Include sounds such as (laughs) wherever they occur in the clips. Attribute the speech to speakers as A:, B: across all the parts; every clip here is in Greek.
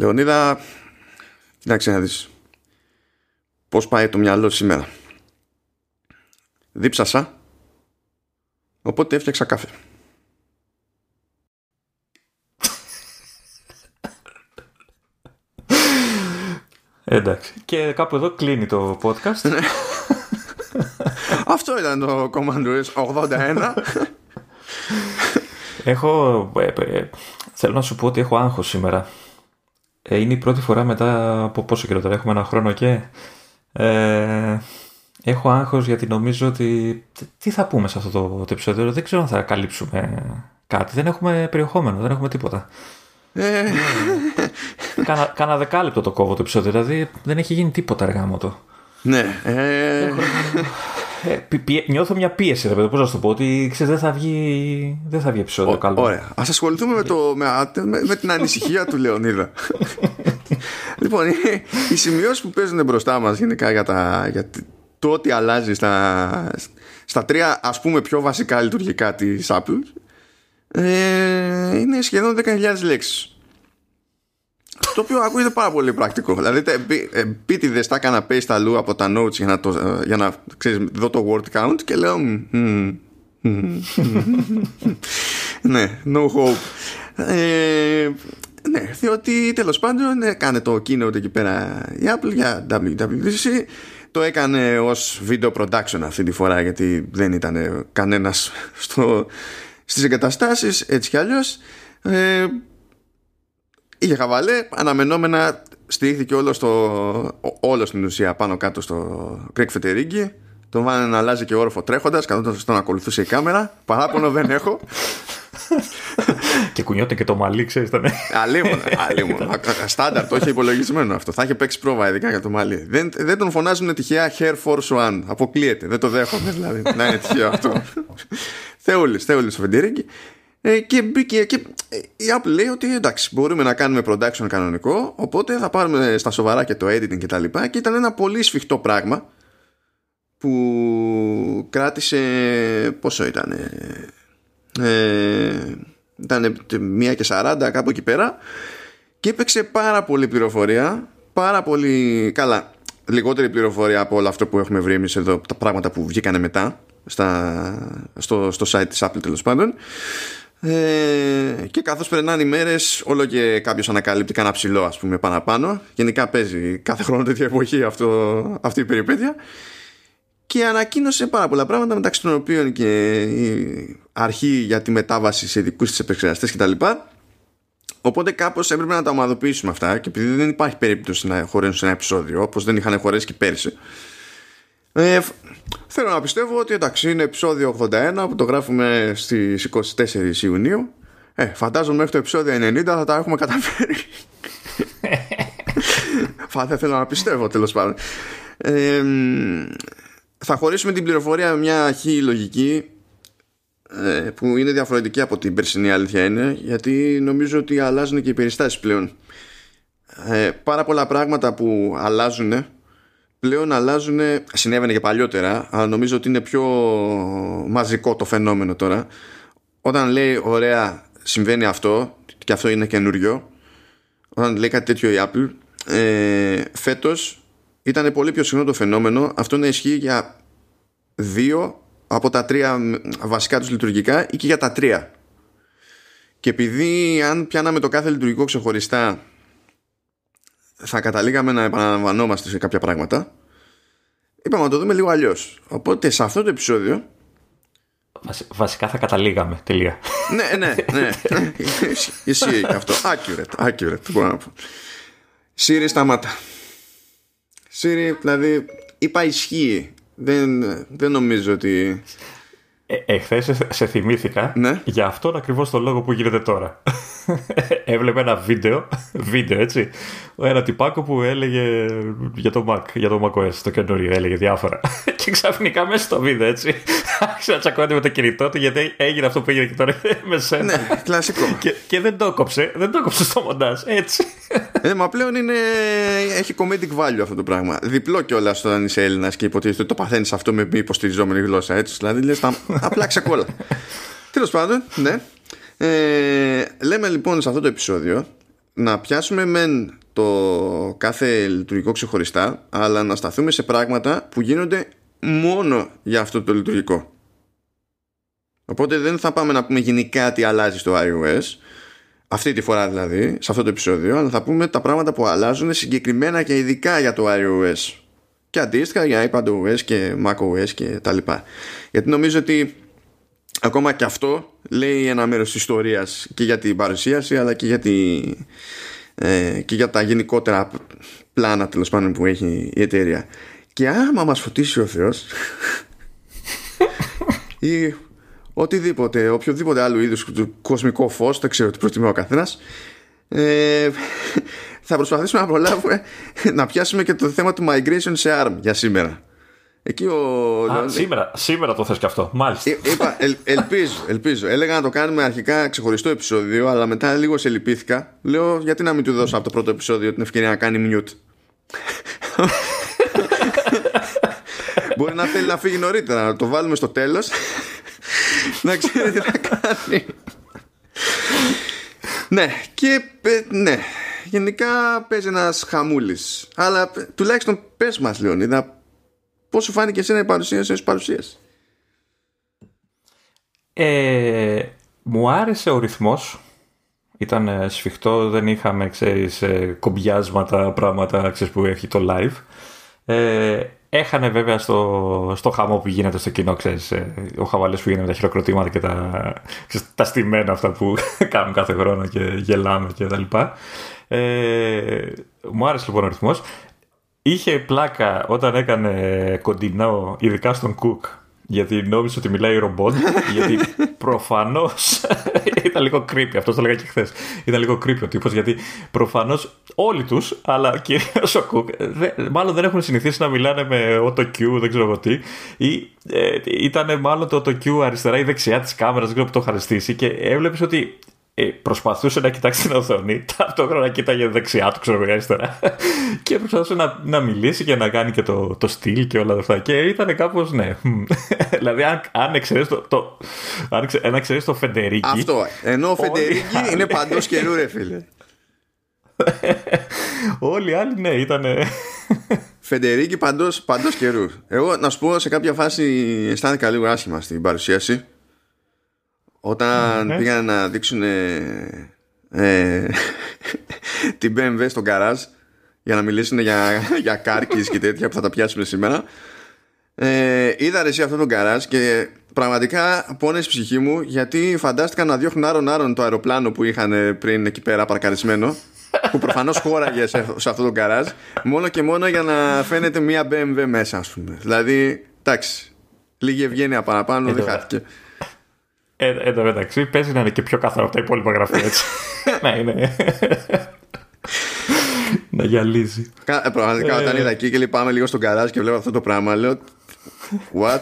A: Λεωνίδα, κοιτάξτε να δεις πώς πάει το μυαλό σήμερα. Δίψασα, οπότε έφτιαξα κάφε.
B: Εντάξει. Και κάπου εδώ κλείνει το podcast.
A: Αυτό ήταν το Command 81.
B: έχω. Ε, ε, θέλω να σου πω ότι έχω άγχος σήμερα. Ε, είναι η πρώτη φορά μετά από πόσο καιρό τώρα έχουμε ένα χρόνο και. Ε, έχω άγχος γιατί νομίζω ότι. Τι θα πούμε σε αυτό το, το επεισόδιο, δεν ξέρω αν θα καλύψουμε κάτι. Δεν έχουμε περιεχόμενο, δεν έχουμε τίποτα. Ε... (laughs) κάνα, κάνα δεκάλεπτο το κόβω το επεισόδιο, δηλαδή δεν έχει γίνει τίποτα αργά μου το.
A: Ναι. Ε...
B: Ε, νιώθω μια πίεση, ρε παιδί, πώς να σου το πω, ότι ξέρεις, δεν θα βγει, δεν θα βγει επεισόδιο καλό.
A: Ωραία. Ας ασχοληθούμε με, το, με, με, την ανησυχία του Λεωνίδα. (laughs) λοιπόν, οι, οι σημειώσεις που παίζουν μπροστά μας γενικά για, τα, για το ότι αλλάζει στα, στα τρία ας πούμε πιο βασικά λειτουργικά της Apple ε, είναι σχεδόν 10.000 λέξεις. Το οποίο ακούγεται πάρα πολύ πρακτικό. Δηλαδή, επίτηδε τα έκανα paste αλλού από τα notes για να, το, ε, για να ξέρεις, δω το word count και λέω. ναι, no hope. Ε, ναι, διότι τέλος πάντων έκανε το keynote εκεί πέρα η Apple για WWDC το έκανε ως video production αυτή τη φορά γιατί δεν ήταν κανένας στο, στις εγκαταστάσεις έτσι κι αλλιώς ε, είχε χαβαλέ αναμενόμενα στηρίχθηκε όλο, στο, όλο στην ουσία πάνω κάτω στο Κρέκ Φετερίγκη τον βάλανε να αλλάζει και όροφο τρέχοντας καθόταν στον ακολουθούσε η κάμερα παράπονο δεν έχω
B: και κουνιόταν και το μαλλί, ξέρεις. Ήταν...
A: Αλλήμον. Στάνταρ το είχε υπολογισμένο αυτό. Θα είχε παίξει πρόβα ειδικά για το μαλλί. Δεν, δεν τον φωνάζουν τυχαία Hair Force One. Αποκλείεται. Δεν το δέχομαι δηλαδή. να είναι τυχαίο αυτό. (laughs) Θεούλης, Θεούλης ο Φεντηρίκη. Ε, και μπήκε και ε, η Apple λέει ότι εντάξει μπορούμε να κάνουμε production κανονικό οπότε θα πάρουμε στα σοβαρά και το editing και τα λοιπά. Και ήταν ένα πολύ σφιχτό πράγμα που κράτησε πόσο ήταν ε, ήταν μία και 40 κάπου εκεί πέρα και έπαιξε πάρα πολύ πληροφορία πάρα πολύ καλά λιγότερη πληροφορία από όλο αυτό που έχουμε βρει εμείς εδώ τα πράγματα που βγήκανε μετά στα, στο, στο site της Apple τέλος πάντων ε, και καθώς περνάνε οι μέρες όλο και κάποιος ανακαλύπτει κανένα ψηλό ας πούμε πάνω γενικά παίζει κάθε χρόνο τέτοια εποχή αυτό, αυτή η περιπέτεια και ανακοίνωσε πάρα πολλά πράγματα μεταξύ των οποίων και η αρχή για τη μετάβαση σε ειδικού της επεξεργαστές κτλ. Οπότε κάπως έπρεπε να τα ομαδοποιήσουμε αυτά και επειδή δεν υπάρχει περίπτωση να χωρέσουν σε ένα επεισόδιο όπως δεν είχαν χωρέσει και πέρσι. Ε, θέλω να πιστεύω ότι εντάξει είναι επεισόδιο 81 που το γράφουμε στις 24 Ιουνίου. Ε, φαντάζομαι μέχρι το επεισόδιο 90 θα τα έχουμε καταφέρει. (laughs) θα θέλω να πιστεύω τέλος πάντων. Ε, θα χωρίσουμε την πληροφορία με μια αρχή λογική ε, που είναι διαφορετική από την περσινή αλήθεια είναι γιατί νομίζω ότι αλλάζουν και οι περιστάσεις πλέον ε, πάρα πολλά πράγματα που αλλάζουν πλέον αλλάζουν συνέβαινε και παλιότερα αλλά νομίζω ότι είναι πιο μαζικό το φαινόμενο τώρα. Όταν λέει ωραία συμβαίνει αυτό και αυτό είναι καινούριο όταν λέει κάτι τέτοιο η Apple ε, φέτος ήταν πολύ πιο συχνό το φαινόμενο. Αυτό να ισχύει για δύο από τα τρία βασικά τους λειτουργικά ή και για τα τρία. Και επειδή αν πιάναμε το κάθε λειτουργικό ξεχωριστά θα καταλήγαμε να επαναλαμβανόμαστε σε κάποια πράγματα. Είπαμε να το δούμε λίγο αλλιώς. οπότε σε αυτό το επεισόδιο
B: Βασικά θα καταλήγαμε τελεία.
A: Ναι ναι (laughs) ναι. Ισχύει και αυτό. Accurate, accurate μπορώ να πω. Siri σταμάτα. Siri δηλαδή είπα ισχύει. Δεν, δεν νομίζω ότι
B: ε, Εχθές σε θυμήθηκα
A: ναι.
B: για αυτόν ακριβώς τον λόγο που γίνεται τώρα. (laughs) Έβλεπε ένα βίντεο, (laughs) βίντεο έτσι, ένα τυπάκο που έλεγε για το Mac, για το macOS, το καινούριο, έλεγε διάφορα. (laughs) και ξαφνικά μέσα στο βίντεο έτσι, άρχισε να τσακώνεται με το κινητό του γιατί έγινε αυτό που έγινε και τώρα με σένα.
A: Ναι, κλασικό.
B: και, και δεν το κόψε, δεν το κόψε στο μοντάζ, έτσι.
A: ε, μα πλέον είναι, έχει comedic value αυτό το πράγμα. Διπλό κιόλας όταν είσαι Έλληνας και υποτίθεται ότι το παθαίνεις αυτό με μη υποστηριζόμενη γλώσσα, έτσι. Δηλαδή λες απλά ξεκόλα. Τέλος πάντων, ναι. Ε, λέμε λοιπόν σε αυτό το επεισόδιο να πιάσουμε μεν το κάθε λειτουργικό ξεχωριστά αλλά να σταθούμε σε πράγματα που γίνονται μόνο για αυτό το λειτουργικό οπότε δεν θα πάμε να πούμε γενικά τι αλλάζει στο iOS αυτή τη φορά δηλαδή σε αυτό το επεισόδιο αλλά θα πούμε τα πράγματα που αλλάζουν συγκεκριμένα και ειδικά για το iOS και αντίστοιχα για iPadOS και macOS και τα λοιπά. Γιατί νομίζω ότι ακόμα και αυτό λέει ένα μέρος της ιστορίας και για την παρουσίαση αλλά και για, τη, ε, και για τα γενικότερα πλάνα τέλος πάντων που έχει η εταιρεία. Και άμα μας φωτίσει ο Θεός (laughs) ή οτιδήποτε, οποιοδήποτε άλλο είδους του κοσμικό φως δεν ξέρω τι προτιμά ο καθένας ε, θα προσπαθήσουμε να προλάβουμε (laughs) να πιάσουμε και το θέμα του migration σε ARM για σήμερα Εκεί ο...
B: Α, σήμερα, σήμερα το θες και αυτό, μάλιστα.
A: Ε, είπα, ελ, ελπίζω, ελπίζω. Έλεγα να το κάνουμε αρχικά ξεχωριστό επεισόδιο, αλλά μετά λίγο σε λυπήθηκα. Λέω, γιατί να μην του δώσω από το πρώτο επεισόδιο την ευκαιρία να κάνει mute; (laughs) Μπορεί να θέλει να φύγει νωρίτερα, να το βάλουμε στο τέλος να ξέρει τι θα κάνει. (laughs) ναι, και ε, ναι, γενικά παίζει ένας χαμούλης. Αλλά τουλάχιστον πες μας, Λεωνίδα, Πώς σου φάνηκε εσένα η παρουσίαση ως παρουσίαση.
B: Ε, μου άρεσε ο ρυθμός. Ήταν ε, σφιχτό, δεν είχαμε, ξέρεις, ε, κομπιάσματα, πράγματα, ξέρεις, που έχει το live. Ε, έχανε βέβαια στο, στο χαμό που γίνεται στο κοινό, ξέρεις, ε, ο χαβαλές που γίνεται με τα χειροκροτήματα και τα, ξέρεις, τα στημένα αυτά που (laughs) κάνουν κάθε χρόνο και γελάμε και τα λοιπά. Ε, μου άρεσε λοιπόν ο ρυθμός. Είχε πλάκα όταν έκανε κοντινό, ειδικά στον Κουκ, γιατί νόμιζε ότι μιλάει ρομπότ, (laughs) γιατί προφανώς. (laughs) ήταν λίγο creepy, αυτός το λέγα και χθες. Ήταν λίγο creepy ο τύπος, γιατί προφανώς όλοι τους, αλλά κυρίως ο Κουκ, μάλλον δεν έχουν συνηθίσει να μιλάνε με auto-Q, δεν ξέρω εγώ τι, ή ε, ήταν μάλλον το auto-Q αριστερά ή δεξιά της κάμερας, δεν ξέρω που το χαριστήσει, και έβλεπες ότι ε, προσπαθούσε να κοιτάξει την οθόνη, (laughs) ταυτόχρονα κοίταγε δεξιά του, ξέρω εγώ αριστερά. (laughs) και προσπαθούσε να, να μιλήσει και να κάνει και το, το στυλ και όλα αυτά. Και ήταν κάπως, ναι. (laughs) δηλαδή, αν, αν εξαιρέσεις το, το, αν το Φεντερίκη.
A: Αυτό. Ενώ ο Φεντερίκη είναι παντός καιρού, ρε φίλε.
B: Όλοι οι άλλοι, ναι, ήταν.
A: Φεντερίκη παντός παντός καιρούς. Εγώ να σου πω σε κάποια φάση αισθάνθηκα λίγο άσχημα στην παρουσίαση όταν ναι. πήγαν να δείξουν ε, την BMW στο γκαράζ για να μιλήσουν για, για κάρκις και τέτοια που θα τα πιάσουμε σήμερα ε, είδα εσύ αυτό το γκαράζ και πραγματικά πόνες ψυχή μου γιατί φαντάστηκα να διώχνουν άρον άρον το αεροπλάνο που είχαν πριν εκεί πέρα παρκαρισμένο που προφανώς χώραγε σε, αυτό το γκαράζ μόνο και μόνο για να φαίνεται μια BMW μέσα ας πούμε. Δηλαδή εντάξει λίγη ευγένεια παραπάνω δεν χάθηκε
B: ε, εν τω μεταξύ παίζει να είναι και πιο καθαρό από τα υπόλοιπα γραφεία έτσι. (laughs) να είναι. να γυαλίζει.
A: Ε, πραγματικά όταν ε. είδα εκεί και λυπάμαι λίγο στον καράζ και βλέπω αυτό το πράγμα, λέω What?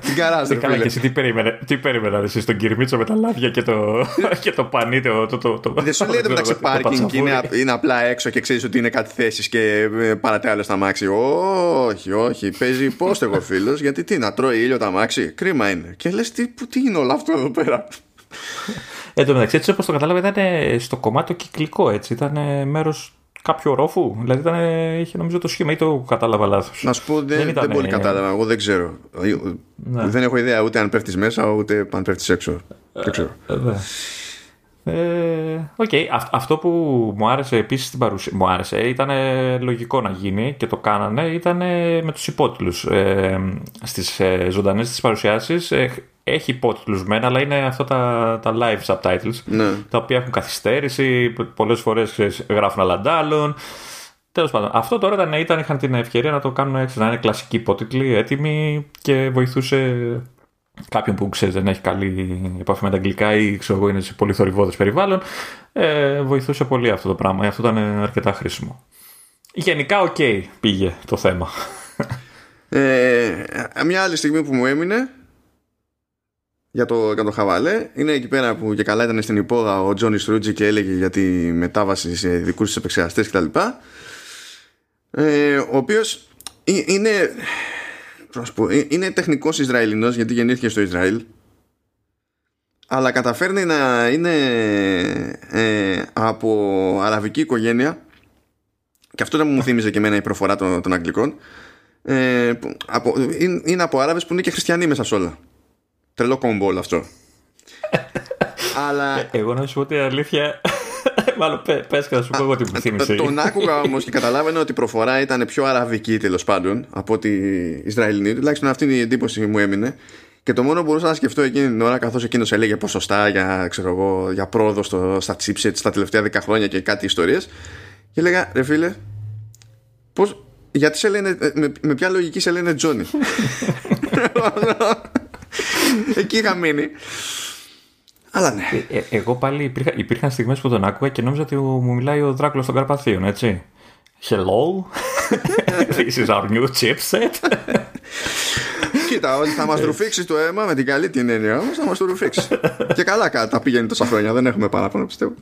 A: Τι καράζ,
B: Καλά, και εσύ τι περίμενε, τι περίμενε εσύ στον Κυρμίτσο με τα λάδια και το, (laughs) και το πανί, το, το, το,
A: Δεν σου λέει το μεταξύ πάρκινγκ είναι, είναι απλά έξω και ξέρεις ότι είναι κάτι θέσεις και παρατέ άλλο στα μάξι. Όχι, όχι. Παίζει εγώ (laughs) φίλος, γιατί τι, να τρώει ήλιο τα μάξι; Κρίμα είναι. Και λες, τι, τι είναι όλο αυτό εδώ πέρα;
B: Εν τω μεταξύ, έτσι όπως το κατάλαβα, ήταν στο κομμάτι το κυκλικό έτσι. Ήταν μέρος κάποιο ρόφου. Δηλαδή ήταν, είχε νομίζω το σχήμα ή το κατάλαβα λάθος.
A: Να σου πω, δεν, δεν, ήταν, δεν πολύ κατάλαβα. Εγώ δεν ξέρω. Ναι. Δεν έχω ιδέα ούτε αν πέφτεις μέσα ούτε αν πέφτεις έξω. δεν ξέρω.
B: Ε, ε, okay. αυτό που μου άρεσε επίσης στην παρουσία μου άρεσε ήταν λογικό να γίνει και το κάνανε ήταν με τους υπότιτλους. Ε, στις ε, ζωντανές τη παρουσιάσεις ε, έχει υπότιτλου μένα, αλλά είναι αυτά τα, τα live subtitles ναι. τα οποία έχουν καθυστέρηση. Πολλές φορές γράφουν αλλαντάλλων. Τέλος πάντων, αυτό τώρα ήταν, ήταν, είχαν την ευκαιρία να το κάνουν έτσι, να είναι κλασικοί υπότιτλοι, έτοιμοι και βοηθούσε κάποιον που ξέρεις δεν έχει καλή επαφή με τα αγγλικά ή ξέρω εγώ είναι σε πολύ θορυβώδες περιβάλλον. Ε, βοηθούσε πολύ αυτό το πράγμα. Αυτό ήταν αρκετά χρήσιμο. Γενικά, ok, okay, πήγε το θέμα.
A: Ε, μια άλλη στιγμή που μου έμεινε για το, για το χαβαλέ. Είναι εκεί πέρα που και καλά ήταν στην υπόγα ο Johny Srouji και έλεγε για τη μετάβαση σε δικούς τους επεξεργαστές κτλ. Ε, ο οποίος είναι, είναι τεχνικός Ισραηλινός γιατί γεννήθηκε στο Ισραήλ αλλά καταφέρνει να είναι ε, από αραβική οικογένεια και αυτό δεν μου θύμιζε και εμένα η προφορά των, των Αγγλικών ε, από, είναι, είναι από Άραβες που είναι και χριστιανοί μέσα σε όλα τρελό κόμπο όλο αυτό (laughs) αλλά...
B: Ε, εγώ να σου πω ότι αλήθεια (laughs) Μάλλον πε και θα σου πω εγώ τι μου θύμισε.
A: Τον άκουγα όμως και καταλάβαινα ότι η προφορά ήταν πιο αραβική τέλος πάντων από ότι Ισραηλινή. Τουλάχιστον αυτή είναι η εντύπωση μου έμεινε. Και το μόνο που μπορούσα να σκεφτώ εκείνη την ώρα, καθώς εκείνος έλεγε ποσοστά για, ξέρω εγώ, για πρόοδο στο, στα chipsets τα τελευταία 10 χρόνια και κάτι ιστορίες. Και έλεγα, ρε φίλε, πώ. Γιατί σε λένε, με, με ποια λογική σε λένε Τζόνι; (laughs) Εκεί είχα μείνει. Αλλά ναι.
B: Ε, ε, εγώ πάλι υπήρχα, υπήρχαν στιγμές που τον άκουγα και νόμιζα ότι μου μιλάει ο Δράκουλο των Καρπαθίων, έτσι. Hello, (laughs) this is our new chipset.
A: Κοίτα, ότι θα μας ρουφήξεις το αίμα με την καλή την έννοια όμως, θα μας το ρουφήξεις. (laughs) και καλά τα πηγαίνει τόσα χρόνια, δεν έχουμε παράπονο πιστεύω.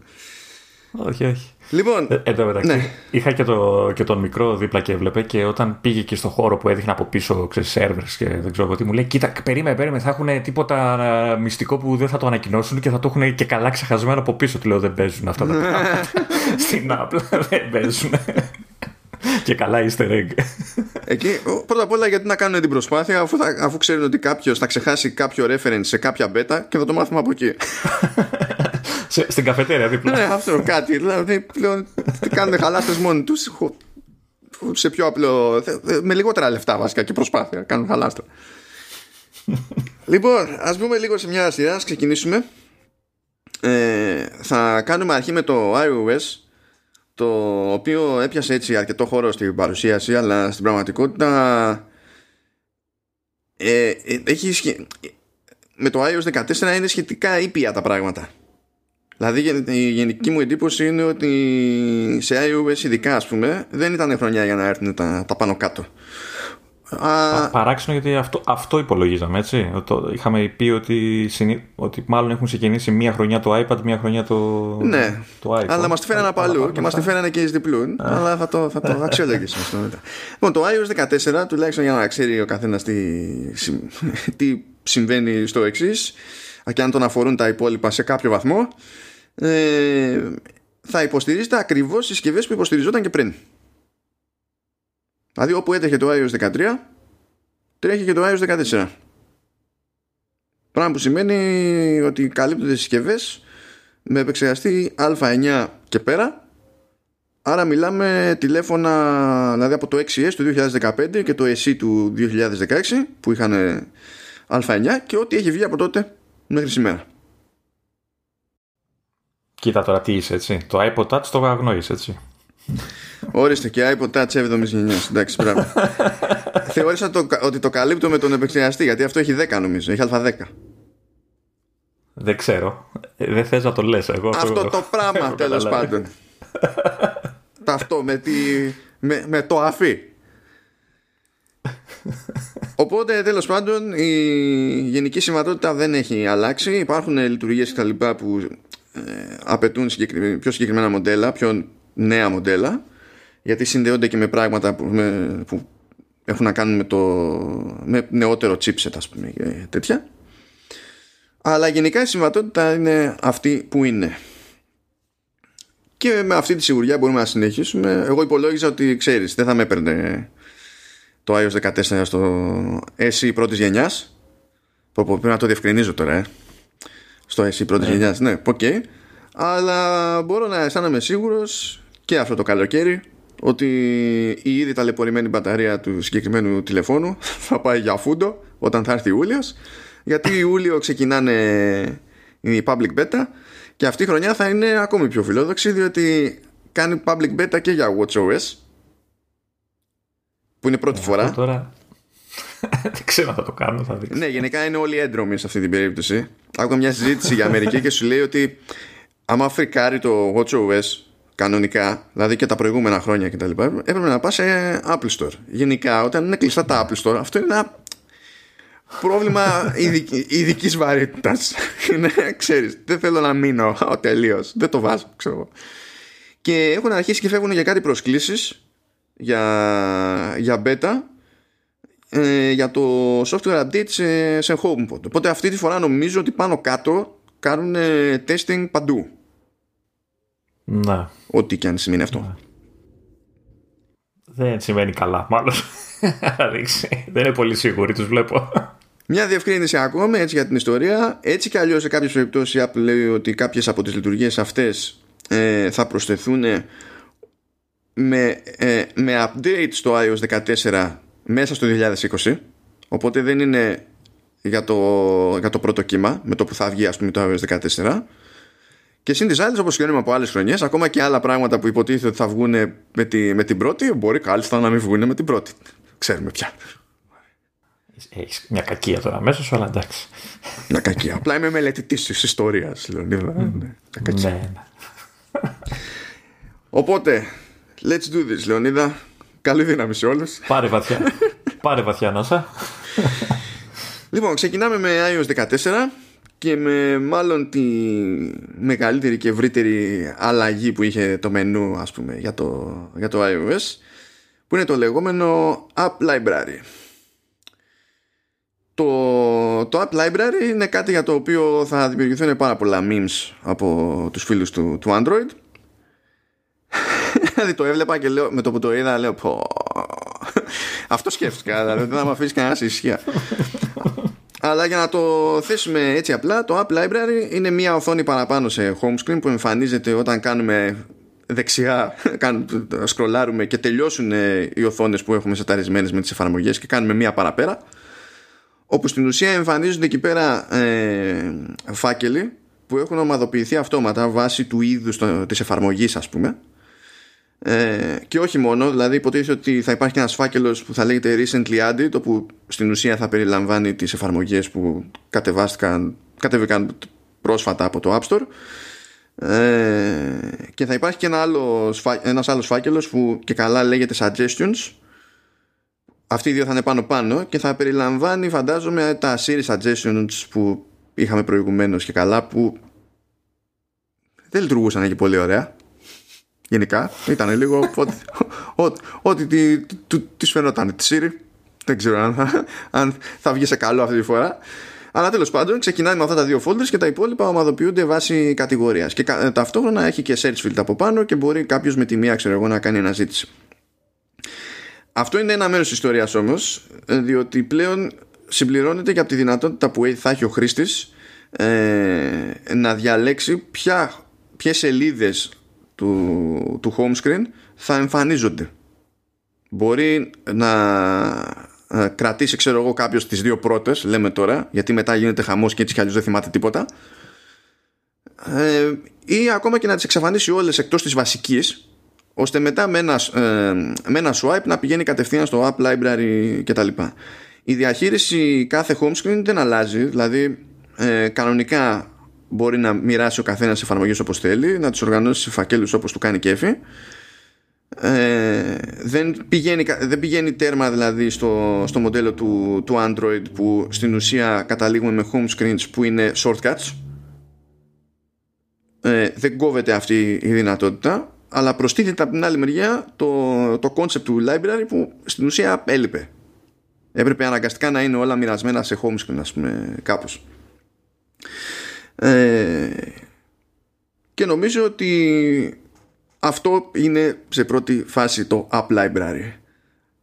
B: Όχι, όχι.
A: Λοιπόν,
B: ε, εδώ μεταξύ, ναι. είχα και, το, και τον μικρό δίπλα και έβλεπε και όταν πήγε και στο χώρο που έδειχνε από πίσω ξέρεις, servers και δεν ξέρω τι μου λέει κοίτα περίμενε, περίμενε θα έχουν τίποτα μυστικό που δεν θα το ανακοινώσουν και θα το έχουν και καλά ξεχασμένο από πίσω του λέω δεν παίζουν αυτά τα ναι. πράγματα (laughs) στην Apple δεν παίζουν και καλά easter egg.
A: Εκεί, πρώτα απ' όλα γιατί να κάνουν την προσπάθεια αφού, θα, αφού ξέρουν ότι κάποιος θα ξεχάσει κάποιο reference σε κάποια beta και θα το μάθουμε από εκεί. (laughs)
B: στην καφετέρια δίπλα.
A: ναι, αυτό κάτι. Δηλαδή πλέον κάνουν χαλάστες μόνοι τους. Σε πιο απλό. Με λιγότερα λεφτά βασικά και προσπάθεια. Κάνουν χαλάστρα. (laughs) λοιπόν, ας πούμε λίγο σε μια σειρά. Α ξεκινήσουμε. Ε, θα κάνουμε αρχή με το iOS το οποίο έπιασε έτσι αρκετό χώρο στην παρουσίαση αλλά στην πραγματικότητα ε, ε έχει με το iOS 14 είναι σχετικά ήπια τα πράγματα Δηλαδή η γενική μου εντύπωση είναι ότι σε iOS ειδικά ας πούμε δεν ήταν χρονιά για να έρθουν τα, τα πάνω κάτω.
B: Α... Παράξενο γιατί αυτό, αυτό υπολογίζαμε έτσι. Το, είχαμε πει ότι, ότι μάλλον έχουν ξεκινήσει μία χρονιά το iPad, μία χρονιά το,
A: ναι,
B: το iPhone.
A: Αλλά μας τη φέρανε από αλλού και μας τη φέρανε και εις διπλούν. αλλά θα το, θα το (laughs) αξιολογήσουμε αυτό μετά. Λοιπόν, το iOS 14, τουλάχιστον για να ξέρει ο καθένας τι, (laughs) τι συμβαίνει στο εξής, και αν τον αφορούν τα υπόλοιπα σε κάποιο βαθμό, ε, θα υποστηρίζεται ακριβώς συσκευές που υποστηριζόταν και πριν. Δηλαδή όπου έτρεχε το iOS 13 τρέχει και το iOS 14. Πράγμα που σημαίνει ότι καλύπτονται συσκευές με επεξεργαστή α9 και πέρα Άρα μιλάμε τηλέφωνα δηλαδή από το 6S του 2015 και το SE του 2016 που είχαν α9 και ό,τι έχει βγει από τότε μέχρι σήμερα.
B: Κοίτα τώρα τι είσαι έτσι. Το iPod Touch το αγνοείς έτσι.
A: Ορίστε και iPod Touch 7η γενιάς. Εντάξει, μπράβο. (laughs) Θεώρησα το, ότι το καλύπτω με τον επεξεργαστή γιατί αυτό έχει 10 νομίζω. Έχει Α10.
B: Δεν ξέρω. Ε, δεν θες να το λες εγώ.
A: Αυτό το πράγμα (laughs) τέλος πάντων. (laughs) Αυτό με, τη, με, με το αφή. Οπότε τέλος πάντων η γενική συμβατότητα δεν έχει αλλάξει. Υπάρχουν λειτουργίες και τα λοιπά που ε, απαιτούν πιο συγκεκριμένα μοντέλα, πιο νέα μοντέλα γιατί συνδέονται και με πράγματα που, που έχουν να κάνουν με, το, με νεότερο chipset ας πούμε και τέτοια. Αλλά γενικά η συμβατότητα είναι αυτή που είναι. Και με αυτή τη σιγουριά μπορούμε να συνεχίσουμε. Εγώ υπολόγιζα ότι ξέρεις δεν θα με έπαιρνε το iOS 14 στο SE πρώτης γενιάς. Πρέπει να το διευκρινίζω τώρα ε στο SE πρώτης yeah. γενιάς. Ναι, ok. Okay. Αλλά μπορώ να αισθάνομαι σίγουρος και αυτό το καλοκαίρι ότι η ήδη ταλαιπωρημένη μπαταρία του συγκεκριμένου τηλεφώνου (laughs) θα πάει για φούντο όταν θα έρθει Ιούλιος. Γιατί Ιούλιο ξεκινάνε η public beta και αυτή η χρονιά θα είναι ακόμη πιο φιλόδοξη διότι κάνει public beta και για WatchOS που είναι πρώτη ε, φορά.
B: Τώρα (laughs) δεν ξέρω θα το κάνω, θα δείξω.
A: Ναι, γενικά είναι όλοι έντρομοι σε αυτή την περίπτωση. Άκουγα μια συζήτηση για Αμερική και σου λέει ότι άμα φρικάρει το WatchOS κανονικά, δηλαδή και τα προηγούμενα χρόνια κτλ., έπρεπε να πας σε Apple Store. Γενικά, όταν είναι κλειστά τα Apple Store, αυτό είναι ένα πρόβλημα ειδικής βαρύτητας. Είναι, (laughs) ξέρεις, δεν θέλω να μείνω (laughs) τελείως. Δεν το βάζω, ξέρω Και έχουν αρχίσει και φεύγουν για κάτι προσκλήσεις για, για beta ε, για το software update σε, σε HomePod. Οπότε αυτή τη φορά νομίζω ότι πάνω κάτω κάνουν testing παντού.
B: Ναι.
A: Ό,τι και αν σημαίνει αυτό. Ναι.
B: Δεν σημαίνει καλά, μάλλον. (laughs) Δεν είναι πολύ σίγουροι, τους βλέπω.
A: Μια διευκρίνηση ακόμα έτσι για την ιστορία. Έτσι κι αλλιώς σε κάποιες περιπτώσεις η Apple λέει ότι κάποιες από τις λειτουργίες αυτές ε, θα προσθεθούν με, ε, με update στο iOS 14 μέσα στο 2020. Οπότε δεν είναι για το, για το πρώτο κύμα με το που θα βγει ας πούμε το iOS 14. Και συν τι άλλε, όπως ξέρουμε από άλλες χρονιές, ακόμα και άλλα πράγματα που υποτίθεται ότι θα βγουν με, τη, με την πρώτη, μπορεί κάλλιστα να μην βγουν με την πρώτη. Ξέρουμε πια.
B: Έχεις μια κακία τώρα μέσα αλλά εντάξει.
A: Μια κακία. Απλά είμαι μελετητής της ιστορίας, Λεωνίδα. Ναι, ναι, ναι. Οπότε, let's do this, Λεωνίδα. Καλή δύναμη σε όλους.
B: Πάρε βαθιά. (laughs) Πάρε βαθιά, Νόσα.
A: Λοιπόν, ξεκινάμε με iOS 14 και με μάλλον τη μεγαλύτερη και ευρύτερη αλλαγή που είχε το μενού ας πούμε για το, για το iOS που είναι το λεγόμενο App Library το, το App Library είναι κάτι για το οποίο θα δημιουργηθούν πάρα πολλά memes από τους φίλους του, του Android δηλαδή το έβλεπα και λέω με το που το είδα λέω πω αυτό σκέφτηκα δηλαδή δεν θα με αφήσει κανένας ησυχία. Αλλά για να το θέσουμε έτσι απλά, το App Library είναι μια οθόνη παραπάνω σε home screen που εμφανίζεται όταν κάνουμε δεξιά, σκρολάρουμε και τελειώσουν οι οθόνες που έχουμε σεταρισμένες με τις εφαρμογές και κάνουμε μια παραπέρα όπου στην ουσία εμφανίζονται εκεί πέρα ε, φάκελοι που έχουν ομαδοποιηθεί αυτόματα βάσει του είδους της εφαρμογής ας πούμε ε, και όχι μόνο, δηλαδή υποτίθεται ότι θα υπάρχει ένας φάκελος που θα λέγεται recently added όπου στην ουσία θα περιλαμβάνει τις εφαρμογές που κατεβάστηκαν, κατεβήκαν πρόσφατα από το App Store. Ε, και θα υπάρχει και ένα άλλο, ένας άλλος φάκελος που και καλά λέγεται suggestions. Αυτοί οι δύο θα είναι πάνω πάνω και θα περιλαμβάνει φαντάζομαι τα series suggestions που είχαμε προηγουμένως και καλά που δεν λειτουργούσαν και πολύ ωραία γενικά. Ήταν λίγο ό,τι τη φαινόταν τη Siri. Δεν ξέρω αν θα, αν θα βγει σε καλό αυτή τη φορά. Αλλά τέλος πάντων ξεκινάει με αυτά τα δύο folders και τα υπόλοιπα ομαδοποιούνται βάσει κατηγορίας. Και ταυτόχρονα έχει και search field από πάνω και μπορεί κάποιος με τη μία ξέρω εγώ να κάνει αναζήτηση. Αυτό είναι ένα μέρος της ιστορίας όμως, διότι πλέον συμπληρώνεται και από τη δυνατότητα που θα έχει ο χρήστης ε, να διαλέξει ποια, ποιες σελίδες του, του home screen θα εμφανίζονται. Μπορεί να ε, κρατήσει ξέρω εγώ κάποιος τις δύο πρώτες λέμε τώρα γιατί μετά γίνεται χαμός και έτσι κι αλλιώς δεν θυμάται τίποτα ε, ή ακόμα και να τις εξαφανίσει όλες εκτός της βασικής ώστε μετά με ένα, ε, με ένα swipe να πηγαίνει κατευθείαν στο app library κτλ. Η διαχείριση κάθε home screen δεν αλλάζει δηλαδή ε, κανονικά μπορεί να μοιράσει ο καθένας εφαρμογές όπως θέλει, να τις οργανώσει σε φακέλους όπως του κάνει κέφι. Ε, δεν, πηγαίνει, δεν πηγαίνει τέρμα δηλαδή στο, στο μοντέλο του, του Android που στην ουσία καταλήγουμε με home screens που είναι shortcuts. Ε, δεν κόβεται αυτή η δυνατότητα αλλά προστίθεται από την άλλη μεριά το, το concept του library που στην ουσία έλειπε. Έπρεπε αναγκαστικά να είναι όλα μοιρασμένα σε home screen ας πούμε κάπως ε, και νομίζω ότι αυτό είναι σε πρώτη φάση το App Library.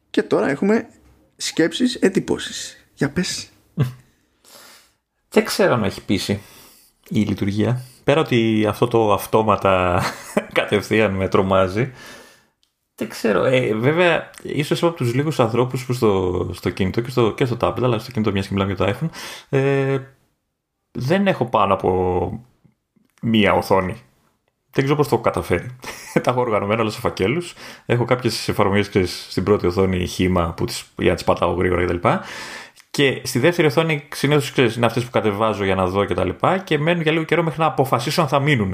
A: Και τώρα έχουμε σκέψεις, εντυπώσεις. Για πες.
B: Δεν ξέρω αν έχει πείσει η λειτουργία. Πέρα ότι αυτό το αυτόματα (laughs) κατευθείαν με τρομάζει. Δεν ξέρω. Ε, βέβαια, ίσως από τους λίγους ανθρώπους που στο, στο κινητό και στο, και στο tablet, αλλά στο κινητό μιας και μιλάμε για το iPhone, ε, δεν έχω πάνω από μία οθόνη. Δεν ξέρω πώς το έχω καταφέρει. (laughs) Τα έχω οργανωμένα όλα σε φακέλους. Έχω κάποιες εφαρμογές στην πρώτη οθόνη χήμα που τις, για να τις πατάω γρήγορα κτλ. Και στη δεύτερη οθόνη συνήθως είναι αυτές που κατεβάζω για να δω κτλ. Και, και μένουν για λίγο καιρό μέχρι να αποφασίσω αν θα μείνουν.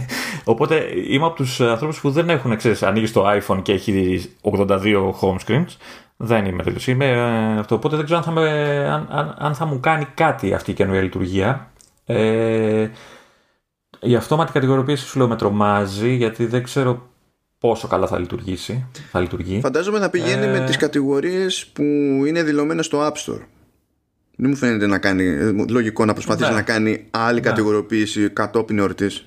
B: (laughs) Οπότε είμαι από τους ανθρώπους που δεν έχουν, ξέρεις, ανοίγει το iPhone και έχει 82 home screens. Δεν είμαι τέτοιος. Είμαι ε, αυτό. Οπότε δεν ξέρω αν θα, με, αν, αν, αν θα μου κάνει κάτι αυτή η καινούργια λειτουργία. Ε, η αυτόματη κατηγοροποίηση σου λέω με τρομάζει γιατί δεν ξέρω πόσο καλά θα λειτουργήσει. Θα λειτουργεί.
A: Φαντάζομαι να πηγαίνει ε... με τις κατηγορίες που είναι δηλωμένες στο App Store. Δεν μου φαίνεται να κάνει, λογικό να προσπαθήσει
B: Ναι.
A: να κάνει άλλη
B: Ναι.
A: κατηγοριοποίηση κατόπιν εορτής.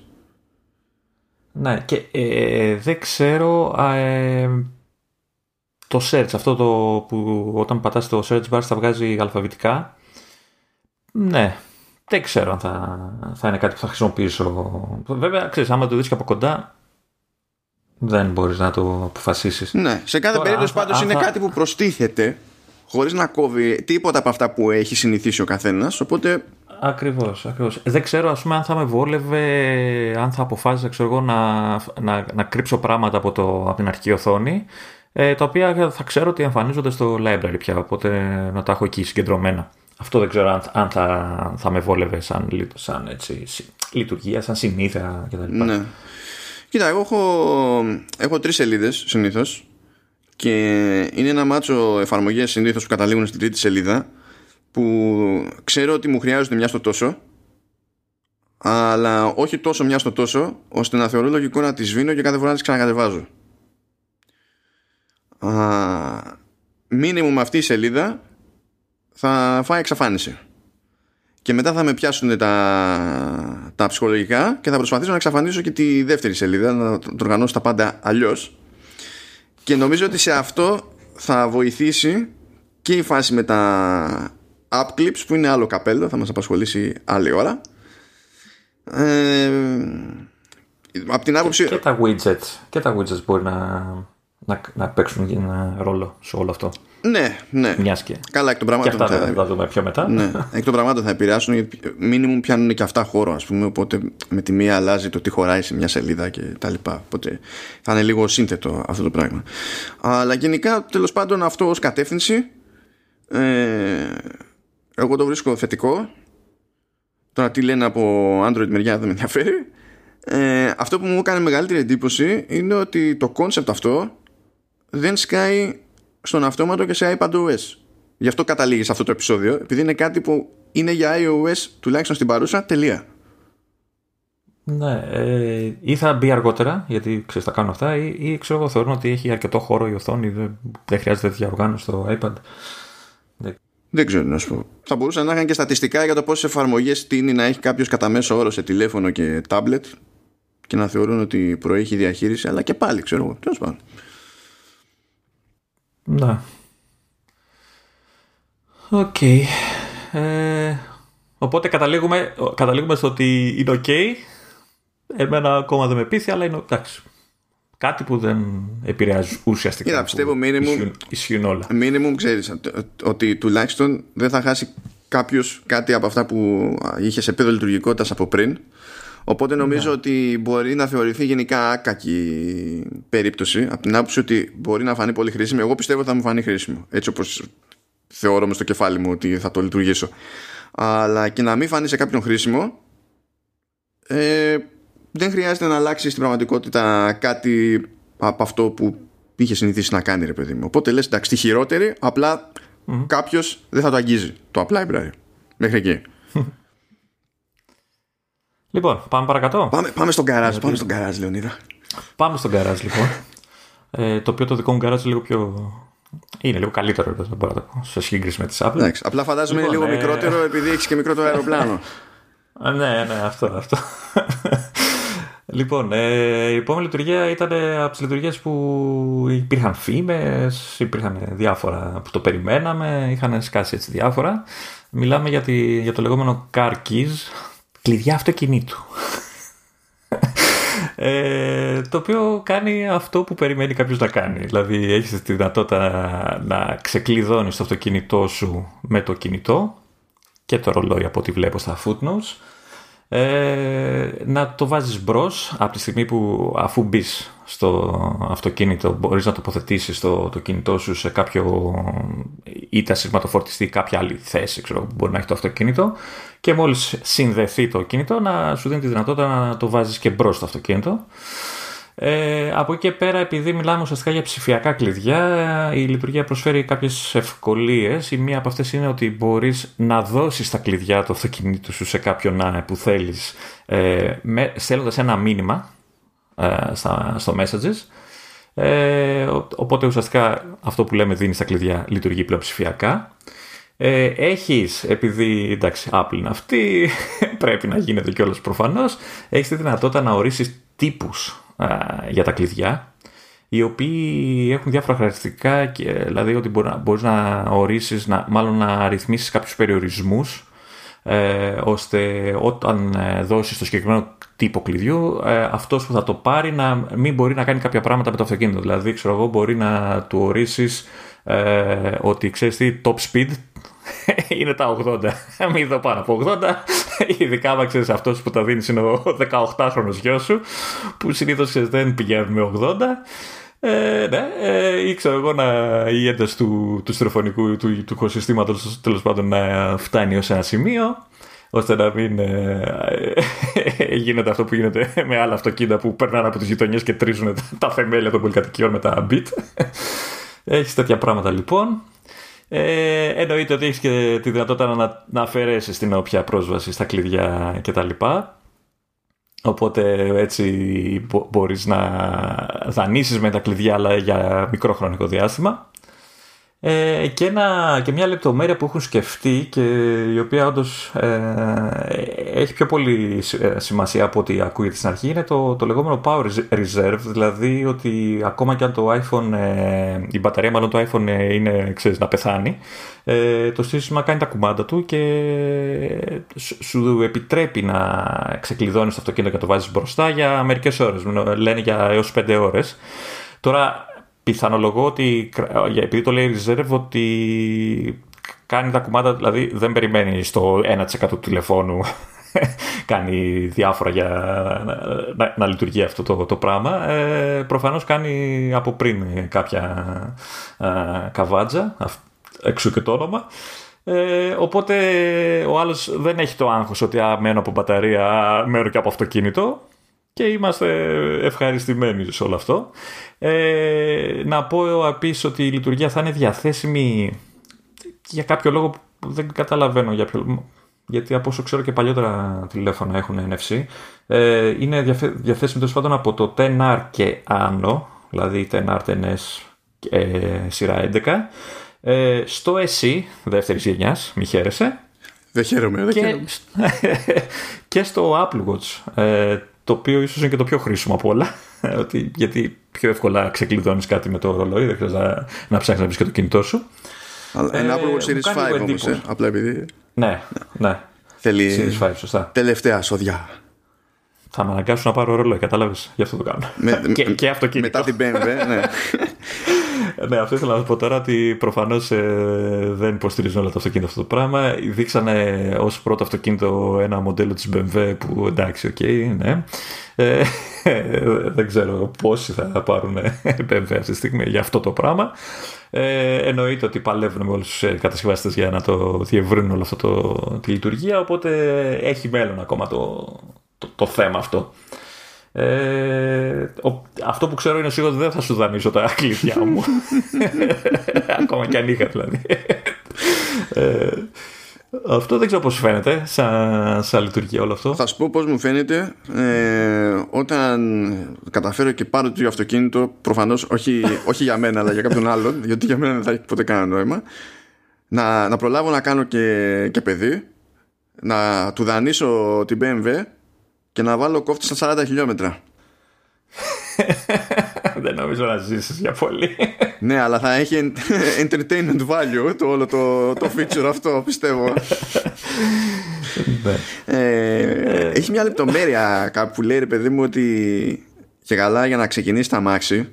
B: Ναι, και ε, δεν ξέρω α, ε, το search, αυτό το που όταν πατάς το search bar θα βγάζει αλφαβητικά. Ναι, δεν ξέρω αν θα, θα είναι κάτι που θα χρησιμοποιήσω. Βέβαια, ξέρεις, άμα το δεις και από κοντά, δεν μπορείς να το αποφασίσεις.
A: Ναι, σε κάθε
B: Τώρα,
A: περίπτωση
B: αν θα-
A: πάντως
B: αν
A: είναι
B: θα-
A: κάτι που προστίθεται χωρίς να κόβει τίποτα από αυτά που έχει συνηθίσει ο καθένας, οπότε
B: Ακριβώς, ακριβώς. Δεν ξέρω ας πούμε αν θα με βόλευε, αν θα αποφάσισα ξέρω εγώ, να, να, να κρύψω πράγματα από, το, από την αρχική οθόνη, ε, τα οποία θα ξέρω ότι εμφανίζονται στο library πια, οπότε να τα έχω εκεί συγκεντρωμένα. Αυτό δεν ξέρω αν, αν θα, θα με βόλευε σαν, λει- σαν έτσι, συ- λειτουργία, σαν συνήθεια κτλ.
A: Ναι. Κοίτα, εγώ έχω, έχω τρεις σελίδες συνήθως και είναι ένα μάτσο εφαρμογές συνήθως που καταλήγουν στην τρίτη σελίδα που ξέρω ότι μου χρειάζονται μια στο τόσο αλλά όχι τόσο μια στο τόσο ώστε να θεωρώ λογικό να τις σβήνω και κάθε φορά να τις ξανακατεβάζω. Μήνυμου με αυτή η σελίδα θα φάει εξαφάνιση. Και μετά θα με πιάσουν τα, τα ψυχολογικά και θα προσπαθήσω να εξαφανίσω και τη δεύτερη σελίδα να το το οργανώσω τα πάντα αλλιώς. Και νομίζω ότι σε αυτό θα βοηθήσει και η φάση με τα app clips που είναι άλλο καπέλο θα μας απασχολήσει άλλη ώρα. Ε, από την άποψη
B: Και τα widgets, και τα widgets μπορεί να, να, να παίξουν ένα ρόλο σε όλο αυτό.
A: ναι, ναι
B: Μιας και.
A: καλά εκ των
B: Και
A: πραγμάτων
B: αυτά
A: θα,
B: θα τα δούμε πιο μετά.
A: ναι, εκ των πραγμάτων θα επηρεάσουν γιατί μίνιμουμ πιάνουν και αυτά χώρο ας πούμε οπότε με τη μία αλλάζει το τι χωράει σε μια σελίδα και τα λοιπά οπότε θα είναι λίγο σύνθετο αυτό το πράγμα αλλά γενικά τέλος πάντων αυτό ως κατεύθυνση ε, εγώ το βρίσκω θετικό τώρα τι λένε από Android μεριά δεν με ενδιαφέρει ε, αυτό που μου έκανε μεγαλύτερη εντύπωση είναι ότι το concept αυτό δεν σκάει στον αυτόματο και σε iPadOS. Γι' αυτό καταλήγεις σε αυτό το επεισόδιο, επειδή είναι κάτι που είναι για iOS τουλάχιστον στην παρούσα, τελεία.
B: Ναι, ε, ή θα μπει αργότερα, γιατί ξέρεις, θα κάνουν αυτά, ή, ή ξέρω εγώ θεωρούν ότι έχει αρκετό χώρο η οθόνη, δεν, δεν χρειάζεται τέτοια οργάνωση στο iPad. Δεν-
A: Δεν ξέρω να σου πω. Θα μπορούσαν να είχαν και στατιστικά για το πόσες εφαρμογές τίνει να έχει κάποιος κατά μέσο όρο σε τηλέφωνο και tablet και να θεωρούν ότι προέχει διαχείριση, αλλά και πάλι ξέρω εγώ. Τέλος πάντων.
B: Ναι. Οκ. Ε, οπότε καταλήγουμε, καταλήγουμε στο ότι είναι ok. Εμένα ακόμα δεν με πείθει, αλλά είναι εντάξει. Κάτι που δεν επηρεάζει ουσιαστικά.
A: Κοίτα,
B: που
A: πιστεύω minimum-
B: Ισχύουν, ισχύουν όλα.
A: Minimum ξέρεις ότι τουλάχιστον δεν θα χάσει κάποιος κάτι από αυτά που είχε σε επίπεδο λειτουργικότητας από πριν. Οπότε νομίζω ότι μπορεί να θεωρηθεί γενικά άκακη περίπτωση από την άποψη ότι μπορεί να φανεί πολύ χρήσιμη. Εγώ πιστεύω ότι θα μου φανεί χρήσιμο. Έτσι όπως θεωρώ μες στο κεφάλι μου ότι θα το λειτουργήσω. Αλλά και να μην φανεί σε κάποιον χρήσιμο, ε, δεν χρειάζεται να αλλάξει στην πραγματικότητα κάτι από αυτό που είχε συνηθίσει να κάνει, ρε παιδί μου. Οπότε λες, εντάξει, τη χειρότερη, απλά κάποιος δεν θα το αγγίζει το App Library. Μέχρι εκεί. (laughs)
B: Λοιπόν, πάμε παρακατώ.
A: Πάμε, πάμε στον καράζ, πάμε στον καράζ, Λεωνίδα.
B: Πάμε στον garage λοιπόν. ε, το οποίο το δικό μου garage είναι λίγο πιο. Είναι λίγο καλύτερο, δεν μπορώ να το πω, σε σύγκριση με τη Apple.
A: Εντάξει, απλά φαντάζομαι είναι
B: Λοιπόν,
A: λίγο
B: ε,
A: μικρότερο επειδή έχεις και μικρό το αεροπλάνο.
B: Α, ναι, ναι, αυτό, αυτό. λοιπόν, ε, η επόμενη λειτουργία ήταν από τις λειτουργίες που υπήρχαν φήμες, υπήρχαν διάφορα που το περιμέναμε, είχαν σκάσει έτσι διάφορα. Μιλάμε για, τη, για το λεγόμενο car keys, κλειδιά αυτοκινήτου. Ε, το οποίο κάνει αυτό που περιμένει κάποιος να κάνει. Δηλαδή έχεις τη δυνατότητα να ξεκλειδώνεις το αυτοκίνητό σου με το κινητό και το ρολόι από ό,τι βλέπω στα footnotes ε, να το βάζεις μπρος από τη στιγμή που αφού μπεις στο αυτοκίνητο μπορείς να τοποθετήσεις το, το κινητό σου σε κάποιο είτε ασυρματοφορτιστή ή κάποια άλλη θέση ξέρω, που μπορεί να έχει το αυτοκίνητο και μόλις συνδεθεί το κινητό να σου δίνει τη δυνατότητα να το βάζεις και μπρος στο αυτοκίνητο ε, από εκεί και πέρα, επειδή μιλάμε ουσιαστικά για ψηφιακά κλειδιά, η λειτουργία προσφέρει κάποιες ευκολίες. Η μία από αυτές είναι ότι μπορείς να δώσεις τα κλειδιά του αυτοκινήτου σου σε κάποιον ε, που θέλεις, ε, στέλνοντας ένα μήνυμα ε, στα, στο messages. Ε, οπότε ουσιαστικά αυτό που λέμε δίνεις τα κλειδιά λειτουργεί πλέον ψηφιακά. Ε, έχεις, επειδή εντάξει, Apple είναι αυτή, (laughs) πρέπει να γίνεται κιόλας προφανώς, έχεις τη δυνατότητα να ορίσεις τύπους για τα κλειδιά, οι οποίοι έχουν διάφορα χαρακτηριστικά, και, δηλαδή ότι μπορεί, μπορείς να ορίσεις, να, μάλλον να ρυθμίσεις κάποιους περιορισμούς, ε, ώστε όταν ε, δώσεις το συγκεκριμένο τύπο κλειδιού, ε, αυτός που θα το πάρει να μην μπορεί να κάνει κάποια πράγματα με το αυτοκίνητο. Δηλαδή, ξέρω εγώ, μπορεί να του ορίσεις ε, ότι ξέρεις τι, top speed (laughs) είναι τα 80. (laughs) Μην δω πάνω από 80. Ειδικά αν ξέρεις αυτός που τα δίνεις είναι ο 18χρονο γιος σου, που συνήθως δεν πηγαίνει με 80. Ε, ναι, ε, ήξερα εγώ να, η ένταση του, του στροφωνικού του, του οικοσυστήματος τέλος πάντων να φτάνει ως ένα σημείο ώστε να μην ε, γίνεται αυτό που γίνεται με άλλα αυτοκίνητα που περνάνε από τις γειτονιές και τρίζουν τα θεμέλια των πολυκατοικιών με τα bit. Έχεις τέτοια πράγματα λοιπόν. Ε, εννοείται ότι έχεις και τη δυνατότητα να, να αφαιρέσεις την όποια πρόσβαση στα κλειδιά κτλ. Οπότε έτσι μπορείς να δανείσεις με τα κλειδιά αλλά για μικρό χρονικό διάστημα. Ε, και, ένα, και μια λεπτομέρεια που έχουν σκεφτεί και η οποία όντως ε, έχει πιο πολύ ε, σημασία από ό,τι ακούγεται στην αρχή είναι το, το λεγόμενο Power Reserve, δηλαδή ότι ακόμα και αν το iPhone, ε, η μπαταρία μάλλον το iPhone ε, είναι, ξέρεις, να πεθάνει, το σύστημα κάνει τα κουμάντα του και σου επιτρέπει να ξεκλειδώνεις το αυτοκίνητο και το βάζεις μπροστά για μερικές ώρες, λένε για έως 5 ώρες. Τώρα πιθανολογώ ότι, επειδή το λέει reserve, ότι κάνει τα κουμάντα, δηλαδή δεν περιμένει στο 1% του τηλεφώνου (laughs) κάνει διάφορα για να, να, λειτουργεί αυτό το, το πράγμα. Ε, προφανώς κάνει από πριν κάποια ε, καβάτζα, εξού και το όνομα. Ε, οπότε ο άλλος δεν έχει το άγχος ότι α, μένω από μπαταρία, μένω και από αυτοκίνητο και είμαστε ευχαριστημένοι σε όλο αυτό. Ε, να πω επίσης ότι η λειτουργία θα είναι διαθέσιμη για κάποιο λόγο που δεν καταλαβαίνω για ποιο γιατί από όσο ξέρω και παλιότερα τηλέφωνα έχουν NFC. Ε, είναι διαθέσιμη τέλος πάντων από το 10R και άνω, δηλαδή 10R, 10S ε, σειρά 11, ε, στο SE δεύτερης γενιάς, μη χαίρεσαι.
A: Δεν χαίρομαι, δεν
B: και,
A: χαίρομαι. (laughs)
B: και στο Apple Watch, ε, το οποίο ίσως είναι και το πιο χρήσιμο από όλα. (laughs) ότι, γιατί πιο εύκολα ξεκλειδώνεις κάτι με το ρολόι, δεν χρειάζεται να, να ψάχνεις να βρεις και το κινητό σου.
A: Ένα ε, Apple Watch Series 5 όμως, ε, απλά επειδή...
B: Ναι, ναι.
A: Θέλει
B: Series 5, σωστά.
A: τελευταία σοδιά.
B: Θα με αναγκάσουν να πάρω ρολόι, κατάλαβες, γι' αυτό το κάνω. Με, (laughs) και, και αυτοκίνητο.
A: Μετά την BMW, ναι. (laughs)
B: ναι, αυτό ήθελα να πω τώρα ότι προφανώς ε, δεν υποστηρίζουν όλα τα αυτοκίνητα αυτό το πράγμα. Δείξανε ως πρώτο αυτοκίνητο ένα μοντέλο της BMW που εντάξει, ok, okay, ναι. Ε, δεν ξέρω πόσοι θα πάρουν BMW αυτή τη στιγμή για αυτό το πράγμα. Ε, εννοείται ότι παλεύουν με όλους τους κατασκευαστές για να το διευρύνουν όλο αυτό το, τη λειτουργία. Οπότε έχει μέλλον ακόμα το, το, το θέμα αυτό. Ε, αυτό που ξέρω είναι σίγουρο ότι δεν θα σου δανείσω τα κλειδιά μου. (laughs) Ακόμα και αν είχα δηλαδή. Ε, αυτό δεν ξέρω πώς φαίνεται σαν, σαν λειτουργία όλο αυτό.
A: Θα σου πω πώς μου φαίνεται ε, όταν καταφέρω και πάρω το αυτοκίνητο προφανώς όχι, όχι για μένα αλλά για κάποιον άλλον γιατί για μένα δεν θα έχει ποτέ κανένα νόημα να, να προλάβω να κάνω και, και παιδί να του δανείσω την BMW και να βάλω κόφτη στα 40 χιλιόμετρα. (laughs)
B: Δεν νομίζω να ζήσεις για πολύ.
A: ναι, αλλά θα έχει (laughs) entertainment value το όλο το, το feature αυτό, πιστεύω. Ναι. ε, έχει μια λεπτομέρεια κάπου που λέει ρε παιδί μου ότι και καλά για να ξεκινήσεις τα μάξι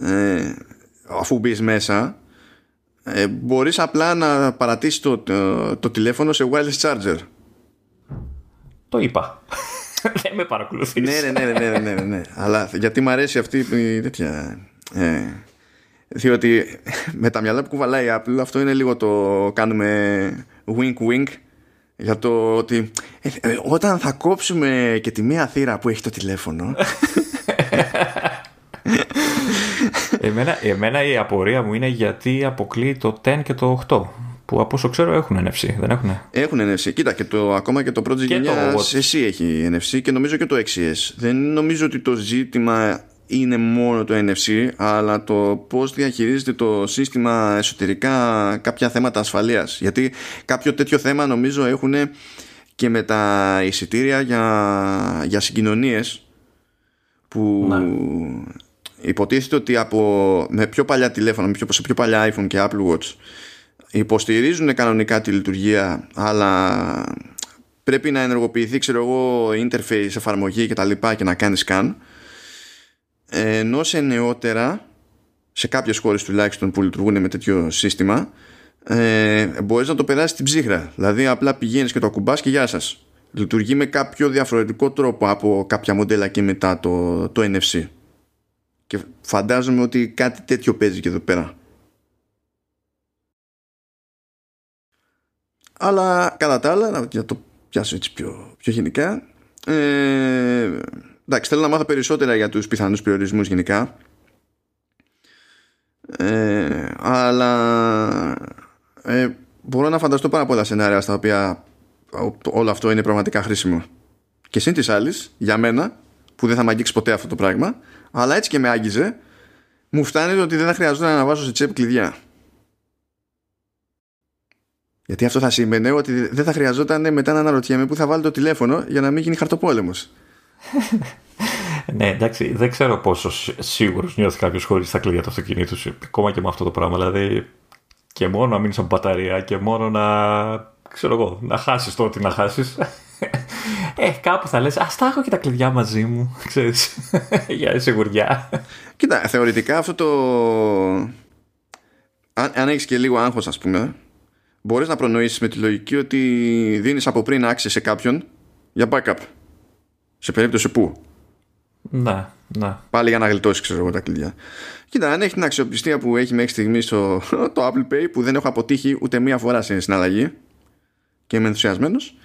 A: ε, αφού μπεις μέσα ε, μπορείς απλά να παρατήσεις το, το, το τηλέφωνο σε wireless charger
B: το είπα. (laughs) Δεν με παρακολουθείς.
A: ναι, ναι, ναι, ναι, ναι, ναι, ναι. Αλλά γιατί μου αρέσει αυτή η τέτοια. Ε, διότι με τα μυαλά που κουβαλάει η Apple αυτό είναι λίγο το κάνουμε wink wink για το ότι ε, ε, όταν θα κόψουμε και τη μία θύρα που έχει το τηλέφωνο (laughs)
B: εμένα, εμένα η απορία μου είναι γιατί αποκλείει το 10 και το 8 που από όσο ξέρω έχουν NFC, δεν έχουν.
A: Έχουν NFC. Κοίτα, και το, ακόμα και το Project γενιά εσύ έχει NFC και νομίζω και το 6S. Δεν νομίζω ότι το ζήτημα είναι μόνο το NFC αλλά το πώς διαχειρίζεται το σύστημα εσωτερικά κάποια θέματα ασφαλείας γιατί κάποιο τέτοιο θέμα νομίζω έχουν και με τα εισιτήρια για, για συγκοινωνίες που ναι. υποτίθεται ότι από, με πιο παλιά τηλέφωνα, με πιο, σε πιο παλιά iPhone και Apple Watch υποστηρίζουν κανονικά τη λειτουργία αλλά πρέπει να ενεργοποιηθεί ξέρω εγώ interface, εφαρμογή και τα λοιπά και να κάνεις scan ενώ σε νεότερα σε κάποιες χώρες τουλάχιστον που λειτουργούν με τέτοιο σύστημα ε, μπορείς να το περάσεις στην ψύχρα. Δηλαδή απλά πηγαίνεις και το ακουμπάς και γεια σας. Λειτουργεί με κάποιο διαφορετικό τρόπο από κάποια μοντέλα και μετά το, το NFC και φαντάζομαι ότι κάτι τέτοιο παίζει και εδώ πέρα αλλά κατά τα άλλα για το πιάσω έτσι πιο, πιο γενικά ε, εντάξει θέλω να μάθω περισσότερα για τους πιθανούς περιορισμούς γενικά. Ε, αλλά ε, μπορώ να φανταστώ πάρα πολλά σενάρια στα οποία όλο αυτό είναι πραγματικά χρήσιμο. Και σύν της άλλης για μένα που δεν θα με αγγίξει ποτέ αυτό το πράγμα αλλά έτσι και με άγγιζε μου φτάνει ότι δεν θα χρειαζόταν να βάζω σε τσέπ κλειδιά γιατί αυτό θα σημαίνει ότι δεν θα χρειαζόταν μετά να αναρωτιέμαι που θα βάλει το τηλέφωνο για να μην γίνει χαρτοπόλεμος. (laughs)
B: ναι, εντάξει, δεν ξέρω πόσο σίγουρος νιώθει κάποιος χωρίς τα κλειδιά του αυτοκινήτου, ακόμα και με αυτό το πράγμα. Δηλαδή, και μόνο να μείνεις από μπαταρία και μόνο να. ξέρω εγώ, να χάσεις το ότι να χάσεις. (laughs) Ε, κάπου θα λες, ας τα έχω και τα κλειδιά μαζί μου, (laughs) ξέρεις, για σιγουριά.
A: Κοίτα, θεωρητικά αυτό το... Αν, αν έχεις και λίγο άγχος, ας πούμε, μπορείς να προνοήσεις με τη λογική ότι δίνεις από πριν άξιες σε κάποιον για backup. Σε περίπτωση που.
B: Ναι, ναι.
A: Πάλι για να γλιτώσεις, ξέρω εγώ, τα κλειδιά. Κοίτα, αν έχει την αξιοπιστία που έχει μέχρι στιγμής στο, (laughs) το Apple Pay που δεν έχω αποτύχει ούτε μία φορά σε συναλλαγή και είμαι ενθουσιασμένος.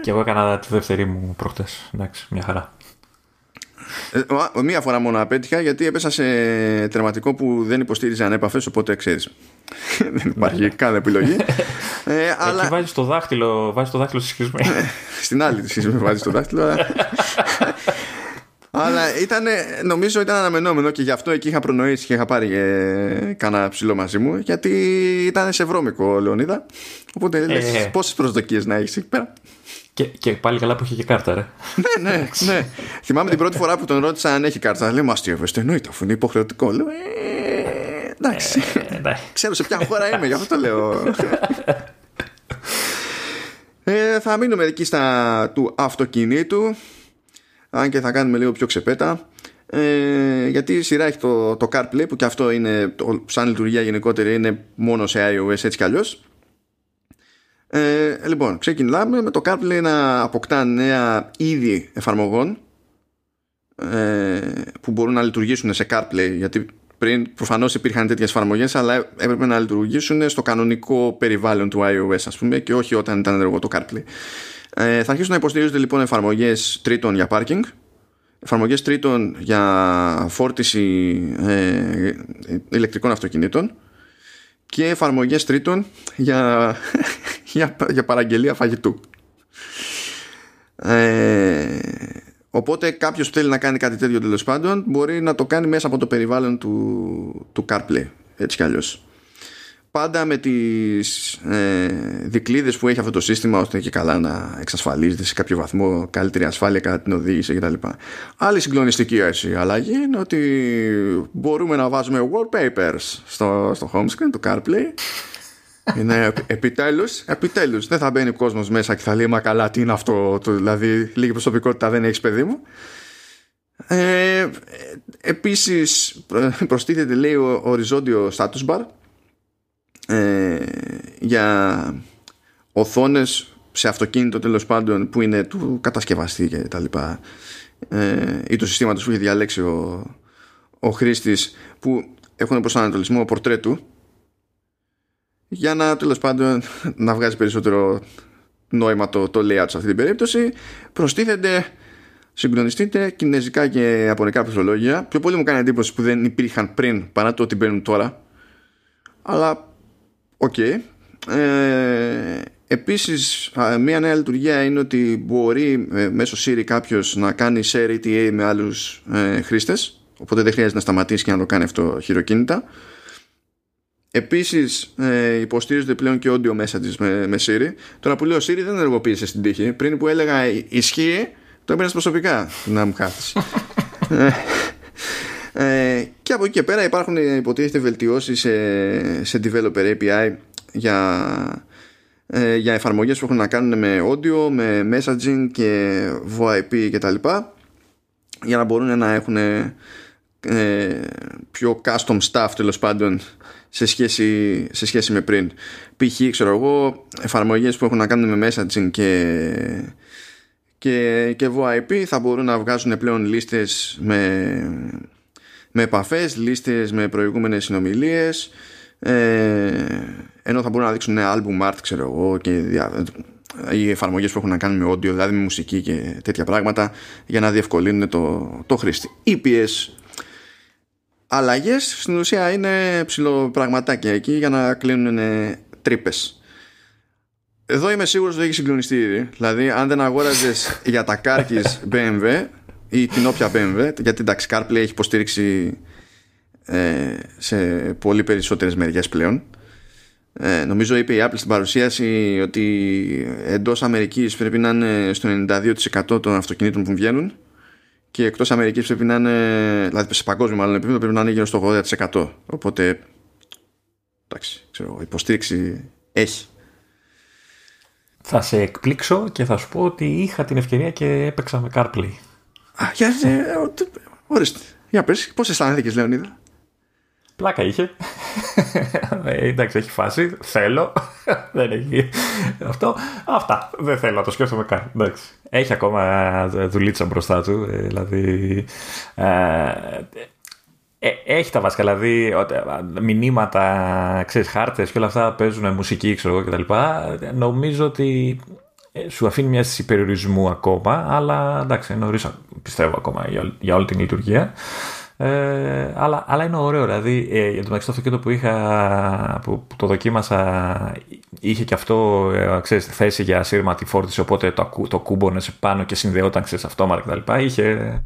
B: Και εγώ έκανα τη δεύτερη μου προχτές. Εντάξει, μια χαρά.
A: Ε, μία φορά μόνο απέτυχα γιατί έπεσα σε τερματικό που δεν υποστήριζε ανέπαφες, οπότε ξέρεις. Δεν υπάρχει ναι. καν επιλογή. (laughs)
B: ε, αλλά... Εκεί βάζεις το δάχτυλο, βάζεις το δάχτυλο στη σχισμή.
A: Στην άλλη τη σχισμή βάζεις το δάχτυλο. Αλλά ήταν, νομίζω ήταν αναμενόμενο και γι' αυτό εκεί είχα προνοήσει και είχα πάρει ε, κανένα ψηλό μαζί μου γιατί ήταν σε βρώμικο Λεωνίδα. Οπότε ε, λες πόσες προσδοκίες να έχεις εκεί πέρα.
B: Και, και πάλι καλά που είχε και κάρτα, ρε.
A: ναι, ναι, ναι. Θυμάμαι την πρώτη φορά που τον ρώτησα αν έχει κάρτα. Λέει, Μα τι έβρεστε, εννοείται, αφού είναι υποχρεωτικό. Λέω, ε, εντάξει. Ε, Ξέρω σε ποια χώρα είμαι, γι' αυτό το λέω. ε, θα μείνουμε εκεί στα του αυτοκινήτου. Αν και θα κάνουμε λίγο πιο ξεπέτα. Ε, γιατί η σειρά έχει το, το CarPlay που και αυτό είναι σαν λειτουργία γενικότερη είναι μόνο σε iOS έτσι κι αλλιώς ε, λοιπόν, ξεκινάμε με το CarPlay να αποκτά νέα είδη εφαρμογών ε, που μπορούν να λειτουργήσουν σε CarPlay γιατί πριν προφανώς υπήρχαν τέτοιες εφαρμογές αλλά έπρεπε να λειτουργήσουν στο κανονικό περιβάλλον του iOS ας πούμε και όχι όταν ήταν ενεργό το CarPlay. Ε, θα αρχίσουν να υποστηρίζονται λοιπόν εφαρμογές τρίτων για parking εφαρμογές τρίτων για φόρτιση ε, ηλεκτρικών αυτοκινήτων και εφαρμογές τρίτων για, (laughs) για, για παραγγελία φαγητού. Ε, οπότε κάποιος που θέλει να κάνει κάτι τέτοιο τέλος πάντων μπορεί να το κάνει μέσα από το περιβάλλον του, του CarPlay έτσι κι αλλιώς πάντα με τις ε, δικλείδες που έχει αυτό το σύστημα ώστε και καλά να εξασφαλίζεται σε κάποιο βαθμό καλύτερη ασφάλεια κατά την οδήγηση κτλ. Άλλη συγκλονιστική έτσι, αλλαγή είναι ότι μπορούμε να βάζουμε wallpapers στο, στο home screen του CarPlay είναι επιτέλους, επιτέλους. Δεν θα μπαίνει ο κόσμος μέσα και θα λέει μα καλά τι είναι αυτό το, δηλαδή λίγη προσωπικότητα δεν έχεις παιδί μου ε, επίσης προστίθεται λέει ο οριζόντιο status bar ε, για οθόνες σε αυτοκίνητο τέλος πάντων που είναι του κατασκευαστή και τα λοιπά ε, ή του συστήματος που έχει διαλέξει ο, ο χρήστης που έχουν προσανατολισμό πορτρέτου για να τέλος πάντων να βγάζει περισσότερο νόημα το, το layout σε αυτή την περίπτωση προστίθενται συγκλονιστείτε κινέζικα και ιαπωνικά πληκτρολόγια πιο πολύ μου κάνει εντύπωση που δεν υπήρχαν πριν παρά το ότι μπαίνουν τώρα αλλά Ok. Okay. Ε, επίσης μια νέα λειτουργία είναι ότι μπορεί ε, μέσω Siri κάποιος να κάνει share ETA με άλλους ε, χρήστες οπότε δεν χρειάζεται να σταματήσει και να το κάνει αυτό χειροκίνητα. Επίσης ε, υποστηρίζονται πλέον και audio messages με, με Siri. Τώρα που λέω Siri δεν ενεργοποίησε στην τύχη. Πριν που έλεγα ισχύει, το έπαιρνες προσωπικά να μου κάθεις. (laughs) ε, και από εκεί και πέρα υπάρχουν υποτίθεται βελτιώσεις σε, σε developer API για, ε, για εφαρμογές που έχουν να κάνουν με audio, με messaging και VoIP και τα λοιπά για να μπορούν να έχουν ε, πιο custom stuff τέλος πάντων σε σχέση, σε σχέση με πριν. Π.χ. ξέρω εγώ εφαρμογές που έχουν να κάνουν με messaging και, και, και VoIP θα μπορούν να βγάζουν πλέον λίστες με, με επαφές, λίστες με προηγούμενες συνομιλίες ε, ενώ θα μπορούν να δείξουν album art ξέρω εγώ και δια, οι εφαρμογές που έχουν να κάνουν με audio δηλαδή με μουσική και τέτοια πράγματα για να διευκολύνουν το, το χρήστη EPS αλλαγές στην ουσία είναι ψηλοπραγματάκια εκεί για να κλείνουν τρύπες. Εδώ είμαι σίγουρος ότι έχει συγκλονιστεί ήδη. Δηλαδή, αν δεν αγόραζες (laughs) για τα κάρκης BMW ή την όποια BMW, γιατί εντάξει, CarPlay έχει υποστήριξη ε, σε πολύ περισσότερες μεριές πλέον. Ε, νομίζω είπε η Apple στην παρουσίαση ότι εντός Αμερικής πρέπει να είναι στο 92% των αυτοκινήτων που βγαίνουν και εκτός Αμερικής πρέπει να είναι δηλαδή σε παγκόσμιο μάλλον επίπεδο πρέπει να είναι γύρω στο 80% οπότε εντάξει, ξέρω, υποστήριξη έχει.
B: Θα σε εκπλήξω και θα σου πω ότι είχα την ευκαιρία και έπαιξα με CarPlay.
A: Α, για, ε, ορίστε, για πες, πώς αισθάνθηκες Λεωνίδα;
B: Πλάκα είχε. ε, εντάξει, έχει φάση. Θέλω. δεν έχει. Αυτό. Αυτά. Δεν θέλω να το σκέφτομαι καν. Εντάξει. Έχει ακόμα δουλίτσα μπροστά του. Ε, δηλαδή. Ε, ε, έχει τα βασικά, δηλαδή μηνύματα, ξέρεις, χάρτες και όλα αυτά παίζουν μουσική, ξέρω εγώ κτλ. Νομίζω ότι σου αφήνει μια αίσθηση περιορισμού ακόμα, αλλά εντάξει, νωρίς πιστεύω ακόμα για, για όλη την λειτουργία. Ε, αλλά, αλλά είναι ωραίο. Δηλαδή, ε, για το μεταξύ το αυτοκίνητο που είχα, που, το δοκίμασα, είχε και αυτό ε, ξέρεις, θέση για ασύρματη φόρτιση. Οπότε το, το κούμπονε πάνω και συνδεόταν ξέρεις, αυτόματα κτλ. Είχε,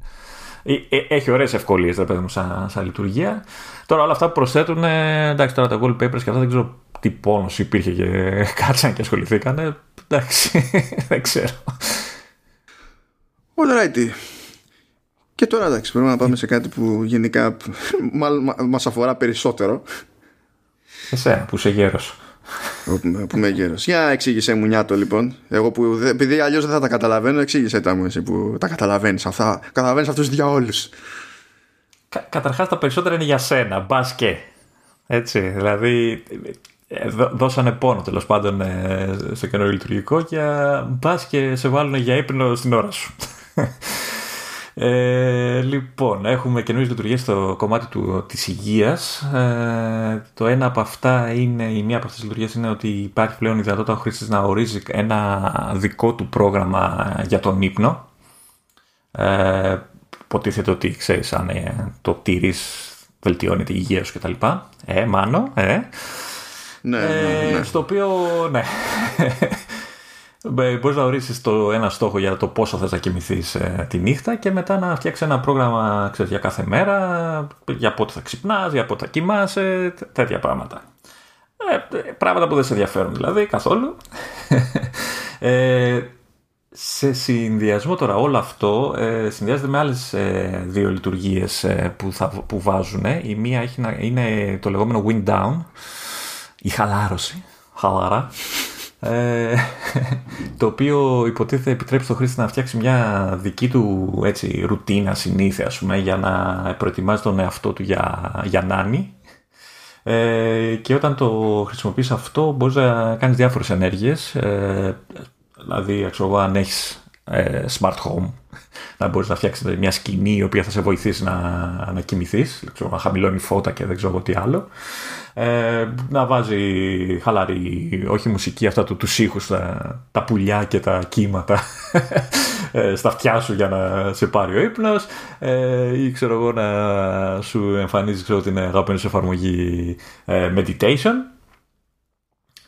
B: ε, ε, έχει ωραίες ευκολίες, δεν παιδί μου, σαν, σαν, λειτουργία. Τώρα όλα αυτά που προσθέτουν, εντάξει, τώρα τα wallpapers και αυτά δεν ξέρω τι πόνος υπήρχε και (laughs) κάτσαν και ασχοληθήκανε. Εντάξει, (laughs) δεν ξέρω.
A: All righty. Και τώρα εντάξει, πρέπει να πάμε σε κάτι που γενικά (laughs) μας αφορά περισσότερο.
B: Εσένα που είσαι γέρος.
A: που είμαι γέρος. Για εξήγησέ μου νιάτο λοιπόν. Εγώ που, επειδή αλλιώς δεν θα τα καταλαβαίνω, εξήγησέ τα μου εσύ που τα καταλαβαίνεις αυτά. Καταλαβαίνεις αυτούς για όλους.
B: Κα, καταρχάς τα περισσότερα είναι για σένα, μπας και. Έτσι, δηλαδή ε, δώσανε πόνο τέλος πάντων ε, στο καινούριο λειτουργικό και μπας και σε βάλουν για ύπνο στην ώρα σου. Ε, λοιπόν, έχουμε καινούριες λειτουργίες στο κομμάτι του, της υγείας. Ε, το ένα από αυτά είναι, η μία από αυτές τις λειτουργίες είναι ότι υπάρχει πλέον η δυνατότητα ο χρήστης να ορίζει ένα δικό του πρόγραμμα για τον ύπνο. Ε, υποτίθεται ότι ξέρεις αν ε, το τήρεις βελτιώνει τη υγεία σου κτλ. Ε, μάνο, ε.
A: Ναι, ναι, ναι.
B: Στο οποίο, ναι. Μπορείς να ορίσεις το ένα στόχο για το πόσο θες να κοιμηθείς ε, τη νύχτα και μετά να φτιάξεις ένα πρόγραμμα ξέρεις, για κάθε μέρα, για πότε θα ξυπνάς, για πότε θα κοιμάσαι, τέτοια πράγματα. Ε, πράγματα που δεν σε ενδιαφέρουν δηλαδή καθόλου. ε, σε συνδυασμό τώρα όλο αυτό ε, συνδυάζεται με άλλες ε, δύο λειτουργίες ε, που, θα, που βάζουν. Η μία έχει είναι το λεγόμενο wind down, η χαλάρωση, χαλάρα, ε, το οποίο υποτίθεται επιτρέπει στον χρήστη να φτιάξει μια δική του έτσι, ρουτίνα συνήθεια ας πούμε, για να προετοιμάζει τον εαυτό του για, για νάνι. Ε, και όταν το χρησιμοποιείς αυτό μπορείς να κάνεις διάφορες ενέργειες. Ε, δηλαδή ξέρω, αν έχεις ε, smart home να μπορείς να φτιάξεις μια σκηνή η οποία θα σε βοηθήσει να, να κοιμηθείς. Να χαμηλώνει φώτα και δεν ξέρω τι άλλο ε, να βάζει χαλαρή, όχι μουσική, αυτά του, τους ήχους, τα, τα πουλιά και τα κύματα (laughs) ε, στα αυτιά σου για να σε πάρει ο ύπνος ε, ή ξέρω εγώ να σου εμφανίζει ξέρω, την αγαπημένη σου εφαρμογή ε, meditation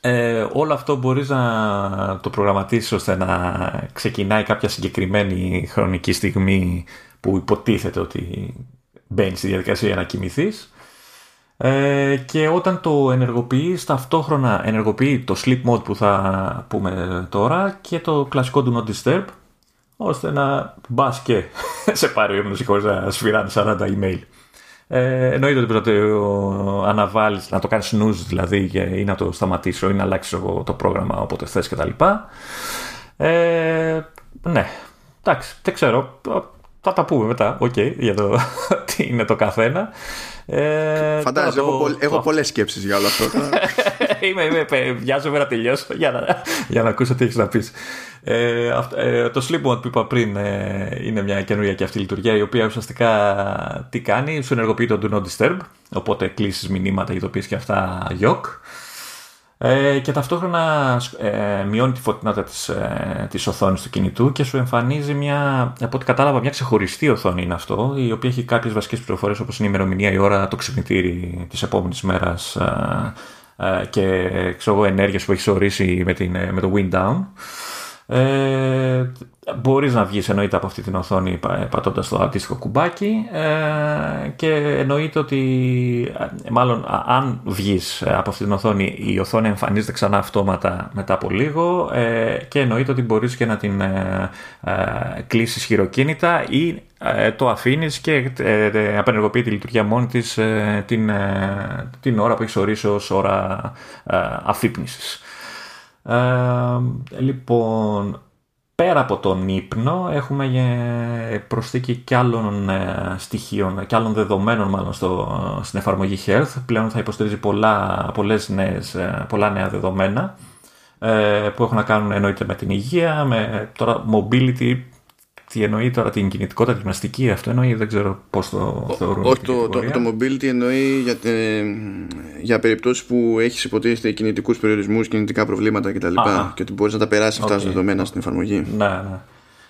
B: ε, όλο αυτό μπορείς να το προγραμματίσεις ώστε να ξεκινάει κάποια συγκεκριμένη χρονική στιγμή που υποτίθεται ότι μπαίνει στη διαδικασία να κοιμηθείς. Ε, και όταν το ενεργοποιείς, ταυτόχρονα ενεργοποιεί το sleep mode που θα πούμε τώρα και το κλασικό do not disturb, ώστε να μπας και (laughs) σε πάρει ο ύπνος χωρίς να σφυράνε 40 email. Ε, εννοείται ότι πρέπει να το αναβάλεις, να το κάνεις snooze δηλαδή ή να το σταματήσω ή να αλλάξεις το πρόγραμμα όποτε θες κτλ. Ε, ναι, εντάξει, δεν ξέρω. Θα τα πούμε μετά, ok, okay, για το (laughs) τι είναι το καθένα.
A: Ε, Φαντάζομαι, έχω, το... έχω πολλές σκέψεις για όλο αυτό. (laughs)
B: είμαι, είμαι, βιάζομαι να τελειώσω για να, για να ακούσω τι έχεις να πεις. Ε, ε, το Sleep Mode που είπα πριν ε, είναι μια καινούργια και αυτή λειτουργία η οποία ουσιαστικά τι κάνει, σου ενεργοποιεί το Do Not Disturb οπότε κλήσεις μηνύματα, ειδοποιήσεις και αυτά γιοκ ε, και ταυτόχρονα ε, μειώνει τη φωτεινότητα της, ε, της οθόνης του κινητού και σου εμφανίζει μια, από ό,τι κατάλαβα, μια ξεχωριστή οθόνη είναι αυτό, η οποία έχει κάποιες βασικές πληροφορίες όπως είναι η ημερομηνία, η ώρα, το ξυπνητήρι της επόμενης μέρας ε, ε, και ξέρω, ενέργειες που έχεις ορίσει με, την, με το wind down. Ε, μπορείς να βγεις εννοείται από αυτή την οθόνη πατώντας το αντίστοιχο κουμπάκι ε, και εννοείται ότι ε, μάλλον αν βγεις ε, από αυτή την οθόνη η οθόνη εμφανίζεται ξανά αυτόματα μετά από λίγο ε, και εννοείται ότι μπορείς και να την ε, κλείσεις χειροκίνητα ή το αφήνεις και απενεργοποιεί τη λειτουργία μόνη της την, την ώρα που έχεις ορίσει ως ώρα αφύπνισης. Ε, λοιπόν, πέρα από τον ύπνο έχουμε προσθήκη και άλλων ε, στοιχείων και άλλων δεδομένων μάλλον στο, στην εφαρμογή Health. Πλέον θα υποστηρίζει πολλά, πολλές νέες, ε, πολλά νέα δεδομένα που έχουν να κάνουν εννοείται με την υγεία, με τώρα mobility τι εννοεί τώρα την κινητικότητα, τη γυμναστική, αυτό εννοεί, δεν ξέρω πώς το θεωρούν.
A: Όχι, το, το, το, mobility εννοεί για, τε, για περιπτώσεις που έχεις υποτίθεται κινητικούς περιορισμούς, κινητικά προβλήματα κτλ. Και ότι μπορείς να τα περάσεις αυτά okay. δεδομένα στην εφαρμογή.
B: Ναι, ναι.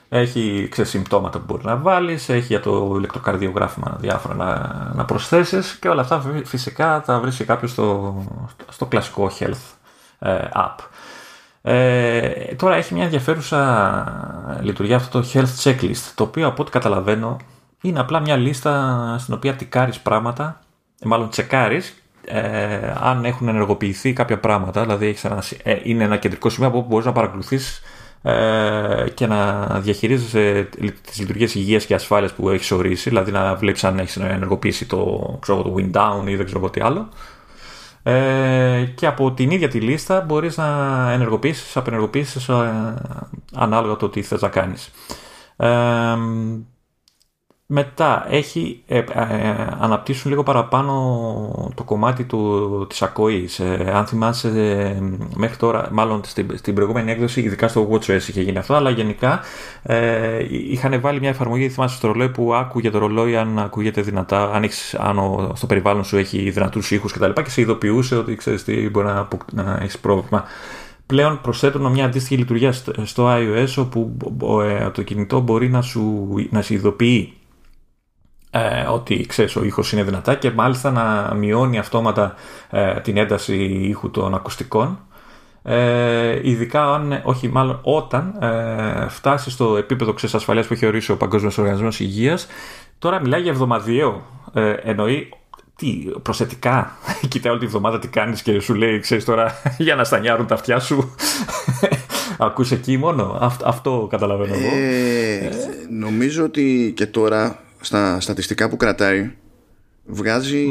B: Έχει συμπτώματα που μπορεί να βάλεις, έχει για το ηλεκτροκαρδιογράφημα διάφορα να, να προσθέσεις και όλα αυτά φυσικά τα βρίσκει κάποιος στο, στο κλασικό health ε, app. Ε, τώρα έχει μια ενδιαφέρουσα λειτουργία αυτό το health checklist, το οποίο από ό,τι καταλαβαίνω είναι απλά μια λίστα στην οποία τικάρεις πράγματα, ε, μάλλον τσεκάρεις ε, αν έχουν ενεργοποιηθεί κάποια πράγματα, δηλαδή έχεις ένα, ε, είναι ένα κεντρικό σημείο από όπου μπορείς να παρακολουθείς ε, και να διαχειρίζεσαι τις λειτουργίες υγείας και ασφάλειας που έχεις ορίσει, δηλαδή να βλέπεις αν έχεις ενεργοποιήσει το, ξέρω, το wind down ή δεν ξέρω τι άλλο ε, και από την ίδια τη λίστα μπορείς να ενεργοποιήσεις, απενεργοποιήσεις ε, ανάλογα το τι θες να κάνεις. Ε, μετά έχει, ε, ε, αναπτύσσουν λίγο παραπάνω το κομμάτι του, της ακοής. Ε, αν θυμάσαι ε, μέχρι τώρα, μάλλον στην, στην προηγούμενη έκδοση, ειδικά στο WatchOS είχε γίνει αυτό, αλλά γενικά ε, είχαν βάλει μια εφαρμογή, θυμάσαι στο ρολόι που άκουγε το ρολόι αν ακούγεται δυνατά, αν, έχεις, αν ο, στο περιβάλλον σου έχει δυνατούς ήχους κτλ. Και, και σε ειδοποιούσε ότι ξέρεις τι μπορεί να, να έχεις πρόβλημα πλέον προσθέτουν μια αντίστοιχη λειτουργία στο iOS όπου το κινητό μπορεί να σου να σε ειδοποιεί ε, ότι ξέρεις ο ήχος είναι δυνατά και μάλιστα να μειώνει αυτόματα ε, την ένταση ήχου των ακουστικών. Ε, ειδικά αν, όχι μάλλον όταν ε, φτάσει στο επίπεδο ξέρεις, ασφαλείας που έχει ορίσει ο Παγκόσμιος Οργανισμός Υγείας τώρα μιλάει για εβδομαδιαίο. Ε, εννοεί τι, προσετικά (laughs) κοιτάει όλη τη βδομάδα τι κάνεις και σου λέει ξέρεις τώρα (laughs) για να στανιάρουν τα αυτιά σου. (laughs) Ακούς εκεί μόνο. Αυτό, αυτό καταλαβαίνω εγώ.
A: Ε, νομίζω ότι και τώρα στα στατιστικά που κρατάει βγάζει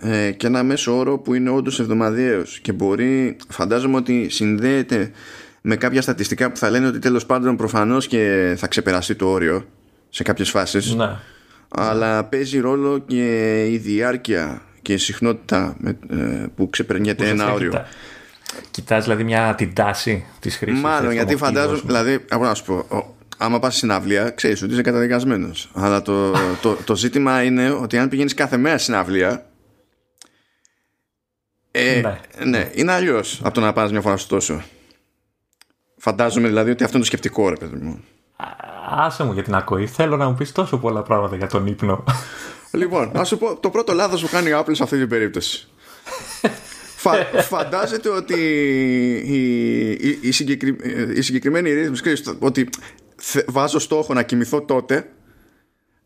A: ε, και ένα μέσο όρο που είναι όντως εβδομαδιαίος και μπορεί φαντάζομαι ότι συνδέεται με κάποια στατιστικά που θα λένε ότι τέλος πάντων προφανώς και θα ξεπεράσει το όριο σε κάποιες φάσεις
B: ναι.
A: αλλά παίζει ρόλο και η διάρκεια και η συχνότητα ε, που ξεπερνιέται ένα όριο κοιτά.
B: Κοιτάς δηλαδή μια την τάση της χρήσης
A: Μάλλον γιατί φαντάζομαι δηλαδή από να σου πω άμα πας στην αυλία, ξέρεις ότι είσαι καταδικασμένος. Αλλά το, το, το, ζήτημα είναι ότι αν πηγαίνεις κάθε μέρα στην αυλία, ε, ναι. ναι, είναι αλλιώς από το να πας μια φορά στο τόσο. Φαντάζομαι δηλαδή ότι αυτό είναι το σκεπτικό, ρε παιδί μου.
B: Άσε μου για την ακοή. Θέλω να μου πεις τόσο πολλά πράγματα για τον ύπνο.
A: Λοιπόν, να σου πω το πρώτο λάθος που κάνει η Apple σε αυτή την περίπτωση. Φα, φαντάζεται ότι η, η, η, συγκεκρι, η συγκεκριμένη ρύθμιση ότι βάζω στόχο να κοιμηθώ τότε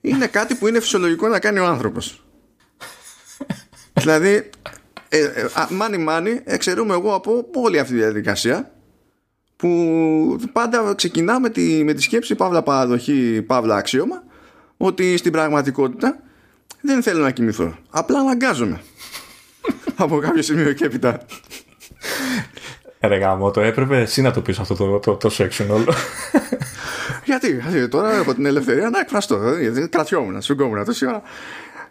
A: είναι κάτι που είναι φυσιολογικό να κάνει ο άνθρωπος. (laughs) δηλαδή, ε, ε, μάνι μάνι, εξαιρούμε εγώ από όλη αυτή τη διαδικασία που πάντα ξεκινά με τη, με τη σκέψη παύλα παραδοχή, παύλα αξίωμα ότι στην πραγματικότητα δεν θέλω να κοιμηθώ. Απλά αναγκάζομαι. (laughs) από κάποιο σημείο και έπειτα.
B: Ρε γάμο, το έπρεπε εσύ να το πεις αυτό το, το, το section όλο. (laughs)
A: γιατί, γιατί, τώρα από την ελευθερία να εκφραστώ. Γιατί κρατιόμουν, σφυγγόμουν τόση ώρα.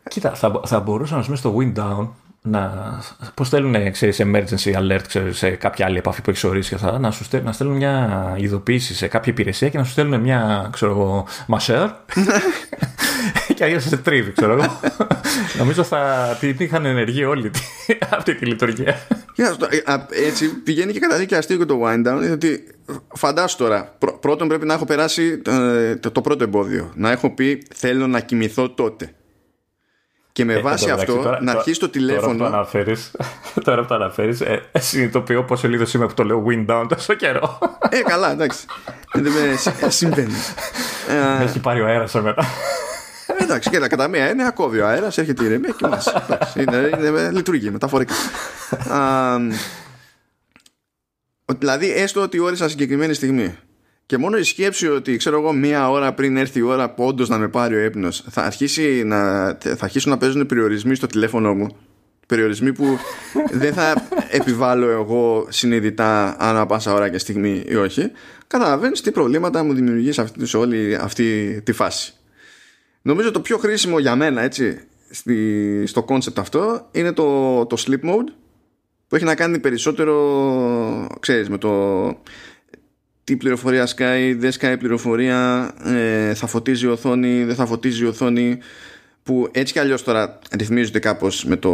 B: Κοίτα, θα, θα μπορούσα να σου στο wind down να, πώς στέλνουν ξέρεις, emergency alert ξέρεις, σε κάποια άλλη επαφή που έχεις ορίσει και αυτά, να, σου στέλνουν, να στέλνουν μια ειδοποίηση σε κάποια υπηρεσία και να σου στέλνουν μια ξέρω εγώ, μασέρ. (laughs) (laughs) Και αλλιώς σε τρίβει ξέρω εγώ. (laughs) Νομίζω θα την είχαν ενεργεί όλοι αυτή τη λειτουργία.
A: Ε, έτσι πηγαίνει και κατά και αστείο και το wind down ότι φαντάσου τώρα πρώτον πρέπει να έχω περάσει ε, το, το πρώτο εμπόδιο. Να έχω πει θέλω να κοιμηθώ τότε και με ε, βάση αυτό τώρα, να αρχίσεις το τηλέφωνο.
B: Τώρα που το αναφέρει, (laughs) τώρα που το αναφέρεις, ε, ε, συνειδητοποιώ πόσο λίγος είμαι που το λέω wind down τόσο καιρό.
A: Ε, καλά, εντάξει. Δεν συμβαίνει.
B: Με έχει πάρει ο αέρας εμένα.
A: Εντάξει, και κατά μία έννοια ακόβει ο αέρας, έρχεται η ηρεμία και μα. Είναι, είναι, λειτουργεί μεταφορικά. δηλαδή, έστω ότι όρισα συγκεκριμένη στιγμή και μόνο η σκέψη ότι ξέρω εγώ μία ώρα πριν έρθει η ώρα που όντως να με πάρει ο ύπνος, θα, αρχίσει να, θα αρχίσουν να παίζουν περιορισμοί στο τηλέφωνο μου. Περιορισμοί που δεν θα (laughs) επιβάλλω εγώ συνειδητά ανά πάσα ώρα και στιγμή ή όχι. Καταλαβαίνεις τι προβλήματα μου δημιουργεί σε, αυτή, σε όλη αυτή τη φάση. Νομίζω το πιο χρήσιμο για μένα έτσι στη, στο concept αυτό είναι το, το sleep mode που έχει να κάνει περισσότερο ξέρεις με το τι πληροφορία σκάει, δεν σκάει πληροφορία, ε, θα φωτίζει η οθόνη, δεν θα φωτίζει η οθόνη που έτσι κι αλλιώς τώρα ρυθμίζονται κάπως με το,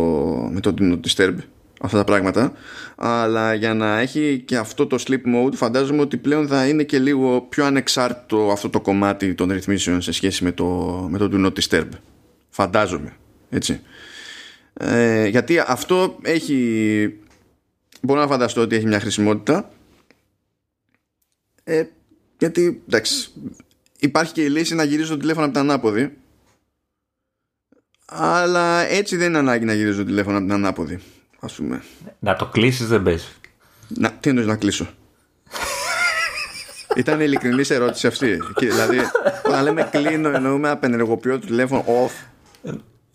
A: με το Do Not Disturb αυτά τα πράγματα. Αλλά για να έχει και αυτό το sleep mode φαντάζομαι ότι πλέον θα είναι και λίγο πιο ανεξάρτητο αυτό το κομμάτι των ρυθμίσεων σε σχέση με το, με το Do Not Disturb. Φαντάζομαι έτσι. Ε, γιατί αυτό έχει μπορώ να φανταστώ ότι έχει μια χρησιμότητα ε, γιατί εντάξει, υπάρχει και η λύση να γυρίζω το τηλέφωνο από την ανάποδη. Αλλά έτσι δεν είναι ανάγκη να γυρίζω το τηλέφωνο από την ανάποδη. Ας πούμε.
B: Να το κλείσεις δεν παίζει.
A: Να, τι εννοείς να κλείσω; Ήταν ειλικρινής ερώτηση αυτή. Και, δηλαδή, όταν λέμε κλείνω, εννοούμε απενεργοποιώ το τηλέφωνο off.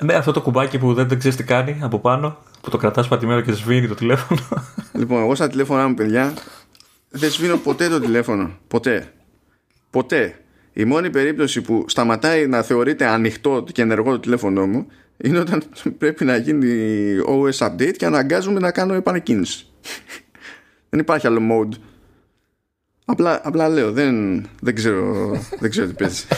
B: Ναι, αυτό το κουμπάκι που δεν, δεν ξέρεις τι κάνει από πάνω, που το κρατάς πατημένο και σβήνει το τηλέφωνο.
A: Λοιπόν, εγώ στα τηλέφωνά μου, παιδιά, δεν σβήνω ποτέ το τηλέφωνο. Ποτέ. Ποτέ. Η μόνη περίπτωση που σταματάει να θεωρείται ανοιχτό και ενεργό το τηλέφωνο μου είναι όταν (laughs) πρέπει να γίνει OS update και αναγκάζομαι να κάνω επανεκκίνηση. (laughs) δεν υπάρχει άλλο mode. Απλά, απλά λέω, δεν, δεν, ξέρω, δεν ξέρω τι παίζει. (laughs)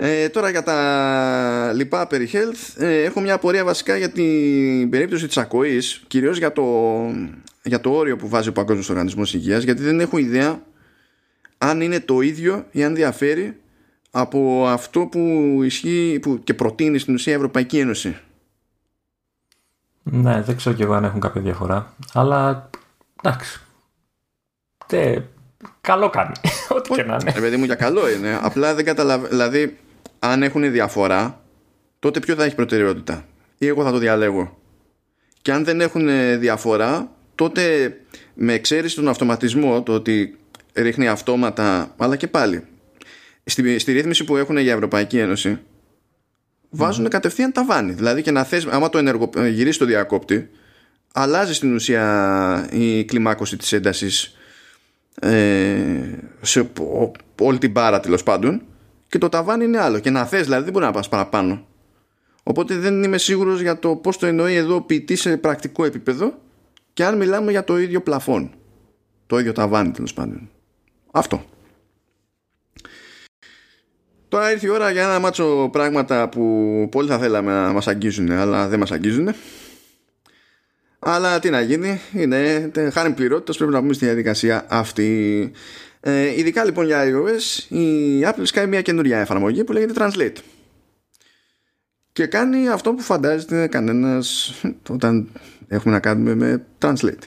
A: Ε, τώρα για τα λοιπά περί health ε, έχω μια απορία βασικά για την περίπτωση της ακοής κυρίως για το, για το όριο που βάζει ο Παγκόσμιος Οργανισμός Υγείας γιατί δεν έχω ιδέα αν είναι το ίδιο ή αν διαφέρει από αυτό που ισχύει που και προτείνει στην ουσία η Ευρωπαϊκή Ένωση.
B: Ναι, δεν ξέρω κι εγώ αν έχουν κάποια διαφορά. Αλλά εντάξει. Τε, καλό κάνει. (laughs) Ό,τι και να είναι.
A: Ε, παιδί μου, για καλό είναι. Απλά δεν καταλαβαίνω. Δηλαδή, αν έχουν διαφορά, τότε ποιο θα έχει προτεραιότητα; Ή εγώ θα το διαλέγω; Και αν δεν έχουν διαφορά, τότε με εξαίρεση τον αυτοματισμό, το ότι ρίχνει αυτόματα, αλλά και πάλι. Στη, στη ρύθμιση που έχουν για Ευρωπαϊκή Ένωση, βάζουν mm. κατευθείαν ταβάνι. Δηλαδή και να θες, άμα το ενεργο, γυρίσεις το διακόπτη, αλλάζει στην ουσία η κλιμάκωση της έντασης ε, σε όλη την πάρα τέλος πάντων και το ταβάνι είναι άλλο. Και να θες δηλαδή δεν μπορεί να πας παραπάνω. Οπότε δεν είμαι σίγουρος για το πώς το εννοεί εδώ ο ποιητής σε πρακτικό επίπεδο και αν μιλάμε για το ίδιο πλαφόν. Το ίδιο ταβάνι τέλος πάντων. Αυτό. Τώρα ήρθε η ώρα για ένα μάτσο πράγματα που πολύ θα θέλαμε να μας αγγίζουν αλλά δεν μας αγγίζουν. Αλλά τι να γίνει, είναι χάρη πληρότητας πρέπει να πούμε στη διαδικασία αυτή. Ε, ειδικά λοιπόν για iOS η Apple σκάει μια καινούρια εφαρμογή που λέγεται Translate και κάνει αυτό που φαντάζεται κανένας όταν έχουμε να κάνουμε με Translate.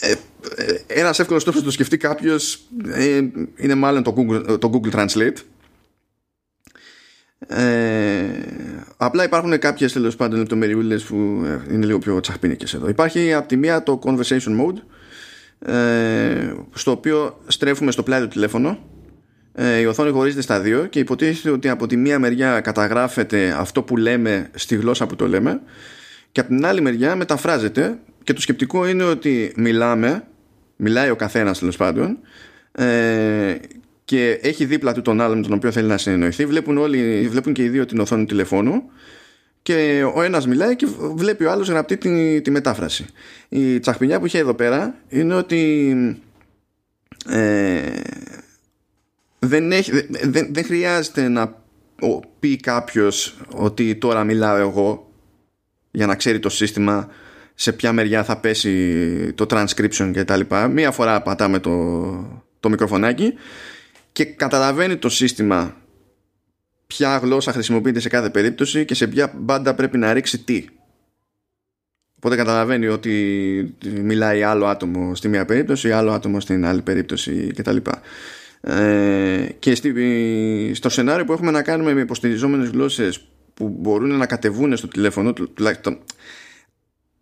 A: Ε, ένας εύκολος τρόπος να το σκεφτεί κάποιος ε, είναι μάλλον το Google, το Google Translate. Ε, απλά υπάρχουν κάποιες τέλος πάντων λεπτομεριούλες που είναι λίγο πιο τσαχπίνικες εδώ. Υπάρχει από τη μία το conversation mode ε, στο οποίο στρέφουμε στο πλάι του τηλέφωνο. ε, η οθόνη χωρίζεται στα δύο και υποτίθεται ότι από τη μία μεριά καταγράφεται αυτό που λέμε στη γλώσσα που το λέμε και από την άλλη μεριά μεταφράζεται και το σκεπτικό είναι ότι μιλάμε μιλάει ο καθένας τέλος πάντων ε, και έχει δίπλα του τον άλλον με τον οποίο θέλει να συνεννοηθεί. Βλέπουν, όλοι, βλέπουν και οι δύο την οθόνη του τηλεφώνου και ο ένας μιλάει και βλέπει ο άλλος γραπτεί τη, τη μετάφραση. Η τσαχπινιά που είχε εδώ πέρα είναι ότι ε, δεν, έχει, δεν, δεν χρειάζεται να πει κάποιος ότι τώρα μιλάω εγώ για να ξέρει το σύστημα σε ποια μεριά θα πέσει το transcription και τα λοιπά. Μία φορά πατάμε το, το μικροφωνάκι και καταλαβαίνει το σύστημα ποια γλώσσα χρησιμοποιείται σε κάθε περίπτωση και σε ποια μπάντα πρέπει να ρίξει τι. Οπότε καταλαβαίνει ότι μιλάει άλλο άτομο στη μία περίπτωση, άλλο άτομο στην άλλη περίπτωση κτλ. Ε, και στη, στο σενάριο που έχουμε να κάνουμε με υποστηριζόμενες γλώσσες που μπορούν να κατεβούν στο τηλέφωνο τουλάχιστον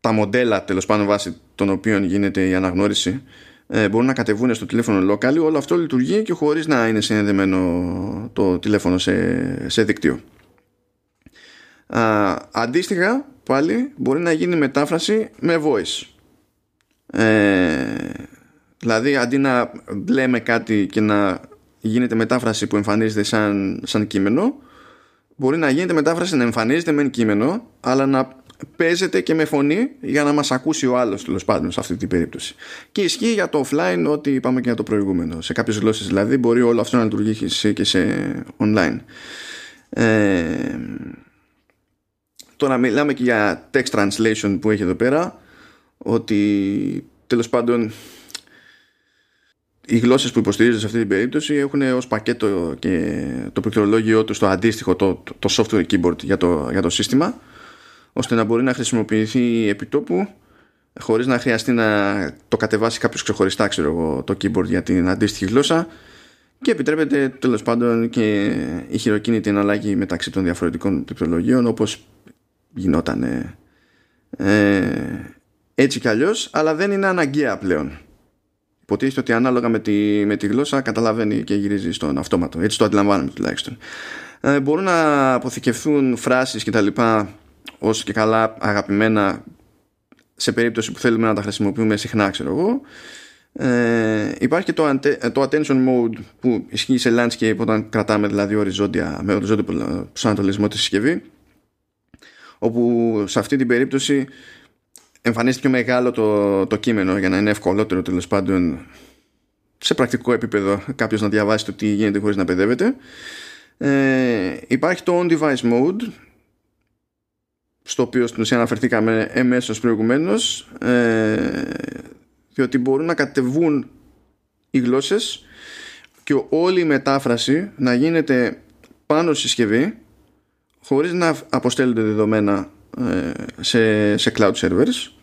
A: τα μοντέλα τέλος πάντων βάσει των οποίων γίνεται η αναγνώριση ε, μπορούν να κατεβούν στο τηλέφωνο local. Όλο αυτό λειτουργεί και χωρίς να είναι συνδεμένο το τηλέφωνο σε, σε δίκτυο. Α, αντίστοιχα πάλι μπορεί να γίνει μετάφραση με voice. Ε, δηλαδή αντί να λέμε κάτι και να γίνεται μετάφραση που εμφανίζεται σαν, σαν κείμενο μπορεί να γίνεται μετάφραση να εμφανίζεται με κείμενο αλλά να παίζεται και με φωνή για να μας ακούσει ο άλλος τέλος πάντων σε αυτή την περίπτωση. Και ισχύει για το offline ό,τι είπαμε και για το προηγούμενο. Σε κάποιες γλώσσες δηλαδή μπορεί όλο αυτό να λειτουργήσει και σε online. Ε, τώρα μιλάμε και για text translation που έχει εδώ πέρα ότι τέλος πάντων οι γλώσσες που υποστηρίζονται σε αυτή την περίπτωση έχουν ως πακέτο και το πληκτρολόγιο του στο αντίστοιχο το, το software keyboard για το, για το σύστημα ώστε να μπορεί να χρησιμοποιηθεί επιτόπου χωρίς να χρειαστεί να το κατεβάσει κάποιος ξεχωριστά ξέρω εγώ, το keyboard για την αντίστοιχη γλώσσα. Και επιτρέπεται τέλος πάντων και η χειροκίνητη εναλλαγή μεταξύ των διαφορετικών πληκτρολογίων όπως γινόταν ε, έτσι κι αλλιώς αλλά δεν είναι αναγκαία πλέον υποτίθεται ότι ανάλογα με τη, με τη γλώσσα καταλαβαίνει και γυρίζει στον αυτόματο. Έτσι το αντιλαμβάνομαι τουλάχιστον. Ε, μπορούν να αποθηκευθούν φράσεις και τα λοιπά ως και καλά αγαπημένα σε περίπτωση που θέλουμε να τα χρησιμοποιούμε συχνά ξέρω εγώ. Ε, υπάρχει και το, το attention mode που ισχύει σε landscape όταν κρατάμε δηλαδή οριζόντια, με οριζόντιο προσανατολισμό τη συσκευή όπου σε αυτή την περίπτωση εμφανίστηκε μεγάλο το, το κείμενο για να είναι ευκολότερο τέλος πάντων σε πρακτικό επίπεδο κάποιος να διαβάσει το τι γίνεται χωρίς να παιδεύεται. Ε, υπάρχει το on device mode στο οποίο στην ουσία αναφερθήκαμε εμέσως προηγουμένως ε, διότι μπορούν να κατεβούν οι γλώσσες και όλη η μετάφραση να γίνεται πάνω στη συσκευή χωρίς να αποστέλλονται δεδομένα ε, σε, σε cloud servers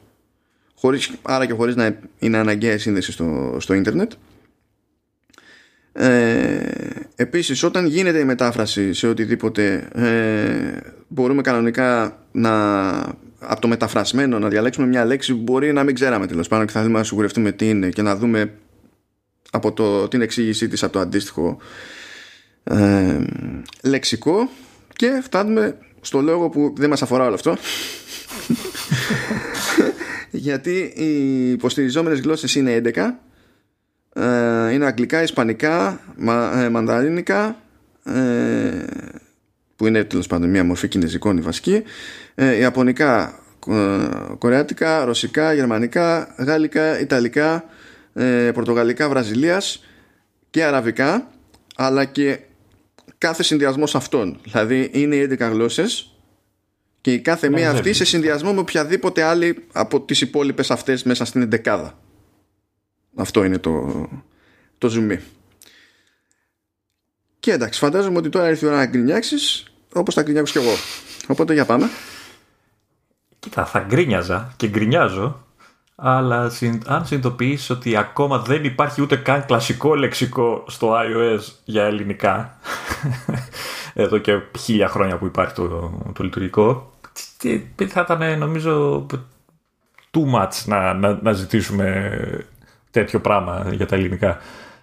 A: χωρίς, άρα και χωρίς να είναι αναγκαία σύνδεση στο, στο ίντερνετ. Ε, επίσης όταν γίνεται η μετάφραση σε οτιδήποτε ε, μπορούμε κανονικά να από το μεταφρασμένο να διαλέξουμε μια λέξη που μπορεί να μην ξέραμε τέλος πάντων και θα θέλουμε να σιγουρευτούμε τι είναι και να δούμε από το, την εξήγησή της από το αντίστοιχο ε, λεξικό. Και φτάνουμε στο λόγο που δεν μας αφορά όλο αυτό (laughs) γιατί οι υποστηριζόμενες γλώσσες είναι 11 ε, είναι αγγλικά, ισπανικά, μα, ε, μανδαρίνικα ε, που είναι τέλος πάντων μια μορφή κινέζικων η βασική ε, ιαπωνικά, ε, κορεάτικα, ρωσικά, γερμανικά, γάλλικα, ιταλικά, ε, πορτογαλικά, βραζιλίας και αραβικά αλλά και κάθε συνδυασμός αυτών. Δηλαδή είναι 11 γλώσσες και η κάθε μία αυτή σε συνδυασμό με οποιαδήποτε άλλη από τις υπόλοιπες αυτές μέσα στην εντεκάδα. Αυτό είναι το, το zoom και εντάξει φαντάζομαι ότι τώρα ήρθε η ώρα να γκρινιάξεις όπως θα γκρινιάξω κι εγώ. Οπότε για πάμε.
B: Κοίτα θα γκρίνιαζα και γκρινιάζω αλλά αν συνειδητοποιήσεις ότι ακόμα δεν υπάρχει ούτε καν κλασικό λεξικό στο iOS για ελληνικά, (laughs) εδώ και χίλια χρόνια που υπάρχει το, το λειτουργικό, θα ήταν νομίζω too much να, να, να ζητήσουμε τέτοιο πράγμα για τα ελληνικά.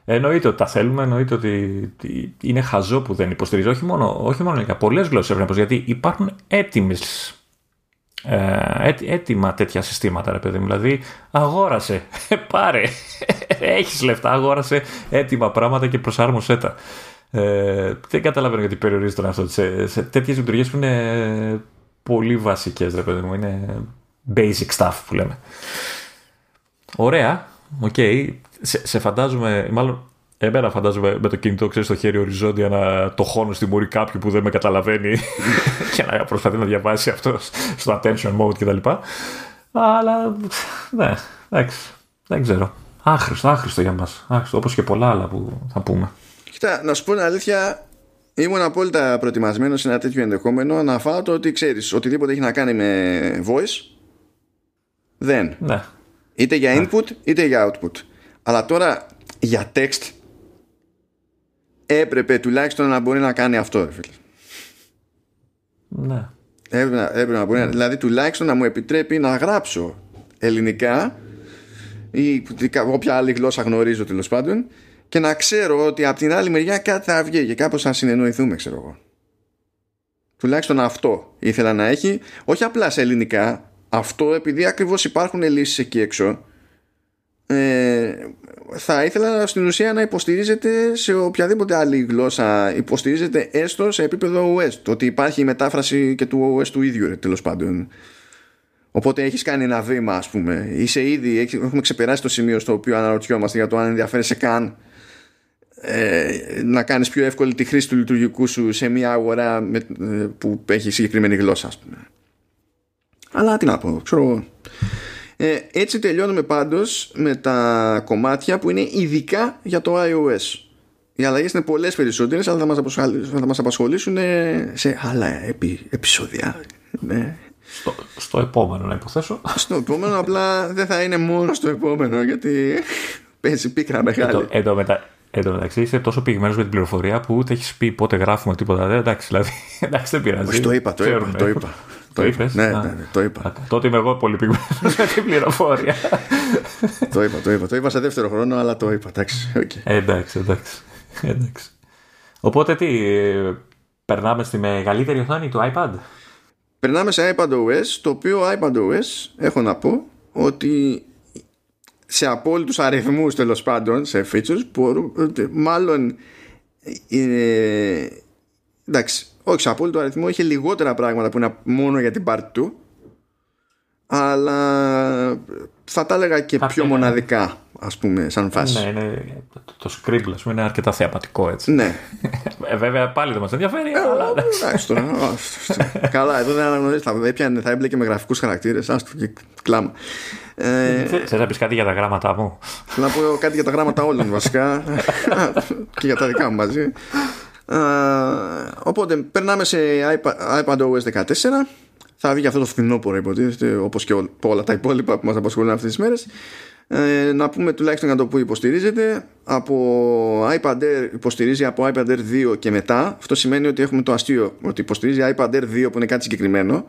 B: Εννοείται ότι τα θέλουμε, εννοείται ότι είναι χαζό που δεν υποστηρίζει. Όχι μόνο, όχι μόνο για πολλές γλώσσες πρέπει γιατί υπάρχουν έτοιμες. Ε, έτοιμα τέτοια συστήματα, ρε παιδί μου. Δηλαδή, αγόρασε, (laughs) πάρε, (laughs) έχεις λεφτά, αγόρασε έτοιμα πράγματα και προσάρμοσέ τα. Ε, δεν καταλαβαίνω γιατί περιορίζει τον αυτό σε, σε τέτοιες λειτουργίες που είναι πολύ βασικές, ρε παιδί μου. Είναι basic stuff που λέμε. Ωραία, ok. Okay. Σε, σε φαντάζομαι, μάλλον Εμένα φαντάζομαι με το κινητό ξέρεις στο χέρι οριζόντια να το χώνω στη μούρη κάποιου που δεν με καταλαβαίνει (laughs) και να προσπαθεί να διαβάσει αυτός στο attention mode κτλ. Αλλά ναι, εντάξει, δεν ξέρω. Άχρηστο, άχρηστο για μας. Άχρηστο, όπως και πολλά άλλα που θα πούμε.
A: Κοίτα, να σου πω την αλήθεια, ήμουν απόλυτα προετοιμασμένος σε ένα τέτοιο ενδεχόμενο να φάω το ότι ξέρεις, οτιδήποτε έχει να κάνει με voice, δεν.
B: Ναι.
A: Είτε για ναι. input, είτε για output. Αλλά τώρα για text έπρεπε τουλάχιστον να μπορεί να κάνει αυτό, φίλε.
B: Ναι.
A: Έπρεπε να, έπρεπε να μπορεί, δηλαδή τουλάχιστον να μου επιτρέπει να γράψω ελληνικά ή όποια άλλη γλώσσα γνωρίζω τέλος πάντων και να ξέρω ότι από την άλλη μεριά κάτι θα βγει και κάπως θα συνεννοηθούμε, ξέρω εγώ. Τουλάχιστον αυτό ήθελα να έχει, όχι απλά σε ελληνικά, αυτό επειδή ακριβώς υπάρχουν λύσεις εκεί έξω ε, θα ήθελα στην ουσία να υποστηρίζεται σε οποιαδήποτε άλλη γλώσσα. Υποστηρίζεται έστω σε επίπεδο OS το ότι υπάρχει η μετάφραση και του OS του ίδιου τέλος πάντων. Οπότε έχεις κάνει ένα βήμα ας πούμε. Είσαι ήδη, έχουμε ξεπεράσει το σημείο στο οποίο αναρωτιόμαστε για το αν ενδιαφέρεσαι καν. ε, να κάνεις πιο εύκολη τη χρήση του λειτουργικού σου σε μια αγορά με, ε, που έχει συγκεκριμένη γλώσσα ας πούμε αλλά τι να πω ξέρω ε, έτσι τελειώνουμε πάντως με τα κομμάτια που είναι ειδικά για το iOS. Οι αλλαγές είναι πολλές περισσότερες, αλλά θα μας απασχολήσουν, μας απασχολήσουν σε άλλα επει, επεισόδια. Ναι.
B: Στο, στο επόμενο, να υποθέσω.
A: Στο επόμενο, απλά δεν θα είναι μόνο στο επόμενο, γιατί παίζει πίκρα μεγάλη.
B: Εν τω μετα... μεταξύ είσαι τόσο πηγμένο με την πληροφορία που ούτε έχεις πει πότε γράφουμε τίποτα. Δεν, εντάξει, δηλαδή, (laughs) εντάξει, δεν πειράζει.
A: το είπα, το είπα. Το είπα.
B: Το είπες;
A: Ναι, ναι, ναι, το είπα.
B: Τότε είμαι εγώ πολύ πυγμένος (laughs) με την πληροφορία.
A: το είπα, το είπα. Το είπα σε δεύτερο χρόνο, αλλά το είπα. Εντάξει, okay.
B: εντάξει, εντάξει. εντάξει. Οπότε τι, περνάμε στη μεγαλύτερη οθόνη του iPad;
A: Περνάμε σε iPad OS, το οποίο iPad OS έχω να πω ότι σε απόλυτους αριθμούς τέλος πάντων, σε features, που μάλλον ε, εντάξει, όχι σε απόλυτο αριθμό, είχε λιγότερα πράγματα που είναι μόνο για την part του αλλά θα τα έλεγα και πιο μοναδικά ας πούμε σαν φάση.
B: Ναι, ναι, το scribble πούμε είναι αρκετά θεαματικό έτσι.
A: Ναι.
B: ε, βέβαια πάλι δεν μας ενδιαφέρει ε, αλλά (laughs)
A: καλά εδώ δεν αναγνωρίζεις θα, έπιανε, θα έμπλεκε με γραφικούς χαρακτήρες άστο και κλάμα.
B: Ε, Θες να πεις κάτι για τα γράμματα μου;
A: Θέλω να πω κάτι για τα γράμματα όλων βασικά. (laughs) Και για τα δικά μου μαζί. Οπότε περνάμε σε iPad, OS 14 θα βγει αυτό το φθινόπωρο υποτίθεται όπως και όλα τα υπόλοιπα που μας απασχολούν αυτές τις μέρες ε, να πούμε τουλάχιστον για το που υποστηρίζεται από iPad Air υποστηρίζει από iPad Air 2 και μετά αυτό σημαίνει ότι έχουμε το αστείο ότι υποστηρίζει iPad Air 2 που είναι κάτι συγκεκριμένο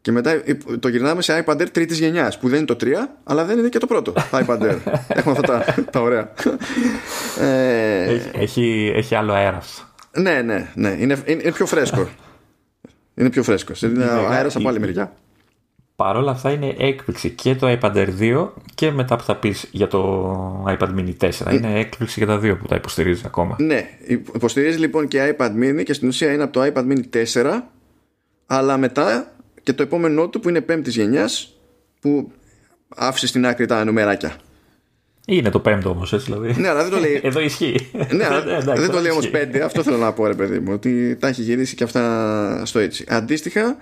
A: και μετά το γυρνάμε σε iPad Air τρίτης γενιάς, που δεν είναι το 3, αλλά δεν είναι και το πρώτο iPad Air. (laughs) Έχουμε αυτά τα, τα ωραία.
B: Ε, έχει, έχει, έχει άλλο αέρας.
A: Ναι, ναι, ναι. Είναι, είναι, πιο φρέσκο. (laughs) είναι πιο φρέσκος. Είναι αέρας από άλλη μεριά.
B: Παρ' όλα αυτά είναι έκπληξη και το iPad Air 2 και μετά που θα πεις για το iPad Mini 4. Είναι έκπληξη για τα δύο που τα υποστηρίζει ακόμα.
A: Ναι, υποστηρίζει λοιπόν και iPad Mini και στην ουσία είναι από το iPad Mini 4 αλλά μετά και το επόμενό του που είναι πέμπτης γενιάς που άφησε στην άκρη τα νουμεράκια.
B: Είναι το πέμπτο όμως, έτσι δηλαδή.
A: Ναι, αλλά δεν το λέει. (laughs)
B: Εδώ ισχύει.
A: Ναι, αλλά (laughs) δεν το λέει όμως πέντε. Αυτό θέλω να πω, ρε παιδί μου. Ότι τα έχει γυρίσει και αυτά στο έτσι. Αντίστοιχα,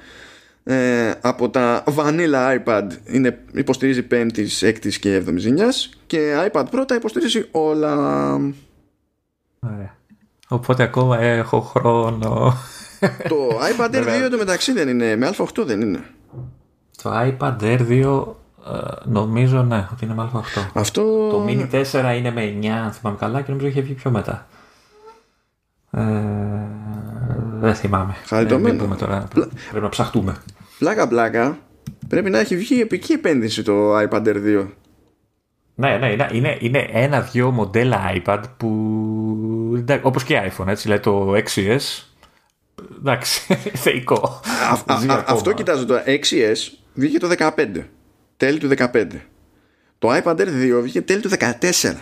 A: ε, από τα Vanilla iPad είναι, υποστηρίζει πέμπτης, έκτης και έβδομης γενιάς και iPad Pro τα υποστηρίζει όλα.
B: Ωραία. Οπότε ακόμα έχω χρόνο.
A: Το iPad Air 2 το μεταξύ δεν είναι. Με Α8 δεν είναι.
B: Το iPad Air 2 νομίζω ναι, ότι είναι με Α8.
A: Αυτό...
B: Το Mini 4 είναι με 9, αν θυμάμαι καλά, και νομίζω είχε βγει πιο μετά. Ε, δεν θυμάμαι.
A: Χαριτωμένο.
B: Ε, τώρα. Πρέπει να ψαχτούμε.
A: Πλάκα πλάκα. Πρέπει να έχει βγει επική επένδυση το iPad Air 2.
B: Ναι, ναι, είναι, είναι ένα-δυο μοντέλα iPad που. Όπως και iPhone, έτσι. Δηλαδή το 6S. Εντάξει, (laughs) θεϊκό.
A: αυτό κοιτάζω το 6S βγήκε το 15. Τέλη του 15. Το iPad Air 2 βγήκε τέλη του 14.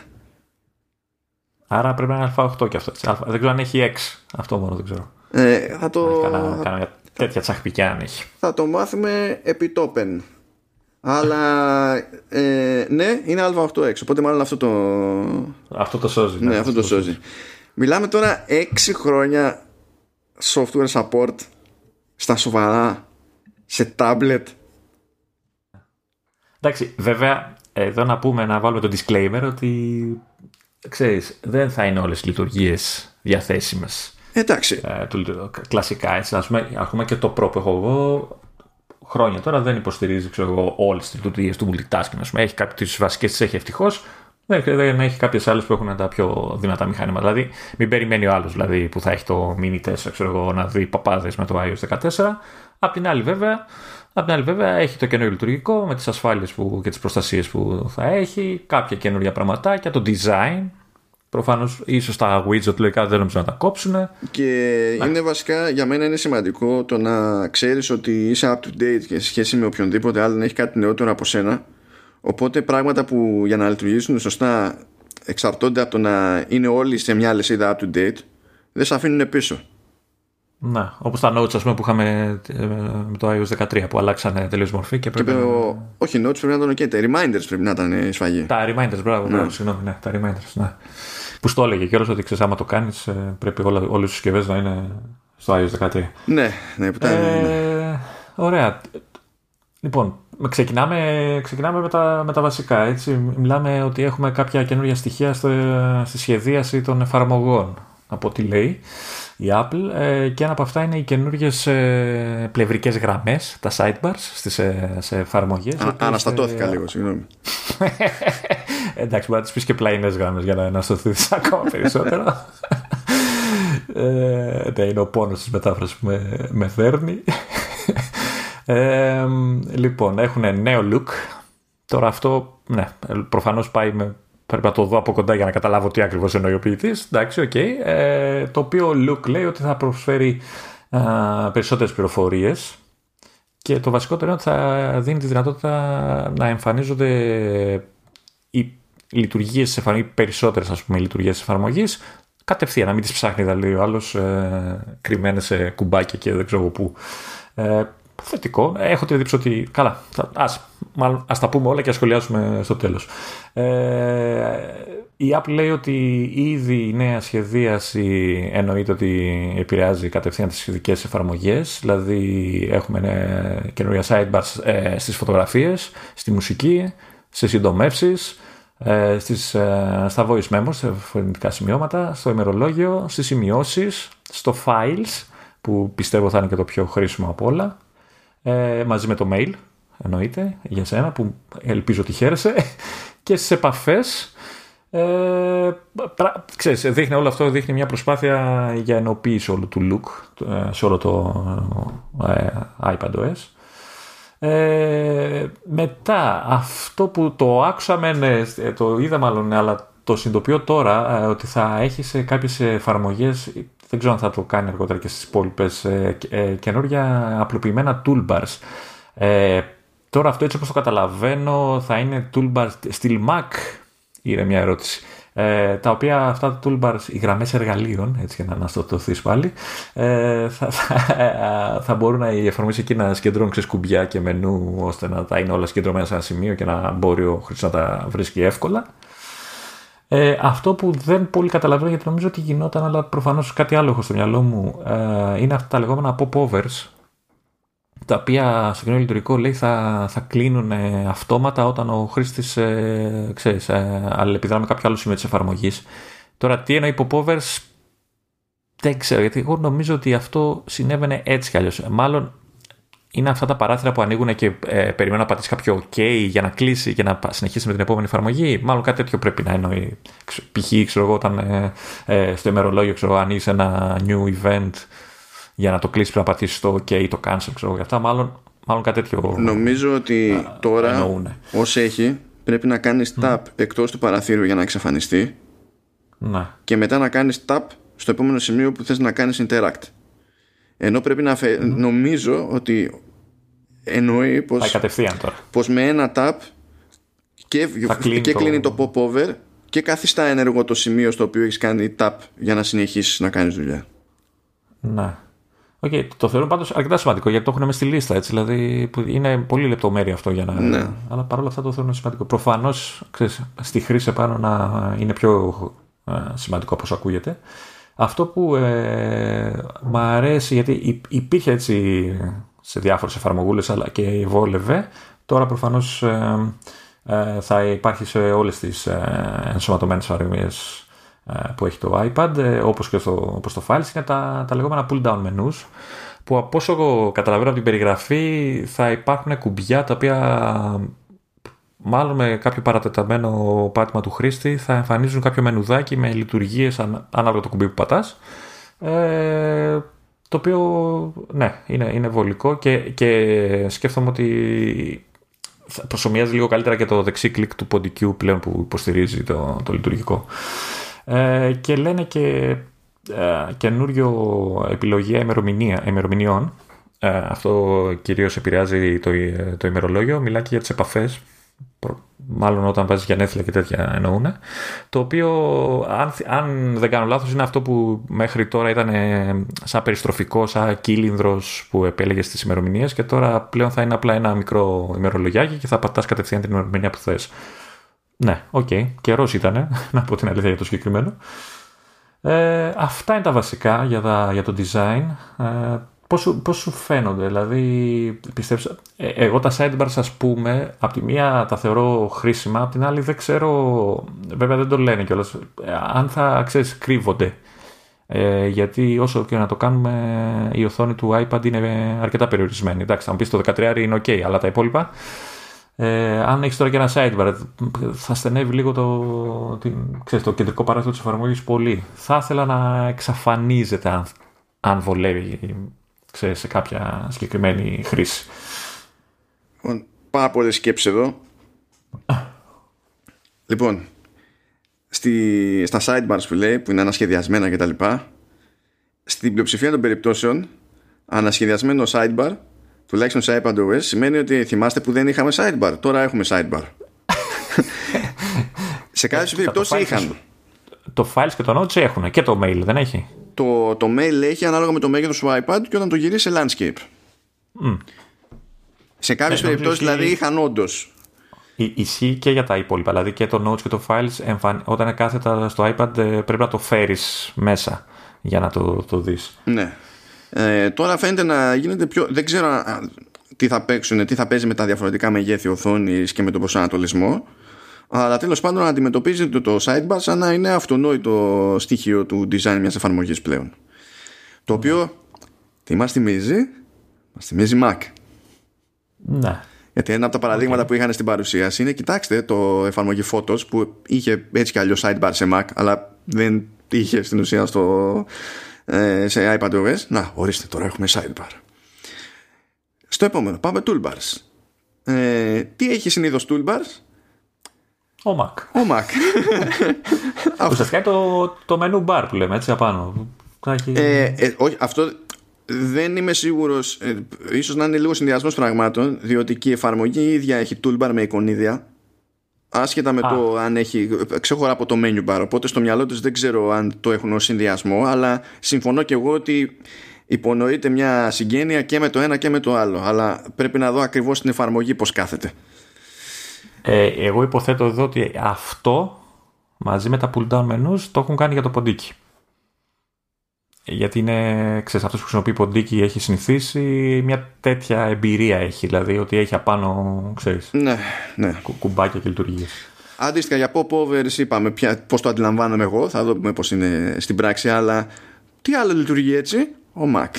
B: Άρα πρέπει να είναι Α8 και αυτό. Δεν ξέρω αν έχει 6. Αυτό μόνο δεν ξέρω.
A: Ε, θα το.
B: Κάνα, κάνα τέτοια τσαχπικιά αν έχει.
A: Θα το μάθουμε επί τόπεν. Αλλά ε, ναι, είναι Α8X. Οπότε μάλλον αυτό το.
B: Αυτό το σώζει.
A: Ναι, αυτό το σώζει. Μιλάμε τώρα 6 χρόνια software support στα σοβαρά σε tablet.
B: Εντάξει, βέβαια, εδώ να πούμε να βάλουμε το disclaimer ότι ξέρεις, δεν θα είναι όλες οι λειτουργίες διαθέσιμες.
A: Εντάξει.
B: Ε, κλασικά, έτσι, ας πούμε, έχουμε και το Pro που έχω εγώ χρόνια τώρα δεν υποστηρίζει ξέρω εγώ, όλες τις λειτουργίες του multitasking. Ας πούμε. Έχει κάποιες βασικές τις έχει ευτυχώς. Δεν έχει κάποιες άλλες που έχουν τα πιο δυνατά μηχανήματα. Δηλαδή, μην περιμένει ο άλλος δηλαδή, που θα έχει το Mini 4 ξέρω εγώ, να δει παπάδες με το iOS 14. Απ' την άλλη, βέβαια, Απ' την άλλη, βέβαια, έχει το καινούριο λειτουργικό με τις ασφάλειες και τις προστασίες που θα έχει, κάποια καινούργια πραγματάκια, το design. Προφανώς, ίσως τα widget λογικά δεν νομίζω να τα κόψουν.
A: Και είναι βασικά για μένα είναι σημαντικό το να ξέρεις ότι είσαι up to date και σε σχέση με οποιονδήποτε άλλο έχει κάτι νεότερο από σένα. Οπότε πράγματα που για να λειτουργήσουν σωστά εξαρτώνται από το να είναι όλοι σε μια λεσίδα up to date, δεν σε αφήνουν πίσω.
B: Να, όπως τα notes ας πούμε, που είχαμε ε, με το iOS 13 που αλλάξανε τελείως μορφή και πρέπει. Και
A: ο... Όχι, notes πρέπει να ήταν και τα reminders πρέπει να ήταν σφαγή.
B: Τα reminders, μπράβο, ναι. συγγνώμη, ναι, τα reminders, ναι. Που στο έλεγε κιόλας ότι ξέρεις, άμα το κάνεις, ε, πρέπει όλες οι συσκευές να είναι στο iOS 13.
A: Ναι, ναι, που τα ε, ναι.
B: Ωραία. Λοιπόν, ξεκινάμε, ξεκινάμε με, τα, με τα βασικά. Έτσι. Μιλάμε ότι έχουμε κάποια καινούργια στοιχεία στη σχεδίαση των εφαρμογών, από ό,τι λέει η Apple ε, και ένα από αυτά είναι οι καινούργιες ε, πλευρικές γραμμές, τα sidebars στις, ε, σε εφαρμογές.
A: αναστατώθηκα λίγο, συγγνώμη. (laughs)
B: Εντάξει, μπορεί να τις πεις και πλαϊνές γραμμές για να ανασταθείς (laughs) ακόμα περισσότερο. ε, ναι, είναι ο πόνος της μετάφρασης που με, με φέρνει. λοιπόν, έχουν νέο look. Τώρα αυτό, ναι, προφανώς πάει με Πρέπει να το δω από κοντά για να καταλάβω τι ακριβώς εννοεί ο ποιητής. Εντάξει, ok. Okay. Ε, το οποίο look λέει ότι θα προσφέρει περισσότερες πληροφορίες και το βασικότερο είναι ότι θα δίνει τη δυνατότητα να εμφανίζονται οι λειτουργίες τη εφαρμογή, περισσότερες ας πούμε λειτουργίες τη εφαρμογής, κατευθείαν, να μην τις ψάχνει δηλαδή ο άλλος ε, κρυμμένες σε κουμπάκια και δεν ξέρω πού. Ε, θετικό. Έχω τη εντύπωση ότι. Καλά, ας, μάλλον, ας τα πούμε όλα και ας σχολιάσουμε στο τέλος. Ε, η Apple λέει ότι ήδη η νέα σχεδίαση εννοείται ότι επηρεάζει κατευθείαν τις ειδικές εφαρμογές. Δηλαδή έχουμε καινούργια sidebars ε, στις φωτογραφίες, στη μουσική, σε συντομεύσεις, ε, στις, ε, στα voice memos, σε φωνητικά σημειώματα, στο ημερολόγιο, στις σημειώσεις, στο files, που πιστεύω θα είναι και το πιο χρήσιμο από όλα, ε, μαζί με το mail, εννοείται, για σένα που ελπίζω ότι χαίρεσαι, και στις επαφές. Ε, ξέρεις, δείχνει όλο αυτό δείχνει μια προσπάθεια για ενοποίηση όλου του look ε, σε όλο το ε, iPadOS. Ε, μετά, αυτό που το άκουσα, ναι, το είδα μάλλον, αλλά το συνειδητοποιώ τώρα ε, ότι θα έχει σε κάποιες εφαρμογές δεν ξέρω αν θα το κάνει αργότερα και στις υπόλοιπες ε, ε, καινούργια απλοποιημένα toolbars. Ε, τώρα αυτό έτσι όπως το καταλαβαίνω θα είναι toolbars στη Mac είναι μια ερώτηση. Ε, τα οποία αυτά τα toolbars, οι γραμμές εργαλείων, έτσι για να αναστατωθείς πάλι, ε, θα, θα, θα, μπορούν οι εφαρμογές εκεί να συγκεντρώνουν κουμπιά και μενού ώστε να τα είναι όλα συγκεντρωμένα σε ένα σημείο και να μπορεί ο χρήστης να τα βρίσκει εύκολα. Ε, αυτό που δεν πολύ καταλαβαίνω γιατί νομίζω ότι γινόταν, αλλά προφανώς κάτι άλλο έχω στο μυαλό μου, ε, είναι αυτά τα λεγόμενα pop-overs, τα οποία στο κοινό λειτουργικό λέει θα, θα κλείνουν ε, αυτόματα όταν ο χρήστης ε, ξέρεις, ε, αλληλεπιδρά κάποιο άλλο σημείο της εφαρμογής. Τώρα, τι εννοεί pop-overs, δεν ξέρω, γιατί εγώ νομίζω ότι αυτό συνέβαινε έτσι κι αλλιώς. Μάλλον είναι αυτά τα παράθυρα που ανοίγουν και ε, περιμένουν να πατήσει κάποιο OK για να κλείσει και να συνεχίσει με την επόμενη εφαρμογή. Μάλλον κάτι τέτοιο πρέπει να εννοεί. Π.χ. ξέρω εγώ, όταν ε, ε, στο ημερολόγιο ξέρω, ανοίγεις ένα new event για να το κλείσεις πρέπει να πατήσεις το OK ή το cancel. Ξέρω, για αυτά μάλλον, μάλλον κάτι τέτοιο.
A: Νομίζω ότι α, τώρα ως έχει πρέπει να κάνεις tap mm. εκτός του παραθύρου για να εξαφανιστεί.
B: Ναι.
A: Και μετά να κάνεις tap στο επόμενο σημείο που θες να κάνεις interact. Ενώ πρέπει να φε... νομίζω ότι εννοεί πως, πως με ένα tap και, κλείνει, και το... κλείνει το pop-over και καθιστά ενεργό το σημείο στο οποίο έχεις κάνει tap για να συνεχίσεις να κάνεις δουλειά.
B: Ναι. Okay, το θεωρώ πάντως αρκετά σημαντικό γιατί το έχουν στη λίστα. Έτσι, δηλαδή είναι πολύ λεπτομέρεια αυτό για να.
A: Ναι.
B: Αλλά παρόλα αυτά το θεωρώ σημαντικό. Προφανώς στη χρήση επάνω να είναι πιο ε, σημαντικό όπω ακούγεται. Αυτό που ε, μου αρέσει, γιατί υπήρχε έτσι σε διάφορες εφαρμογούλες αλλά και βόλευε, τώρα προφανώς ε, ε, θα υπάρχει σε όλες τις ε, ενσωματωμένες εφαρμογές ε, που έχει το iPad, όπως και στο, όπως το Files, είναι τα, τα λεγόμενα pull-down menus, που από όσο καταλαβαίνω από την περιγραφή θα υπάρχουν κουμπιά τα οποία μάλλον με κάποιο παρατεταμένο πάτημα του χρήστη θα εμφανίζουν κάποιο μενουδάκι με λειτουργίες ανάλογα το κουμπί που πατάς ε, το οποίο ναι είναι, είναι βολικό και, και σκέφτομαι ότι προσωμιάζει λίγο καλύτερα και το δεξί κλικ του ποντικού πλέον που υποστηρίζει το, το λειτουργικό ε, και λένε και ε, καινούριο επιλογή ημερομηνιών ε, αυτό κυρίως επηρεάζει το, το ημερολόγιο μιλάει και για τις επαφές μάλλον όταν βάζεις γενέθλια και τέτοια εννοούν. Το οποίο, αν, αν δεν κάνω λάθος, είναι αυτό που μέχρι τώρα ήταν ε, σαν περιστροφικό, σαν κύλινδρος που επέλεγε στις ημερομηνίες και τώρα πλέον θα είναι απλά ένα μικρό ημερολογιάκι και θα πατάς κατευθείαν την ημερομηνία που θες. Ναι, ok, okay. καιρός ήταν, (laughs) να πω την αλήθεια για το συγκεκριμένο. Ε, αυτά είναι τα βασικά για, για το design. Ε, Πώς, πώς σου φαίνονται, δηλαδή πιστεύεις, ε, εγώ τα sidebars ας πούμε, από τη μία τα θεωρώ χρήσιμα, από την άλλη δεν ξέρω, βέβαια δεν το λένε κιόλας, ε, αν θα ξέρεις κρύβονται. Ε, γιατί όσο και να το κάνουμε η οθόνη του iPad είναι αρκετά περιορισμένη. Εντάξει, θα μου πεις το 13 είναι ok, αλλά τα υπόλοιπα ε, αν έχεις τώρα και ένα sidebar, θα στενεύει λίγο το, την, ξέρεις, το κεντρικό παράθυρο της εφαρμογής πολύ. Θα ήθελα να εξαφανίζεται αν, αν βολεύει ξέρεις, σε κάποια συγκεκριμένη χρήση.
A: Λοιπόν, πάρα πολλές σκέψεις εδώ. λοιπόν, στη, στα sidebars που λέει, που είναι ανασχεδιασμένα κτλ. Στην πλειοψηφία των περιπτώσεων, ανασχεδιασμένο sidebar, τουλάχιστον σε iPadOS, σημαίνει ότι θυμάστε που δεν είχαμε sidebar. Τώρα έχουμε sidebar. (laughs) σε κάποιες ε, περιπτώσεις είχαν.
B: Το files και το notes έχουν και το mail, δεν έχει;
A: Το, το mail έχει ανάλογα με το μέγεθος του iPad και όταν το γυρίσει σε landscape.
B: Mm.
A: Σε κάποιες ε, περιπτώσεις δηλαδή είχαν όντως.
B: Ισχύει και για τα υπόλοιπα. Δηλαδή και το Notes και το Files εμφαν... όταν είναι κάθετα στο iPad ε, πρέπει να το φέρεις μέσα για να το, το δεις.
A: Ναι. Ε, τώρα φαίνεται να γίνεται πιο... Δεν ξέρω τι θα παίξουν, τι θα παίζει με τα διαφορετικά μεγέθη οθόνης και με τον προσανατολισμό αλλά τέλος πάντων αντιμετωπίζεται το sidebar σαν να είναι αυτονόητο στοιχείο του design μιας εφαρμογής πλέον. Το οποίο τι μας θυμίζει; Μας θυμίζει Mac.
B: Ναι.
A: Γιατί ένα από τα παραδείγματα που είχαν στην παρουσίαση είναι κοιτάξτε το εφαρμογή Photos που είχε έτσι κι αλλιώς sidebar σε Mac αλλά δεν είχε στην ουσία στο, ε, σε iPadOS να ορίστε τώρα έχουμε sidebar στο επόμενο πάμε toolbars ε, τι έχει συνήθως toolbars;
B: Ο Mac.
A: Ο Mac. (laughs)
B: Ουσιαστικά το, το menu bar που λέμε έτσι απάνω.
A: Ε, ε, όχι, αυτό δεν είμαι σίγουρος. Ε, ίσως να είναι λίγο συνδυασμός πραγμάτων, διότι και η εφαρμογή η ίδια έχει toolbar με εικονίδια. Άσχετα με το αν έχει. ξεχωρά από το menu bar. Οπότε στο μυαλό τους δεν ξέρω αν το έχουν ως συνδυασμό, αλλά συμφωνώ και εγώ ότι υπονοείται μια συγγένεια και με το ένα και με το άλλο. Αλλά πρέπει να δω ακριβώς την εφαρμογή πώς κάθεται.
B: Ε, εγώ υποθέτω εδώ ότι αυτό μαζί με τα pull down menus το έχουν κάνει για το ποντίκι. Γιατί είναι, ξέρεις, αυτός που χρησιμοποιεί ποντίκι έχει συνηθίσει, μια τέτοια εμπειρία έχει, δηλαδή ότι έχει απάνω, ξέρεις,
A: ναι, ναι.
B: κουμπάκια και λειτουργίες.
A: Αντίστοιχα για pop-overs είπαμε πια, πώς το αντιλαμβάνομαι εγώ, θα δούμε πώς είναι στην πράξη, αλλά τι άλλο λειτουργεί έτσι, ο Mac. (laughs)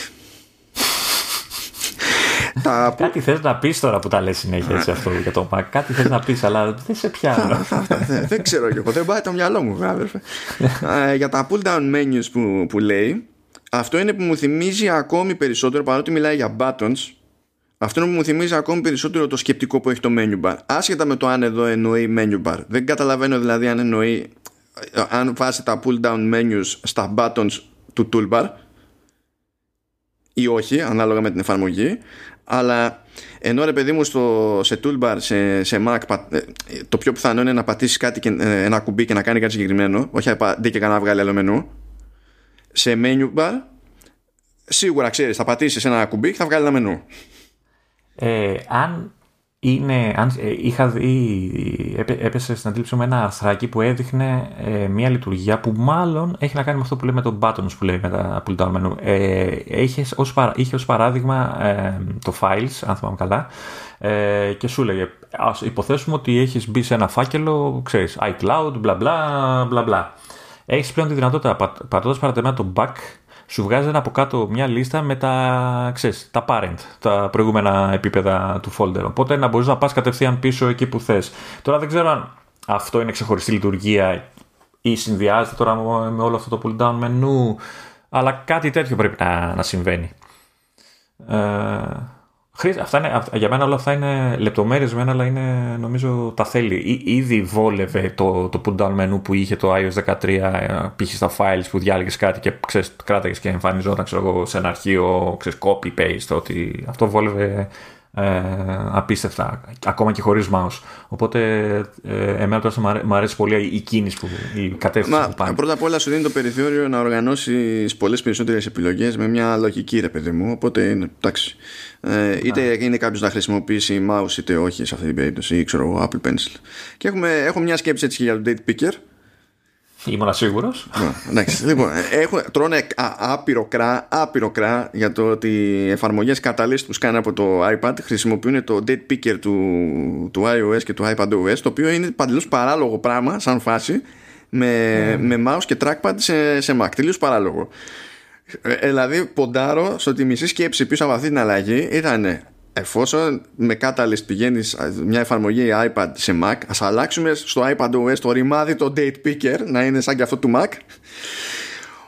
A: τα...
B: Κάτι θες να πεις τώρα που τα λες συνέχεια έτσι αυτό για το Mac. Κάτι θες να πεις, αλλά δεν σε πιάνω. (laughs)
A: δεν ξέρω και εγώ, δεν πάει το μυαλό μου, αδερφέ. (laughs) Ε, για τα pull down menus που, που λέει, αυτό είναι που μου θυμίζει ακόμη περισσότερο, παρότι μιλάει για buttons, αυτό είναι που μου θυμίζει ακόμη περισσότερο το σκεπτικό που έχει το menu bar. Άσχετα με το αν εδώ εννοεί menu bar. Δεν καταλαβαίνω δηλαδή αν εννοεί αν βάζει τα pull down menus στα buttons του toolbar ή όχι, ανάλογα με την εφαρμογή. Αλλά ενώ ρε παιδί μου στο, σε toolbar, σε, σε Mac, ε, το πιο πιθανό είναι να πατήσεις κάτι και, ε, ένα κουμπί και να κάνει κάτι συγκεκριμένο, όχι αντί και να βγάλει άλλο μενού. Σε menu bar, σίγουρα ξέρεις, θα πατήσεις ένα κουμπί και θα βγάλει ένα μενού.
B: Ε, αν είναι, αν ε, είχα δει, έπεσε στην αντίληψη μου ένα αρθράκι που έδειχνε ε, μια λειτουργία που μάλλον έχει να κάνει με αυτό που λέμε το buttons που λέει με τα pull down menu. Ε, είχε, ως, είχε ως παράδειγμα ε, το files, αν θυμάμαι καλά, ε, και σου έλεγε, ας υποθέσουμε ότι έχεις μπει σε ένα φάκελο, ξέρεις, iCloud, μπλα μπλα μπλα μπλα. Έχεις πλέον τη δυνατότητα, πατώντας παρατεμένα το back, σου βγάζει από κάτω μια λίστα με τα, ξέρεις, τα parent, τα προηγούμενα επίπεδα του folder. Οπότε να μπορείς να πας κατευθείαν πίσω εκεί που θες. Τώρα δεν ξέρω αν αυτό είναι ξεχωριστή λειτουργία ή συνδυάζεται τώρα με όλο αυτό το pull down menu, αλλά κάτι τέτοιο πρέπει να, να συμβαίνει. Ε, Αυτά είναι, για μένα όλα αυτά είναι λεπτομέρειες μένα, αλλά είναι, νομίζω τα θέλει. ήδη βόλευε το, το pull down menu που είχε το iOS 13, ε, π.χ. στα files που διάλεγε κάτι και ξέρεις, κράταγες και εμφανιζόταν ξέρω εγώ, σε ένα αρχείο, ξέρεις, copy-paste, ότι αυτό βόλευε ε, απίστευτα, ακόμα και χωρίς mouse. Οπότε ε, εμένα τώρα μου αρέσει πολύ η κίνηση που η κατεύθυνση
A: Μα,
B: που πάει.
A: Πρώτα απ' όλα σου δίνει το περιθώριο να οργανώσεις πολλές περισσότερες επιλογές με μια λογική ρε παιδί μου, οπότε είναι εντάξει. Ε, είτε είναι κάποιος να χρησιμοποιήσει mouse είτε όχι σε αυτή την περίπτωση ή ξέρω εγώ Apple Pencil. Και έχουμε, έχω μια σκέψη έτσι για το date picker
B: Ήμουν σίγουρος.
A: Εντάξει, λοιπόν, έχουν, τρώνε άπειρο κρά, άπειρο κρά για το ότι οι εφαρμογές καταλύσει που σκάνε από το iPad χρησιμοποιούν το date picker του, του iOS και του iPadOS, το οποίο είναι παντελώς παράλογο πράγμα, σαν φάση, με, mm. με mouse και trackpad σε, σε Mac. Τελείως παράλογο. Ε, δηλαδή, ποντάρω στο ότι η μισή σκέψη πίσω από αυτή την αλλαγή ήταν εφόσον με Catalyst πηγαίνεις μια εφαρμογή iPad σε Mac, ας αλλάξουμε στο iPad OS το ρημάδι το date picker να είναι σαν και αυτό του Mac,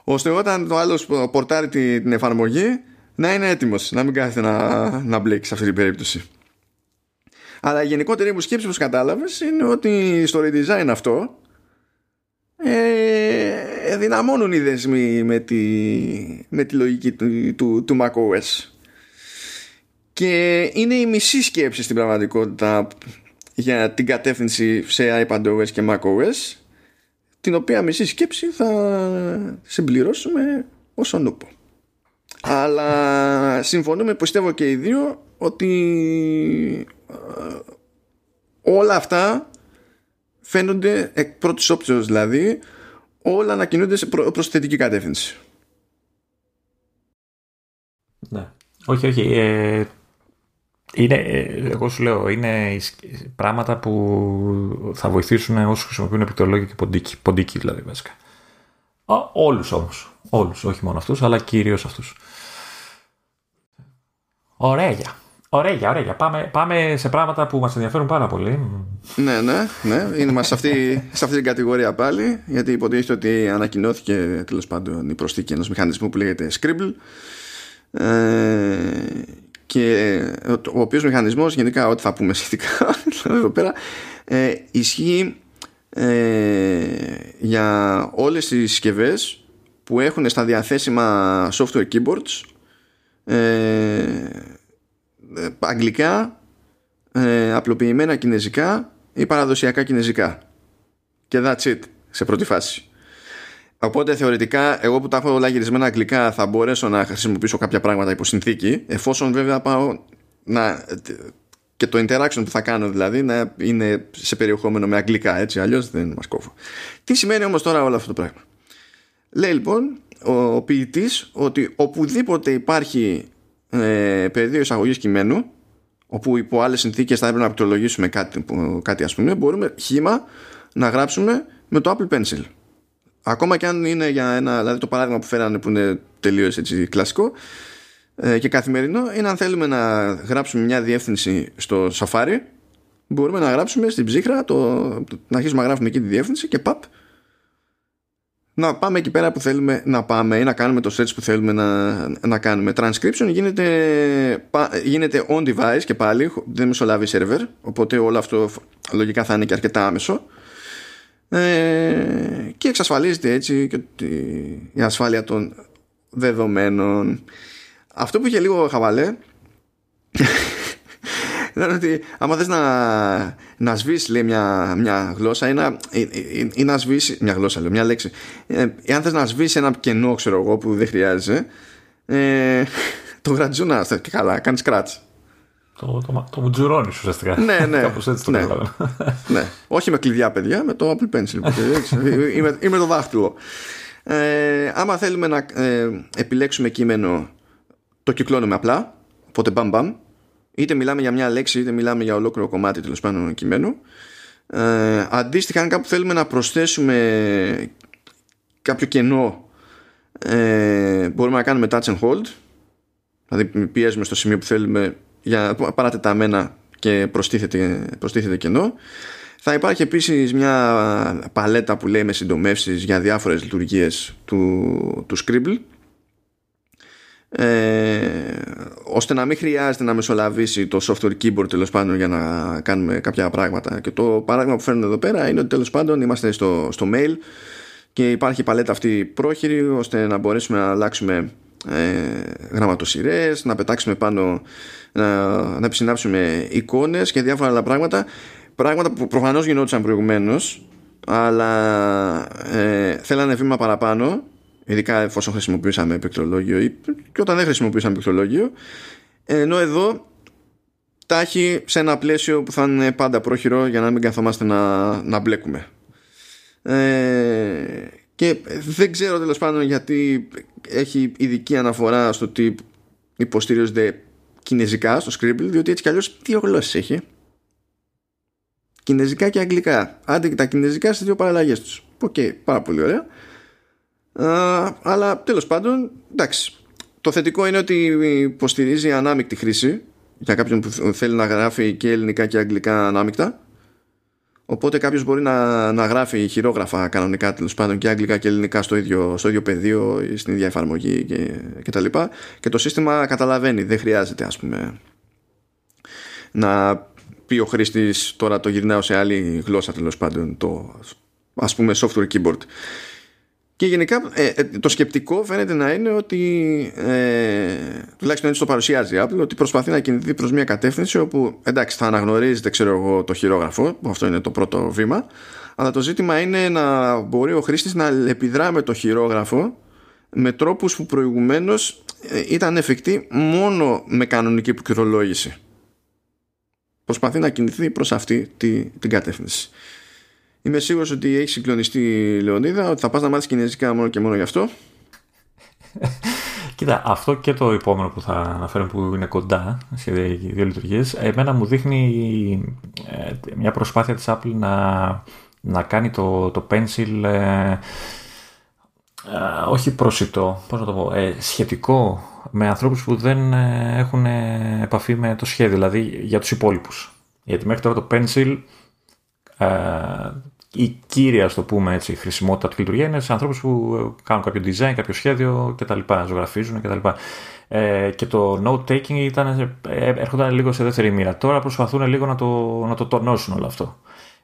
A: ώστε όταν το άλλο πορτάρει την εφαρμογή να είναι έτοιμος, να μην κάθεται να, να μπλέκει σε αυτή την περίπτωση. Αλλά η γενικότερη μου σκέψη που κατάλαβες είναι ότι στο redesign αυτό ε, δυναμώνουν οι δεσμοί με τη, με τη λογική του, του, του macOS και είναι η μισή σκέψη στην πραγματικότητα για την κατεύθυνση σε iPadOS και macOS την οποία μισή σκέψη θα συμπληρώσουμε ως νούπο. Αλλά συμφωνούμε πιστεύω και οι δύο ότι ε, όλα αυτά φαίνονται εκ πρώτης όψεως δηλαδή όλα να κινούνται σε προς θετική κατεύθυνση.
B: Ναι. Όχι, όχι. Ε, είναι, ε, εγώ σου λέω, είναι πράγματα που θα βοηθήσουν όσους χρησιμοποιούν επιτολόγιο και ποντίκι, ποντίκι δηλαδή βασικά. Όλους όμως. Όλους, όχι μόνο αυτούς, αλλά κυρίως αυτούς. Ωραία. Ωραία, ωραία. Πάμε, πάμε σε πράγματα που μας ενδιαφέρουν πάρα πολύ.
A: Ναι, ναι, ναι. Είναι σε αυτή, σε αυτή την κατηγορία πάλι, γιατί υποτίθεται ότι ανακοινώθηκε τέλος πάντων η προσθήκη ενός μηχανισμού που λέγεται Scribble. Ε, και ο οποίος μηχανισμός γενικά ό,τι θα πούμε σχετικά (laughs) εδώ πέρα ε, ισχύει ε, για όλες τις συσκευές που έχουν στα διαθέσιμα software keyboards ε, αγγλικά ε, απλοποιημένα κινέζικα ή παραδοσιακά κινέζικα και that's it σε πρώτη φάση Οπότε θεωρητικά, εγώ που τα έχω όλα γυρισμένα αγγλικά, θα μπορέσω να χρησιμοποιήσω κάποια πράγματα υπό συνθήκη, εφόσον βέβαια πάω να. και το interaction που θα κάνω δηλαδή να είναι σε περιεχόμενο με αγγλικά έτσι, αλλιώς δεν μας κόβω. Τι σημαίνει όμως τώρα όλο αυτό το πράγμα; Λέει λοιπόν ο, ο ποιητής ότι οπουδήποτε υπάρχει ε, πεδίο εισαγωγής κειμένου, όπου υπό άλλες συνθήκες θα έπρεπε να πληκτρολογήσουμε κάτι, κάτι ας πούμε, μπορούμε χήμα να γράψουμε με το Apple Pencil. Ακόμα και αν είναι για ένα, δηλαδή το παράδειγμα που φέρανε που είναι τελείως έτσι κλασικό, ε, και καθημερινό είναι αν θέλουμε να γράψουμε μια διεύθυνση στο Safari μπορούμε να γράψουμε στην ψύχρα το, να αρχίσουμε να γράφουμε εκεί τη διεύθυνση και παπ να πάμε εκεί πέρα που θέλουμε να πάμε ή να κάνουμε το search που θέλουμε να, να κάνουμε. Transcription γίνεται, γίνεται on device και πάλι, δεν μεσολάβει server, οπότε όλο αυτό λογικά θα είναι και αρκετά άμεσο. Ε, και εξασφαλίζεται έτσι και η ασφάλεια των δεδομένων. Αυτό που είχε λίγο χαβαλέ ήταν ότι άμα θες να, να σβήσεις λέει, μια, μια γλώσσα ή να, ή, ή, ή να σβήσεις μια γλώσσα λέω, μια λέξη ε, αν θες να σβήσεις ένα κενό ξέρω εγώ που δεν χρειάζεσαι ε, το γρατζούνας και καλά κάνεις scratch
B: το, το, το μουτζουρώνει ουσιαστικά.
A: Ναι, ναι. (laughs)
B: Κάπως έτσι το
A: ναι. (laughs) ναι. Όχι με κλειδιά, παιδιά, με το Apple Pencil. (laughs) ή, με, το δάχτυλο. Ε, άμα θέλουμε να ε, επιλέξουμε κείμενο, το κυκλώνουμε απλά. Οπότε μπαμ μπαμ είτε μιλάμε για μια λέξη είτε μιλάμε για ολόκληρο κομμάτι τέλος πάντων κειμένου. Ε, αντίστοιχα αν κάπου θέλουμε να προσθέσουμε κάποιο κενό ε, μπορούμε να κάνουμε touch and hold. Δηλαδή πιέζουμε στο σημείο που θέλουμε για παρατεταμένα και προστίθεται, προστίθεται κενό. Θα υπάρχει επίσης μια παλέτα που λέει με συντομεύσεις για διάφορες λειτουργίες του, του Scribble ε, ώστε να μην χρειάζεται να μεσολαβήσει το software keyboard τέλος πάντων για να κάνουμε κάποια πράγματα. Και το παράδειγμα που φέρνουν εδώ πέρα είναι ότι τέλος πάντων είμαστε στο, στο mail και υπάρχει η παλέτα αυτή πρόχειρη ώστε να μπορέσουμε να αλλάξουμε ε, γραμματοσυρές να πετάξουμε πάνω να, να επισυνάψουμε εικόνες και διάφορα άλλα πράγματα. Πράγματα που προφανώς γινόντουσαν προηγουμένως αλλά ε, θέλανε βήμα παραπάνω ειδικά εφόσον χρησιμοποιήσαμε πληκτρολόγιο ή και όταν δεν χρησιμοποιήσαμε πληκτρολόγιο ενώ εδώ τα έχει σε ένα πλαίσιο που θα είναι πάντα πρόχειρο για να μην καθόμαστε να, να μπλέκουμε. Ε, και δεν ξέρω τέλος πάντων γιατί έχει ειδική αναφορά στο ότι υποστηρίζονται κινέζικα στο Scribble διότι έτσι κι αλλιώς δύο γλώσσες έχει. Κινέζικα και αγγλικά. Άντε και τα κινέζικα στις δύο παραλλαγές τους. Ok, okay, πάρα πολύ ωραία αλλά τέλος πάντων εντάξει. Το θετικό είναι ότι υποστηρίζει ανάμεικτη χρήση για κάποιον που θέλει να γράφει και ελληνικά και αγγλικά ανάμεικτα. Οπότε κάποιος μπορεί να, να γράφει χειρόγραφα κανονικά τέλος πάντων και αγγλικά και ελληνικά στο ίδιο, στο ίδιο πεδίο ή στην ίδια εφαρμογή και, και τα λοιπά. Και το σύστημα καταλαβαίνει δεν χρειάζεται ας πούμε να πει ο χρήστης τώρα το γυρνάω σε άλλη γλώσσα τέλος πάντων το ας πούμε software keyboard και γενικά ε, ε, το σκεπτικό φαίνεται να είναι ότι ε, τουλάχιστον έτσι το παρουσιάζει η Apple ότι προσπαθεί να κινηθεί προς μια κατεύθυνση όπου εντάξει θα αναγνωρίζετε ξέρω εγώ το χειρόγραφο που αυτό είναι το πρώτο βήμα αλλά το ζήτημα είναι να μπορεί ο χρήστης να επιδρά με το χειρόγραφο με τρόπους που προηγουμένως ε, ήταν εφικτοί μόνο με κανονική πληκτρολόγηση. Προσπαθεί να κινηθεί προς αυτή την κατεύθυνση Είμαι σίγουρος ότι έχει συγκλονιστεί η Λεωνίδα, ότι θα πας να μάθεις κινέζικα μόνο και μόνο γι' αυτό.
B: Κοίτα, αυτό και το επόμενο που θα αναφέρω που είναι κοντά σε δύο λειτουργίες, εμένα μου δείχνει ε, μια προσπάθεια της Apple να, να κάνει το, το Pencil ε, ε, όχι προσιτό, πώς να το πω, σχετικό με ανθρώπους που δεν έχουν επαφή με το σχέδιο, δηλαδή για τους υπόλοιπους. Γιατί μέχρι τώρα το Pencil η κύρια, το πούμε έτσι, χρησιμότητα του λειτουργία είναι σε ανθρώπους που κάνουν κάποιο design, κάποιο σχέδιο κτλ. Ζωγραφίζουν κτλ. Ε, και το note taking ήταν, ε, έρχονταν λίγο σε δεύτερη μοίρα. Τώρα προσπαθούν λίγο να το, να το τονώσουν όλο αυτό.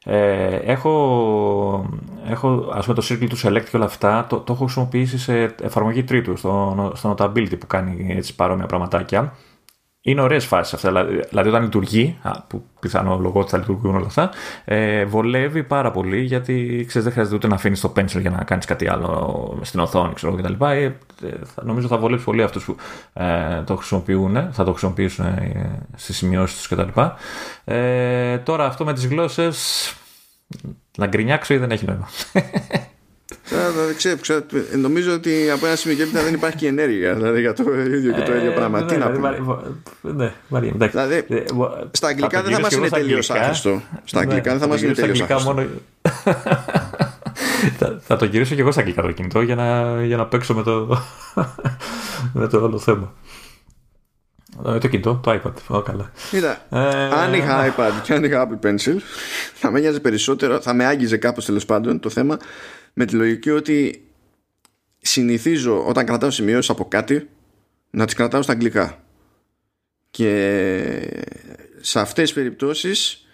B: Ε, έχω, έχω ας πούμε το circle του select και όλα αυτά το, το έχω χρησιμοποιήσει σε εφαρμογή τρίτου στο, στο notability που κάνει έτσι παρόμοια πραγματάκια είναι ωραίες φάσεις αυτά. Δηλαδή, δηλαδή, όταν λειτουργεί, που πιθανό λόγο ότι θα λειτουργούν όλα αυτά, ε, βολεύει πάρα πολύ γιατί ξέρεις, δεν χρειάζεται ούτε να αφήνεις το pencil για να κάνεις κάτι άλλο στην οθόνη ξέρω, κτλ. Ε, ε, νομίζω θα βολεύσει πολύ αυτούς που ε, το χρησιμοποιούν, θα το χρησιμοποιήσουν ε, στις σημειώσεις τους κτλ. Ε, τώρα αυτό με τις γλώσσες. Να γκρινιάξω ή δεν έχει νόημα. (laughs)
A: Ξέρω, ξέρω, νομίζω ότι από ένα σημείο και έπειτα δεν υπάρχει και ενέργεια δηλαδή, για το ίδιο και το ίδιο πράγμα. Τι να πούμε.
B: Ναι,
A: δηλαδή, στα αγγλικά δεν θα μας είναι τελείως άχρηστο. Στα αγγλικά δεν θα μας είναι τελείως άχρηστο. (laughs)
B: Θα το γυρίσω και εγώ στα αγγλικά το κινητό για να, για να παίξω με το, (laughs) με το όλο θέμα. Ε, το κινητό, το iPad. Oh, καλά.
A: Κοίτα, ε, αν είχα iPad και αν είχα Apple Pencil, θα με νοιάζει περισσότερο, θα με άγγιζε κάπως τέλος πάντων το θέμα με τη λογική ότι συνηθίζω όταν κρατάω σημειώσεις από κάτι να τις κρατάω στα αγγλικά. Και σε αυτές τις περιπτώσεις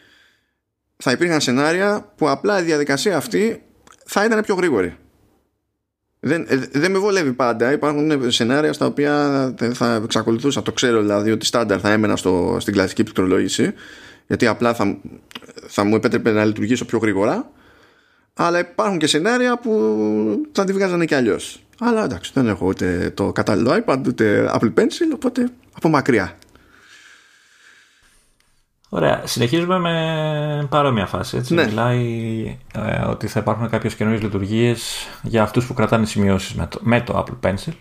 A: θα υπήρχαν σενάρια που απλά η διαδικασία αυτή θα ήταν πιο γρήγορη. Δεν, ε, δεν με βολεύει πάντα. Υπάρχουν σενάρια στα οποία θα εξακολουθούσα, το ξέρω δηλαδή, ότι στάνταρ θα έμενα στο, στην κλασική πληκτρολόγηση, γιατί απλά θα, θα μου επέτρεπε να λειτουργήσω πιο γρήγορα. Αλλά υπάρχουν και σενάρια που θα τη βγάζανε κι αλλιώς. Αλλά εντάξει, δεν έχω ούτε το κατάλληλο iPad, ούτε Apple Pencil, οπότε από μακριά.
B: Ωραία. Συνεχίζουμε με παρόμοια φάση. Έτσι. Ναι. Μιλάει ε, ότι θα υπάρχουν κάποιες καινούριες λειτουργίες για αυτούς που κρατάνε σημειώσεις με, το, με το Apple Pencil.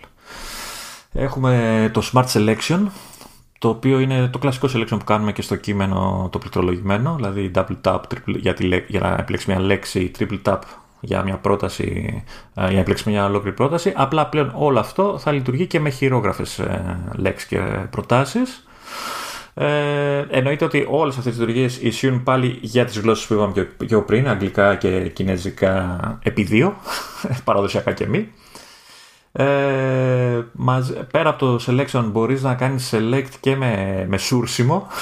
B: Έχουμε το Smart Selection, το οποίο είναι το κλασικό selection που κάνουμε και στο κείμενο το πληκτρολογημένο, δηλαδή double tap triple, για, τη, για να επιλέξεις μια λέξη, triple tap για μια πρόταση, ε, για να επιλέξεις μια ολόκληρη πρόταση. Απλά πλέον όλο αυτό θα λειτουργεί και με χειρόγραφες ε, λέξεις και προτάσεις. Ε, εννοείται ότι όλες αυτές τις λειτουργίες ισχύουν πάλι για τις γλώσσες που είπαμε πιο πριν, αγγλικά και κινέζικα επί δύο, (laughs) παραδοσιακά και μη. Ε, πέρα από το selection μπορείς να κάνεις select και με, με σούρσιμο. (laughs)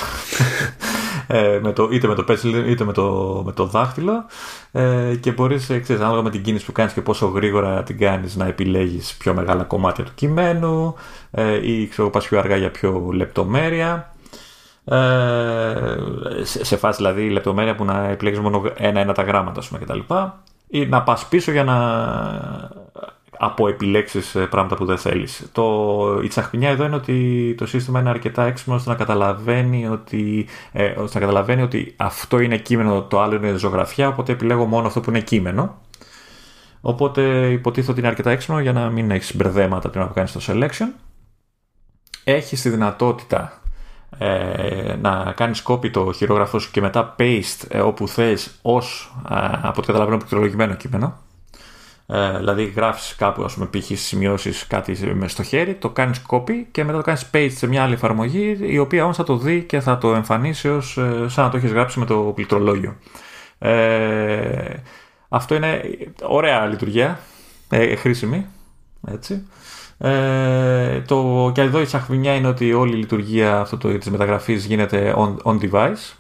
B: Ε, με το, είτε με το pencil είτε με το, με το δάχτυλο. Ε, και μπορείς ξέρεις, ανάλογα με την κίνηση που κάνεις και πόσο γρήγορα την κάνεις να επιλέγεις πιο μεγάλα κομμάτια του κειμένου ε, ή ξέρω πας πιο αργά για πιο λεπτομέρεια. Ε, σε, σε φάση δηλαδή λεπτομέρεια που να επιλέγεις μόνο ένα-ένα τα γράμματα πούμε, κτλ. Ή να πας πίσω για να από επιλέξεις ε, πράγματα που δεν θέλεις. Το... Η τσαχπινιά εδώ είναι ότι το σύστημα είναι αρκετά έξυπνο ώστε να καταλαβαίνει ότι, ε, ώστε να καταλαβαίνει ότι αυτό είναι κείμενο, το άλλο είναι ζωγραφιά, οπότε επιλέγω μόνο αυτό που είναι κείμενο. Οπότε υποτίθεται ότι είναι αρκετά έξυπνο για να μην έχεις μπερδέματα την ώρα που κάνεις το selection. Έχει τη δυνατότητα ε, να κάνεις copy το χειρόγραφό σου και μετά paste ε, όπου θες ως ε, από το καταλαβαίνω πληκτρολογημένο κείμενο ε, δηλαδή γράφεις κάπου ας πούμε π.χ. σημειώσεις κάτι με στο χέρι το κάνεις copy και μετά το κάνεις paste σε μια άλλη εφαρμογή η οποία όμως θα το δει και θα το εμφανίσει ως, ε, σαν να το έχεις γράψει με το πληκτρολόγιο ε, αυτό είναι ωραία λειτουργία ε, χρήσιμη έτσι ε, το, και εδώ η σαχβινιά είναι ότι όλη η λειτουργία αυτό το, της μεταγραφής γίνεται on, on device.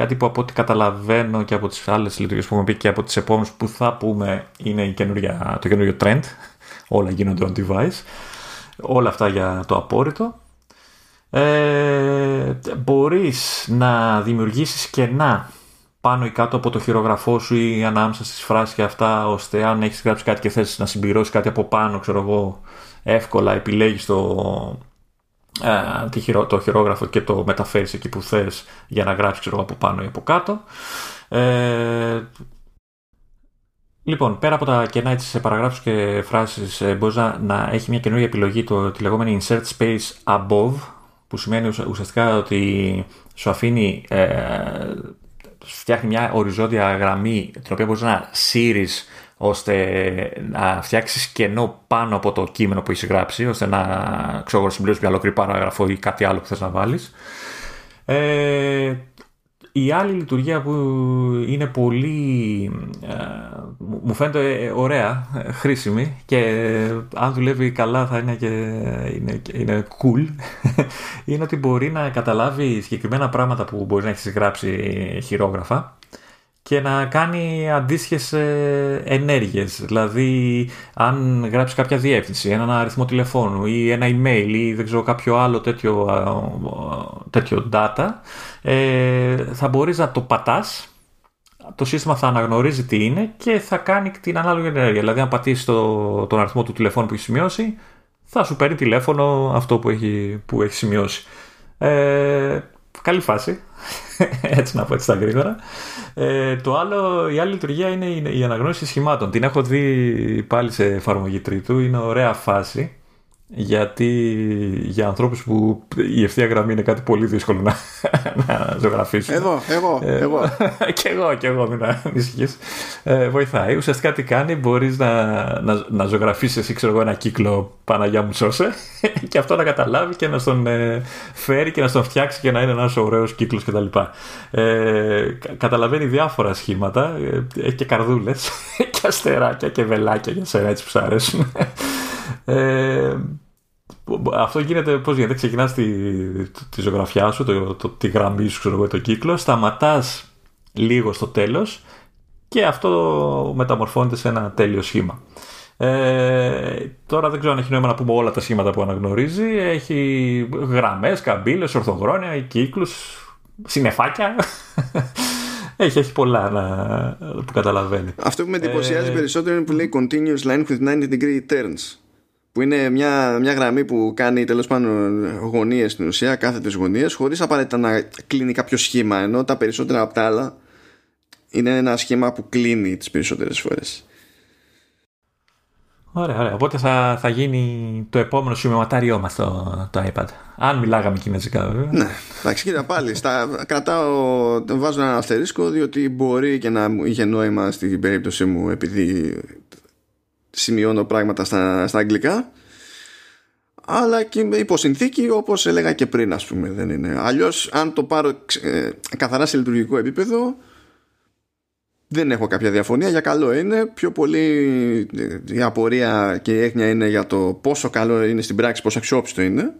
B: Κάτι που από ό,τι καταλαβαίνω και από τις άλλες λειτουργίες που έχουμε πει και από τις επόμενες που θα πούμε είναι η το καινούριο trend. Όλα γίνονται on device. Όλα αυτά για το απόρριτο. Ε, μπορείς να δημιουργήσεις κενά πάνω ή κάτω από το χειρογραφό σου ή ανάμεσα στις φράσεις και αυτά ώστε αν έχεις γράψει κάτι και θες να συμπληρώσεις κάτι από πάνω ξέρω εγώ εύκολα επιλέγεις το, ε, το χειρόγραφο και το μεταφέρεις εκεί που θες για να γράψεις ξέρω, από πάνω ή από κάτω. Ε, λοιπόν, πέρα από τα κενά έτσι, σε παραγράφους και φράσεις ε, μπορείς να, να, έχει μια καινούργια επιλογή το, τη λεγόμενη Insert Space Above που σημαίνει ουσιαστικά ότι σου αφήνει ε, φτιάχνει μια οριζόντια γραμμή την οποία μπορείς να σύρεις ώστε να φτιάξεις κενό πάνω από το κείμενο που έχεις γράψει, ώστε να ξέρω, συμπληρώσεις μια ολόκληρη παράγραφο ή κάτι άλλο που θες να βάλεις. Ε, η άλλη λειτουργία που είναι πολύ ε, μου φαίνεται ωραία, χρήσιμη και αν δουλεύει καλά θα είναι και είναι, είναι cool (laughs) είναι ότι μπορεί να καταλάβει συγκεκριμένα πράγματα που μπορείς να έχεις γράψει χειρόγραφα και να κάνει αντίστοιχες ενέργειες. Δηλαδή, αν γράψεις κάποια διεύθυνση, έναν αριθμό τηλεφώνου ή ένα email ή δεν ξέρω κάποιο άλλο τέτοιο, τέτοιο data, ε, θα μπορείς να το πατάς το σύστημα θα αναγνωρίζει τι είναι και θα κάνει την ανάλογη ενέργεια. Δηλαδή, αν πατήσεις το, τον αριθμό του τηλεφώνου που έχεις σημειώσει, θα σου παίρνει τηλέφωνο αυτό που έχει, που έχει σημειώσει. Ε, καλή φάση. (laughs) έτσι να πω έτσι στα γρήγορα. Ε, το άλλο, η άλλη λειτουργία είναι η αναγνώριση σχημάτων. Την έχω δει πάλι σε εφαρμογή τρίτου. Είναι ωραία φάση. Γιατί για ανθρώπους που η ευθεία γραμμή είναι κάτι πολύ δύσκολο να, (laughs) να ζωγραφίσουν.
A: Εδώ, εγώ, ε, εγώ. (laughs)
B: και εγώ, και εγώ, μην ανησυχείς. Ε, βοηθάει. Ουσιαστικά τι κάνει, μπορείς να, να, να ζωγραφίσεις εσύ, ξέρω εγώ, ένα κύκλο Παναγιά μου σώσε (laughs) και αυτό να καταλάβει και να στον ε, φέρει και να στον φτιάξει και να είναι ένας ωραίος κύκλος κτλ. Ε, καταλαβαίνει διάφορα σχήματα, ε, έχει και καρδούλες και αστεράκια και βελάκια για σένα έτσι που σου αρέσουν. Ε, αυτό γίνεται, πώς γίνεται, ξεκινάς τη, τη ζωγραφιά σου, το, το, τη γραμμή σου, ξέρω εγώ, το κύκλο, σταματάς λίγο στο τέλος και αυτό μεταμορφώνεται σε ένα τέλειο σχήμα. Ε, τώρα δεν ξέρω αν έχει νόημα να πούμε όλα τα σχήματα που αναγνωρίζει. Έχει γραμμές, καμπύλες, ορθογρόνια, κύκλους, συνεφάκια. (laughs) Έχει, έχει πολλά να, που καταλαβαίνει.
A: Αυτό που με εντυπωσιάζει ε... περισσότερο είναι που λέει continuous line with 90 degree turns που είναι μια, μια γραμμή που κάνει τέλος πάντων γωνίες στην ουσία, κάθετες γωνίες, χωρίς απαραίτητα να κλείνει κάποιο σχήμα, ενώ τα περισσότερα από τα άλλα είναι ένα σχήμα που κλείνει τις περισσότερες φορές.
B: Ωραία, ωραία. Οπότε θα, θα γίνει το επόμενο σημειωματάριό μας το, το iPad. Αν μιλάγαμε κινέζικα βέβαια.
A: Ναι, εντάξει κοίτα πάλι. Στα, κρατάω, βάζω ένα αστερίσκο διότι μπορεί και να είχε νόημα στην περίπτωση μου επειδή σημειώνω πράγματα στα, στα αγγλικά αλλά και υπό συνθήκη όπως έλεγα και πριν ας πούμε δεν είναι. Αλλιώς αν το πάρω ε, καθαρά σε λειτουργικό επίπεδο δεν έχω κάποια διαφωνία. Για καλό είναι. Πιο πολύ ε, η απορία και η έγνοια είναι για το πόσο καλό είναι στην πράξη πόσο αξιόπιστο είναι.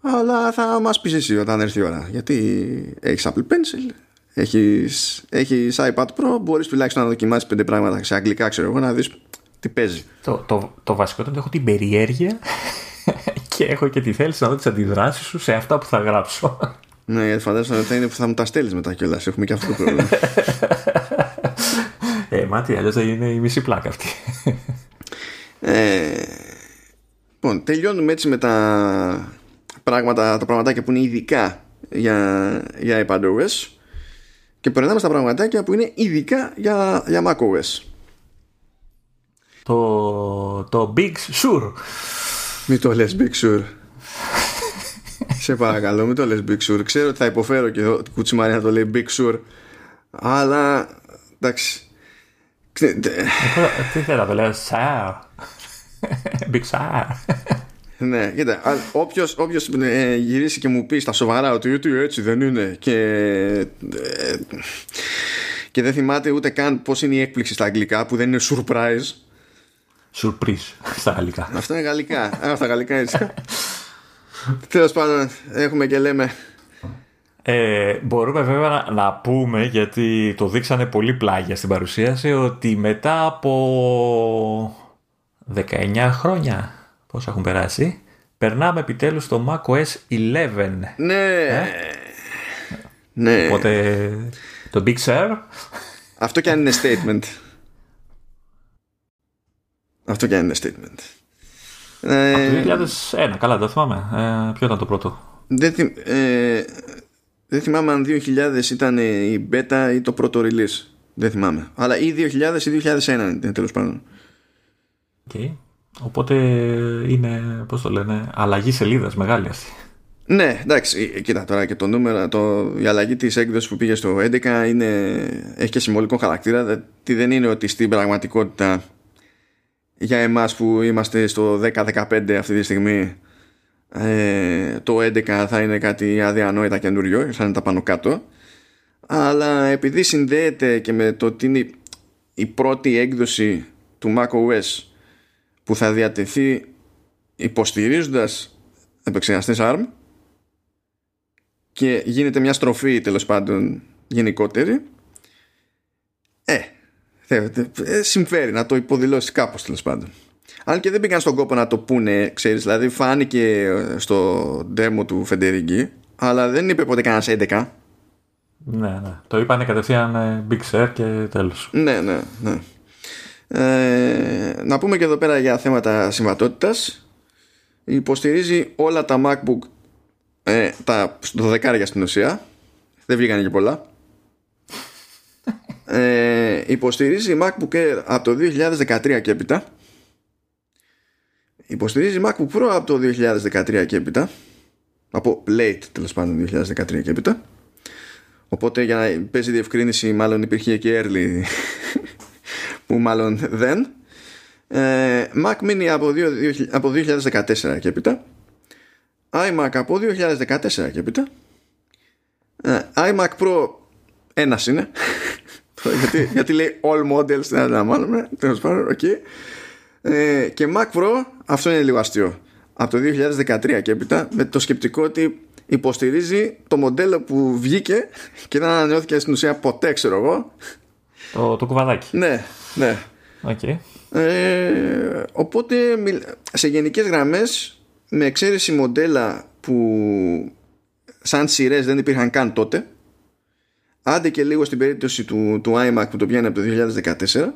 A: Αλλά θα μας πεις εσύ όταν έρθει η ώρα. Γιατί έχεις Apple Pencil; Έχεις, έχεις iPad Pro μπορείς τουλάχιστον να δοκιμάσεις πέντε πράγματα σε αγγλικά ξέρω εγώ να δεις τι παίζει.
B: Το, το, το βασικό είναι ότι έχω την περιέργεια (laughs) και έχω και τη θέληση να δω τις αντιδράσεις σου σε αυτά που θα γράψω.
A: Ναι γιατί φαντάζομαι ότι θα είναι που θα μου τα στέλνεις μετά κιόλας. Έχουμε και αυτό το πρόβλημα.
B: Ε μάτι αλλιώς θα είναι η μισή πλάκα αυτή.
A: Ε, λοιπόν τελειώνουμε έτσι με τα πράγματα τα πραγματάκια που είναι ειδικά για, για iPadOS και περνάμε στα πραγματάκια που είναι ειδικά για, για macOS.
B: Το, το Big Sur.
A: Μην το λες Big Sur. Σε παρακαλώ, μην το λες Big Sur. Ξέρω ότι θα υποφέρω και ο Κουτσιμάρη να το λέει Big Sur. Αλλά εντάξει.
B: Τι θέλω να το λέω, Σάρ. Big Sur.
A: Ναι, κοίτα, όποιος, όποιος ε, γυρίσει και μου πει στα σοβαρά ότι γιατί έτσι δεν είναι και, ε, και δεν θυμάται ούτε καν πώς είναι η έκπληξη στα αγγλικά που δεν είναι surprise.
B: Surprise στα γαλλικά.
A: Αυτό είναι γαλλικά. Α, στα γαλλικά έτσι. Τέλος πάντων, έχουμε και λέμε
B: ε, μπορούμε βέβαια να, να, πούμε, γιατί το δείξανε πολύ πλάγια στην παρουσίαση, ότι μετά από 19 χρόνια Πόσα έχουν περάσει. Περνάμε επιτέλους στο macOS 11.
A: Ναι. Ε; Ναι.
B: Οπότε το Big Sur.
A: Αυτό και αν είναι statement. Αυτό και αν είναι statement.
B: Από το 2001, καλά δεν θυμάμαι. Ε, ποιο ήταν το πρώτο;
A: Δεν, θυμ, ε, δεν θυμάμαι αν 2000 ήταν η beta ή το πρώτο release. Δεν θυμάμαι. Αλλά ή 2000 ή 2001 είναι τέλος πάντων.
B: Okay. Οπότε είναι, πώς το λένε, αλλαγή σελίδας μεγάλη αυτή.
A: Ναι, εντάξει, κοίτα τώρα και το νούμερο, το, η αλλαγή της έκδοσης που πήγε στο 11 είναι, έχει και συμβολικό χαρακτήρα, δηλαδή δεν είναι ότι στην πραγματικότητα για εμάς που είμαστε στο 10-15 αυτή τη στιγμή ε, το 11 θα είναι κάτι αδιανόητα καινούριο, θα είναι τα πάνω κάτω αλλά επειδή συνδέεται και με το ότι είναι η πρώτη έκδοση του macOS που θα διατεθεί υποστηρίζοντας επεξεργαστές ARM και γίνεται μια στροφή τέλος πάντων γενικότερη ε, ε συμφέρει να το υποδηλώσει κάπως τέλος πάντων αν και δεν πήγαν στον κόπο να το πούνε ξέρεις δηλαδή φάνηκε στο demo του Φεντερίγκη αλλά δεν είπε ποτέ κανένας 11
B: ναι, ναι. Το είπανε κατευθείαν ε, Big Sur και τέλος.
A: Ναι, ναι, ναι. Ε, να πούμε και εδώ πέρα για θέματα συμβατότητας. Υποστηρίζει όλα τα MacBook ε, τα, στο δεκάρια στην ουσία. Δεν βγήκαν και πολλά. Ε, υποστηρίζει MacBook Air από το 2013 και έπειτα. Υποστηρίζει MacBook Pro από το 2013 και έπειτα. Από late τέλος πάντων 2013 και έπειτα. Οπότε για να παίζει διευκρίνηση μάλλον υπήρχε και early που μάλλον δεν. Ε, Mac Mini από, 2, από 2014 και έπειτα. iMac από 2014 και έπειτα. Ε, iMac Pro ένας είναι. (laughs) Γιατί, γιατί λέει all models δεν αντιλαμβάνομαι τέλος πάντων okay. ε, και Mac Pro αυτό είναι λίγο αστείο. Από το 2013 και έπειτα με το σκεπτικό ότι υποστηρίζει το μοντέλο που βγήκε και δεν ανανεώθηκε στην ουσία ποτέ ξέρω εγώ
B: το, το κουβαδάκι.
A: Ναι, ναι.
B: Okay.
A: ε, οπότε σε γενικές γραμμές με εξαίρεση μοντέλα που σαν σειρές δεν υπήρχαν καν τότε άντε και λίγο στην περίπτωση του, του iMac που το πιάνει από το 2014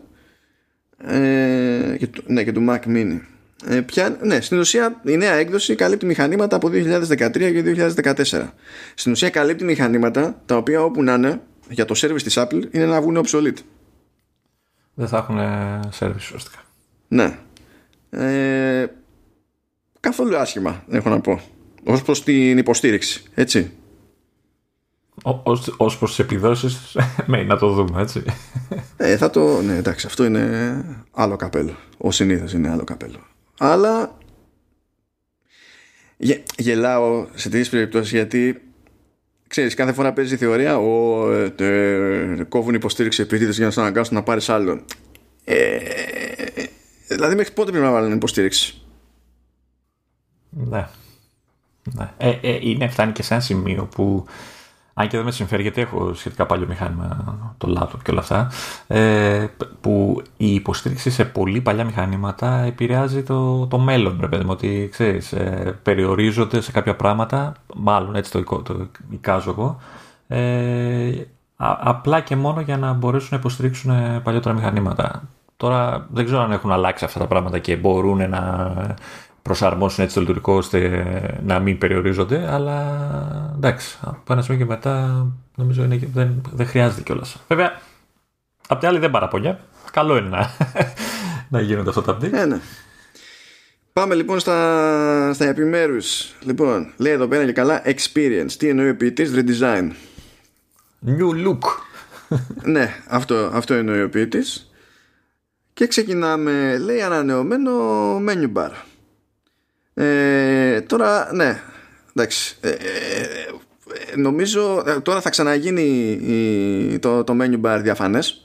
A: ε, και, ναι και του Mac Mini. Ε, πια, ναι, στην ουσία η νέα έκδοση καλύπτει μηχανήματα από 2013 και 2014 στην ουσία καλύπτει μηχανήματα τα οποία όπου να είναι για το service της Apple είναι να βγουν obsolete.
B: Δεν θα έχουν service ουσιαστικά.
A: Ναι. Ε, καθόλου άσχημα έχω να πω ως προς την υποστήριξη έτσι.
B: Ως, ως προς τις επιδόσεις (laughs) μένει να το δούμε έτσι.
A: Ε, θα το, ναι εντάξει αυτό είναι άλλο καπέλο. Ο συνήθως είναι άλλο καπέλο. Αλλά γε, γελάω σε τέτοιες περιπτώσεις γιατί ξέρεις κάθε φορά παίζει η θεωρία ο, ε, ε, κόβουν υποστήριξη επίτηδες για να σου αναγκάσουν να πάρεις άλλο ε, δηλαδή μέχρι πότε πρέπει να βάλουν υποστήριξη;
B: Ναι, ναι. Ε, ε, είναι φτάνει και σε ένα σημείο που αν και δεν με συμφέρει γιατί έχω σχετικά παλιό μηχάνημα, το laptop και όλα αυτά, ε, που η υποστήριξη σε πολύ παλιά μηχανήματα επηρεάζει το, το μέλλον, πρέπει να ότι ξέρεις, ε, περιορίζονται σε κάποια πράγματα, μάλλον έτσι το, το εικάζω εγώ, ε, απλά και μόνο για να μπορέσουν να υποστηρίξουν παλιότερα μηχανήματα. Τώρα δεν ξέρω αν έχουν αλλάξει αυτά τα πράγματα και μπορούν να προσαρμόσουν έτσι το λειτουργικό ώστε να μην περιορίζονται, αλλά εντάξει, από ένα σημείο και μετά νομίζω είναι, δεν, δεν χρειάζεται κιόλας. Βέβαια, απ' την άλλη δεν παραπονιά. Καλό είναι να, (laughs) να γίνονται αυτά τα updates.
A: Ε, ναι. Πάμε λοιπόν στα, στα επιμέρους. Λοιπόν, λέει εδώ πέρα και καλά experience. Τι εννοεί ο ποιητής, redesign.
B: New look. (laughs)
A: ναι, αυτό, αυτό εννοεί ο ποιητής. Και ξεκινάμε, λέει ανανεωμένο menu bar. Ε, τώρα, ναι, εντάξει. Ε, ε, νομίζω τώρα θα ξαναγίνει το, το menu bar διαφανές.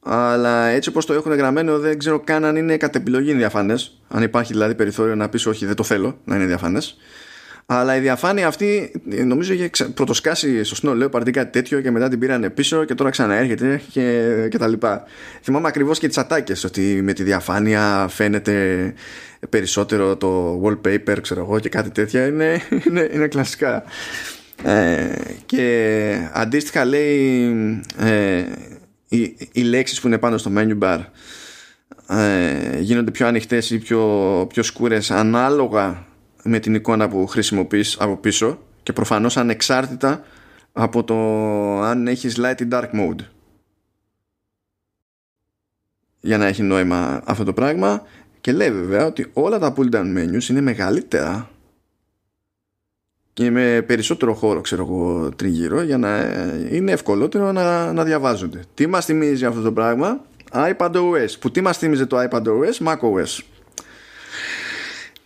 A: Αλλά έτσι όπως το έχουν γραμμένο δεν ξέρω καν αν είναι κατ' επιλογή διαφανές. Αν υπάρχει δηλαδή περιθώριο να πεις όχι δεν το θέλω να είναι διαφανές αλλά η διαφάνεια αυτή νομίζω είχε πρωτοσκάσει στο Snow Leopard κάτι τέτοιο και μετά την πήραν πίσω και τώρα ξαναέρχεται και, και τα λοιπά. Θυμάμαι ακριβώς και τις ατάκες ότι με τη διαφάνεια φαίνεται περισσότερο το wallpaper ξέρω εγώ και κάτι τέτοια είναι, (laughs) είναι, είναι κλασικά. Ε, και αντίστοιχα λέει ε, οι, οι λέξεις που είναι πάνω στο menu bar ε, γίνονται πιο ανοιχτές ή πιο, πιο σκούρες ανάλογα με την εικόνα που χρησιμοποιείς από πίσω και προφανώς ανεξάρτητα από το αν έχεις light ή dark mode. Για να έχει νόημα αυτό το πράγμα και λέει βέβαια ότι όλα τα pull down menus είναι μεγαλύτερα και με περισσότερο χώρο ξέρω εγώ τριγύρω για να είναι ευκολότερο να, να διαβάζονται. Τι μας θυμίζει αυτό το πράγμα; iPadOS που τι μας θυμίζει το iPadOS macOS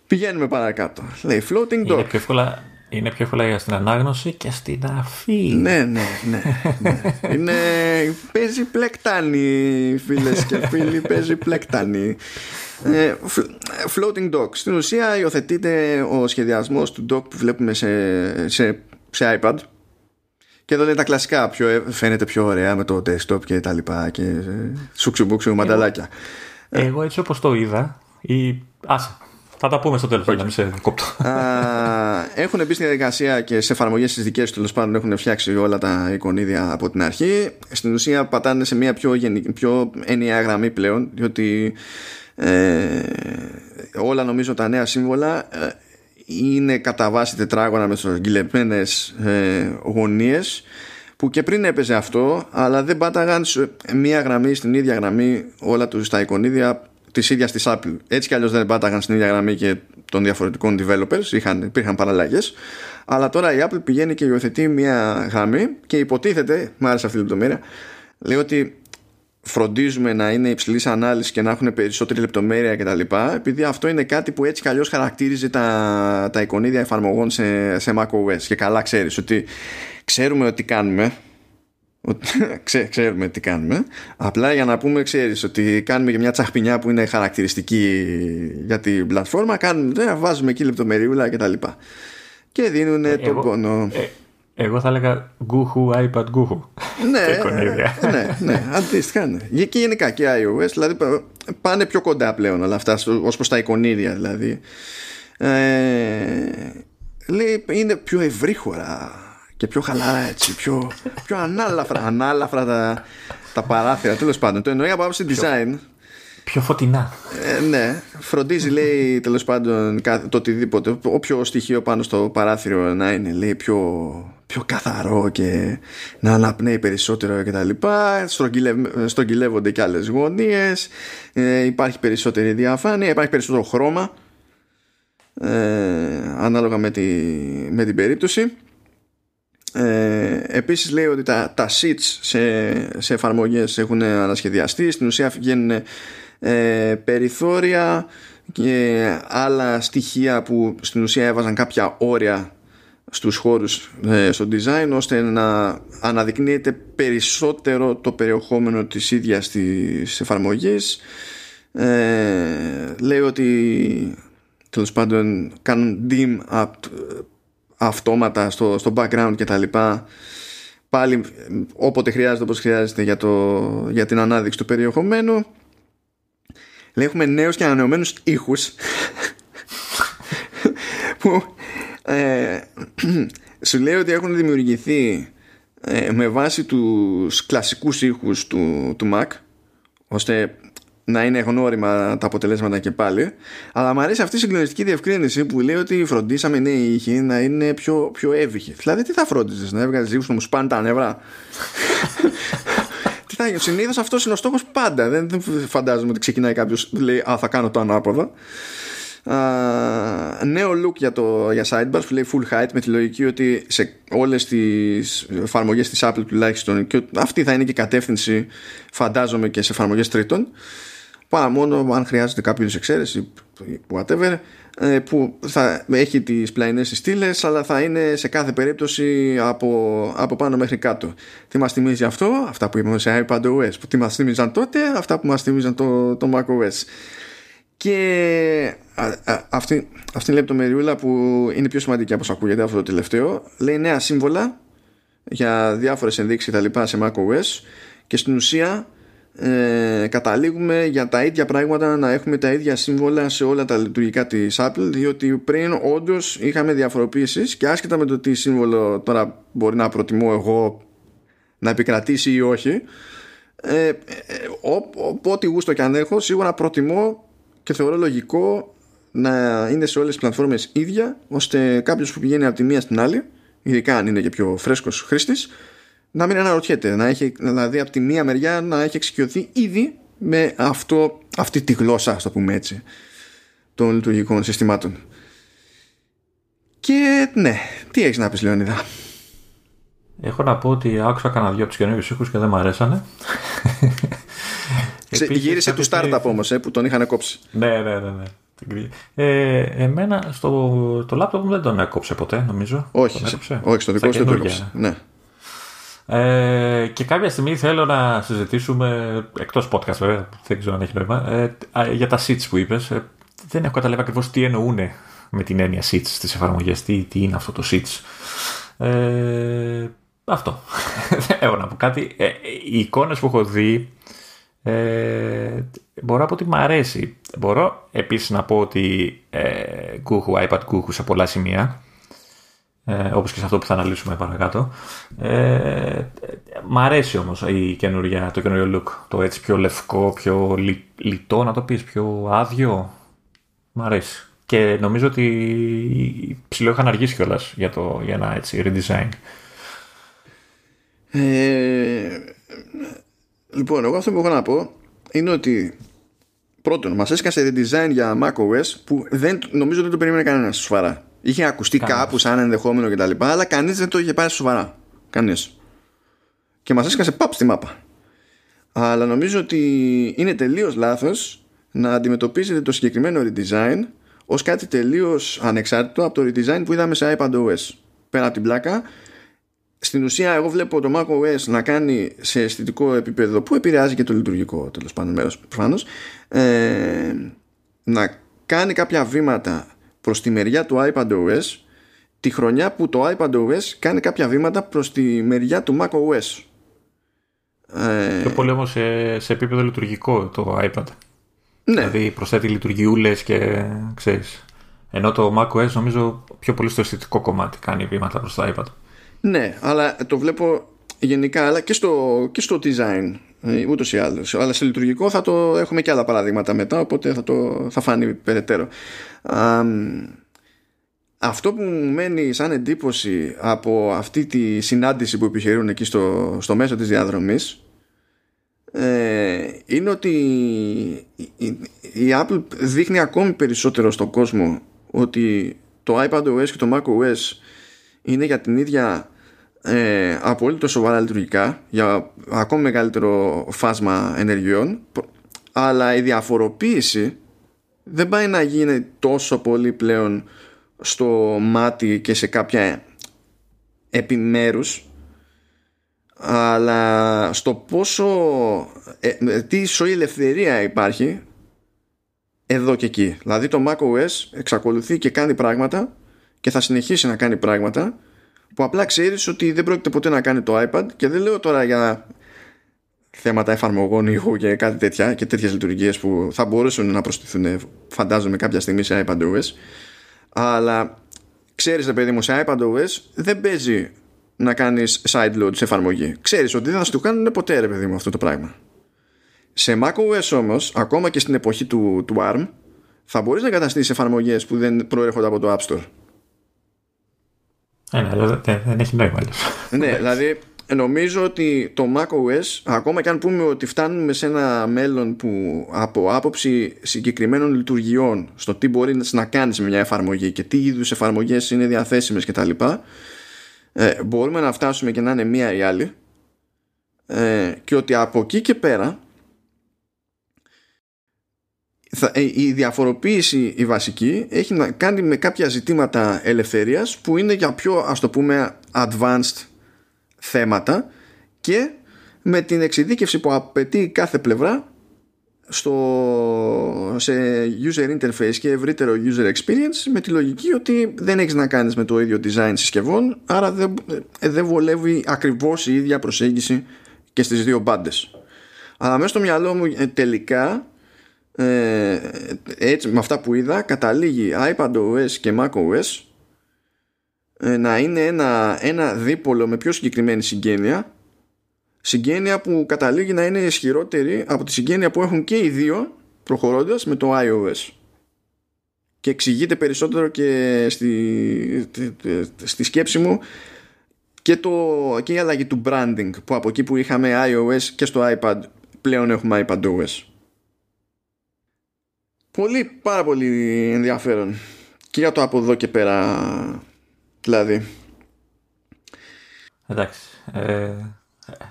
A: Πηγαίνουμε παρακάτω. Λέει floating dock.
B: Είναι πιο εύκολα, είναι πιο εύκολα για στην ανάγνωση και στην αφή.
A: Ναι, ναι, ναι. ναι. (laughs) είναι, παίζει πλεκτάνη, φίλες και φίλοι, παίζει πλεκτάνη. Ε, floating dock. Στην ουσία υιοθετείται ο σχεδιασμός του dock που βλέπουμε σε, σε, σε iPad και εδώ λέει τα κλασικά, πιο, φαίνεται πιο ωραία με το desktop και τα λοιπά και σουξουμπούξου μανταλάκια.
B: Εγώ έτσι όπως το είδα, η... άσε, θα τα πούμε στο τέλος. Okay. Να σε κόπτω. (laughs)
A: έχουν μπει στη διαδικασία και σε εφαρμογές τη δικές τους τέλος πάντων έχουν φτιάξει όλα τα εικονίδια από την αρχή. Στην ουσία πατάνε σε μια πιο, γενική, πιο ενιαία γραμμή πλέον, διότι ε, όλα νομίζω τα νέα σύμβολα ε, είναι κατά βάση τετράγωνα με στρογγυλεμένες ε, γωνίες που και πριν έπαιζε αυτό αλλά δεν πάταγαν σε μία γραμμή στην ίδια γραμμή όλα τους τα εικονίδια της ίδιας της Apple έτσι κι αλλιώς δεν πάταγαν στην ίδια γραμμή και των διαφορετικών developers, είχαν, υπήρχαν παραλλαγές. Αλλά τώρα η Apple πηγαίνει και υιοθετεί μια γραμμή και υποτίθεται, μου άρεσε αυτή η λεπτομέρεια, λέει ότι φροντίζουμε να είναι υψηλής ανάλυσης και να έχουν περισσότερη λεπτομέρεια κτλ. Επειδή αυτό είναι κάτι που έτσι κι αλλιώς χαρακτήριζε τα, τα εικονίδια εφαρμογών σε, σε macOS. Και καλά ξέρεις ότι ξέρουμε ότι κάνουμε. (laughs) Ξέ, ξέρουμε τι κάνουμε. Απλά για να πούμε, ξέρεις ότι κάνουμε και μια τσαχπινιά που είναι χαρακτηριστική για την πλατφόρμα. Κάνουμε, βάζουμε εκεί λεπτομεριούλα κτλ. Και, και δίνουν ε, τον πόνο. Ε,
B: εγώ θα έλεγα γκούχου, iPad γκούχου. (laughs)
A: Ναι, ναι, ναι, αντίστοιχα. Ναι. Και γενικά και iOS, δηλαδή πάνε πιο κοντά πλέον όλα αυτά ως προς τα εικονίδια δηλαδή. Ε, λέει είναι πιο ευρύχωρα και πιο χαλαρά έτσι, πιο, πιο ανάλαφρα, ανάλαφρα τα, τα παράθυρα. Τέλος πάντων, το εννοεί από άποψη design.
B: Πιο φωτεινά.
A: Ε, ναι, φροντίζει λέει τέλος πάντων το οτιδήποτε, όποιο στοιχείο πάνω στο παράθυρο να είναι λέει πιο πιο καθαρό και να αναπνέει περισσότερο και τα λοιπά στρογγυλεύονται και άλλες γωνίες ε, υπάρχει περισσότερη διαφάνεια υπάρχει περισσότερο χρώμα ε, ανάλογα με, τη, με την περίπτωση ε, επίσης λέει ότι τα, τα sheets σε, σε εφαρμογές έχουν ανασχεδιαστεί. Στην ουσία βγαίνουν ε, περιθώρια και άλλα στοιχεία που στην ουσία έβαζαν κάποια όρια στους χώρους ε, στο design ώστε να αναδεικνύεται περισσότερο το περιεχόμενο της ίδιας της εφαρμογής. Ε, λέει ότι τέλος πάντων κάνουν dim up, αυτόματα στο, στο background και τα λοιπά. Πάλι όποτε χρειάζεται όπως χρειάζεται για, το, για την ανάδειξη του περιεχομένου. Λέει έχουμε νέους και ανανεωμένους ήχους. (laughs) Που ε, σου λέει ότι έχουν δημιουργηθεί ε, με βάση τους κλασικούς ήχους του, του Mac ώστε να είναι γνώριμα τα αποτελέσματα και πάλι. Αλλά μου αρέσει αυτή η συγκλονιστική διευκρίνηση που λέει ότι φροντίσαμε νέοι ήχοι να είναι πιο, πιο εύηχοι. Δηλαδή τι θα φρόντιζες να έβγαζες ήχους που μου σπάνε τα νεύρα; (laughs) Τι θα γίνει; Συνήθως αυτός είναι ο στόχος πάντα. Δεν, δεν φαντάζομαι ότι ξεκινάει κάποιος λέει α θα κάνω το ανάποδο νέο look για, το, για sidebars που λέει full height με τη λογική ότι σε όλες τις εφαρμογές της Apple τουλάχιστον και αυτή θα είναι και η κατεύθυνση φαντάζομαι και σε εφαρμογές τρίτων παρά μόνο αν χρειάζεται κάποιος εξαίρεση whatever ε, που θα έχει τις πλαϊνές στήλες, αλλά θα είναι σε κάθε περίπτωση από, από πάνω μέχρι κάτω. Τι μας θυμίζει αυτό; Αυτά που είπαμε σε iPadOS που τι μας θυμίζαν τότε αυτά που μας θυμίζαν το, το macOS και αυτή, αυτή η λεπτομεριούλα που είναι πιο σημαντική από όσο ακούγεται αυτό το τελευταίο λέει νέα σύμβολα για διάφορες ενδείξεις και τα λοιπά σε macOS και στην ουσία ε, καταλήγουμε για τα ίδια πράγματα να έχουμε τα ίδια σύμβολα σε όλα τα λειτουργικά της Apple διότι πριν όντως είχαμε διαφοροποίησεις και άσχετα με το τι σύμβολο τώρα μπορεί να προτιμώ εγώ να επικρατήσει ή όχι ε, ε, ό,τι γούστο και αν έχω σίγουρα προτιμώ και θεωρώ λογικό να είναι σε όλες τις πλατφόρμες ίδια ώστε κάποιος που πηγαίνει από τη μία στην άλλη ειδικά αν είναι και πιο φρέσκος χρήστης να μην αναρωτιέται να έχει, δηλαδή από τη μία μεριά να έχει εξοικειωθεί ήδη με αυτό, αυτή τη γλώσσα ας το πούμε έτσι των λειτουργικών συστημάτων και ναι, τι έχεις να πεις Λεωνίδα;
B: Έχω να πω ότι άκουσα κανένα δυο από τους καινούριους ήχους και δεν μου αρέσανε. (laughs)
A: γύρισε του startup όμως ε, που τον είχαν κόψει.
B: Ναι, ναι, ναι. ναι. Ε, εμένα στο το laptop μου δεν τον έκοψε ποτέ, νομίζω.
A: Όχι, όχι στο δικό σου δεν το έκοψε. Ναι.
B: Ε, και κάποια στιγμή θέλω να συζητήσουμε, εκτός podcast βέβαια, δεν ξέρω αν έχει νόημα, ε, για τα seats που είπες. Ε, δεν έχω καταλάβει ακριβώς τι εννοούν με την έννοια seats στις εφαρμογές, τι, τι είναι αυτό το seats. Ε, αυτό. δεν (laughs) έχω να πω κάτι. Ε, οι εικόνες που έχω δει ε, μπορώ να πω ότι μου αρέσει. Μπορώ επίσης να πω ότι ε, Google, iPad Google σε πολλά σημεία ε, όπως και σε αυτό που θα αναλύσουμε παρακάτω. Ε, μ' αρέσει όμως η καινούργια, το καινούριο look. Το έτσι πιο λευκό, πιο λι, λιτό να το πεις, πιο άδειο. Μ' αρέσει. Και νομίζω ότι ψηλό είχαν αργήσει κιόλας για, το, για ένα έτσι redesign.
A: Ε, Λοιπόν, εγώ αυτό που έχω να πω είναι ότι πρώτον, μας έσκασε redesign για macOS που δεν, νομίζω δεν το περίμενε κανένας σοβαρά. Είχε ακουστεί Κανείς. κάπου σαν ενδεχόμενο κτλ. Αλλά κανείς δεν το είχε πάρει σοβαρά. Κανείς. Και μας έσκασε παπ στη μάπα. Αλλά νομίζω ότι είναι τελείως λάθος να αντιμετωπίζετε το συγκεκριμένο redesign ως κάτι τελείως ανεξάρτητο από το redesign που είδαμε σε iPadOS. Πέρα από την πλάκα, στην ουσία εγώ βλέπω το macOS να κάνει σε αισθητικό επίπεδο που επηρεάζει και το λειτουργικό τέλος πάντων μέρος προφανώς ε, να κάνει κάποια βήματα προς τη μεριά του iPadOS τη χρονιά που το iPadOS κάνει κάποια βήματα προς τη μεριά του macOS.
B: Ε, Πιο πολύ όμως σε, σε επίπεδο λειτουργικό το iPad. Ναι. Δηλαδή προσθέτει λειτουργιούλες και ξέρεις ενώ το macOS νομίζω πιο πολύ στο αισθητικό κομμάτι κάνει βήματα προς το iPad.
A: Ναι, αλλά το βλέπω γενικά, αλλά και στο, και στο design. ε, ούτως ή άλλως. Αλλά σε λειτουργικό θα το έχουμε και άλλα παραδείγματα μετά, οπότε θα, το, θα φανεί περαιτέρω. αυτό που μου μένει σαν εντύπωση από αυτή τη συνάντηση που επιχειρούν εκεί στο, στο μέσο της διαδρομής ε, είναι ότι η, η Apple δείχνει ακόμη περισσότερο στον κόσμο ότι το iPadOS και το macOS είναι για την ίδια ε, απολύτως σοβαρά λειτουργικά για ακόμη μεγαλύτερο φάσμα ενεργειών. Αλλά η διαφοροποίηση δεν πάει να γίνει τόσο πολύ πλέον στο μάτι και σε κάποια επιμέρους αλλά στο πόσο ε, τι ισοή ελευθερία υπάρχει εδώ και εκεί. Δηλαδή το macOS εξακολουθεί και κάνει πράγματα και θα συνεχίσει να κάνει πράγματα που απλά ξέρεις ότι δεν πρόκειται ποτέ να κάνει το iPad και δεν λέω τώρα για θέματα εφαρμογών ήχου και κάτι τέτοια και τέτοιες λειτουργίες που θα μπορούσαν να προσθεθούν φαντάζομαι κάποια στιγμή σε iPadOS αλλά ξέρεις ρε παιδί μου σε iPadOS δεν παίζει να κάνεις sideload σε εφαρμογή. Ξέρεις ότι δεν θα σου το κάνουν ποτέ ρε παιδί μου αυτό το πράγμα. Σε macOS όμως ακόμα και στην εποχή του, του ARM θα μπορείς να εγκαταστήσεις εφαρμογές που δεν προέρχονται από το App Store
B: ε, ναι, δεν, δεν έχει νόημα
A: ναι, δηλαδή νομίζω ότι το macOS ακόμα και αν πούμε ότι φτάνουμε σε ένα μέλλον που από άποψη συγκεκριμένων λειτουργιών στο τι μπορεί να κάνεις με μια εφαρμογή και τι είδους εφαρμογές είναι διαθέσιμες κτλ ε, μπορούμε να φτάσουμε και να είναι μία ή άλλη ε, και ότι από εκεί και πέρα ε, η διαφοροποίηση η βασική έχει να κάνει με κάποια ζητήματα ελευθερίας που είναι για πιο ας το πούμε advanced θέματα και με την εξειδίκευση που απαιτεί κάθε πλευρά στο, σε user interface και ευρύτερο user experience με τη λογική ότι δεν έχεις να κάνεις με το ίδιο design συσκευών άρα δεν, ε, δεν βολεύει ακριβώς η ίδια προσέγγιση και στις δύο μπάντες. Αλλά μέσα στο μυαλό μου ε, τελικά ε, έτσι με αυτά που είδα καταλήγει iPadOS και macOS ε, να είναι ένα, ένα δίπολο με πιο συγκεκριμένη συγγένεια. Συγγένεια που καταλήγει να είναι ισχυρότερη από τη συγγένεια που έχουν και οι δύο προχωρώντας με το iOS. Και εξηγείται περισσότερο και στη, στη σκέψη μου και, το, και η αλλαγή του branding που από εκεί που είχαμε iOS και στο iPad πλέον έχουμε iPadOS Πολύ, πάρα πολύ ενδιαφέρον. Και για το από εδώ και πέρα, δηλαδή.
B: Εντάξει. Ε,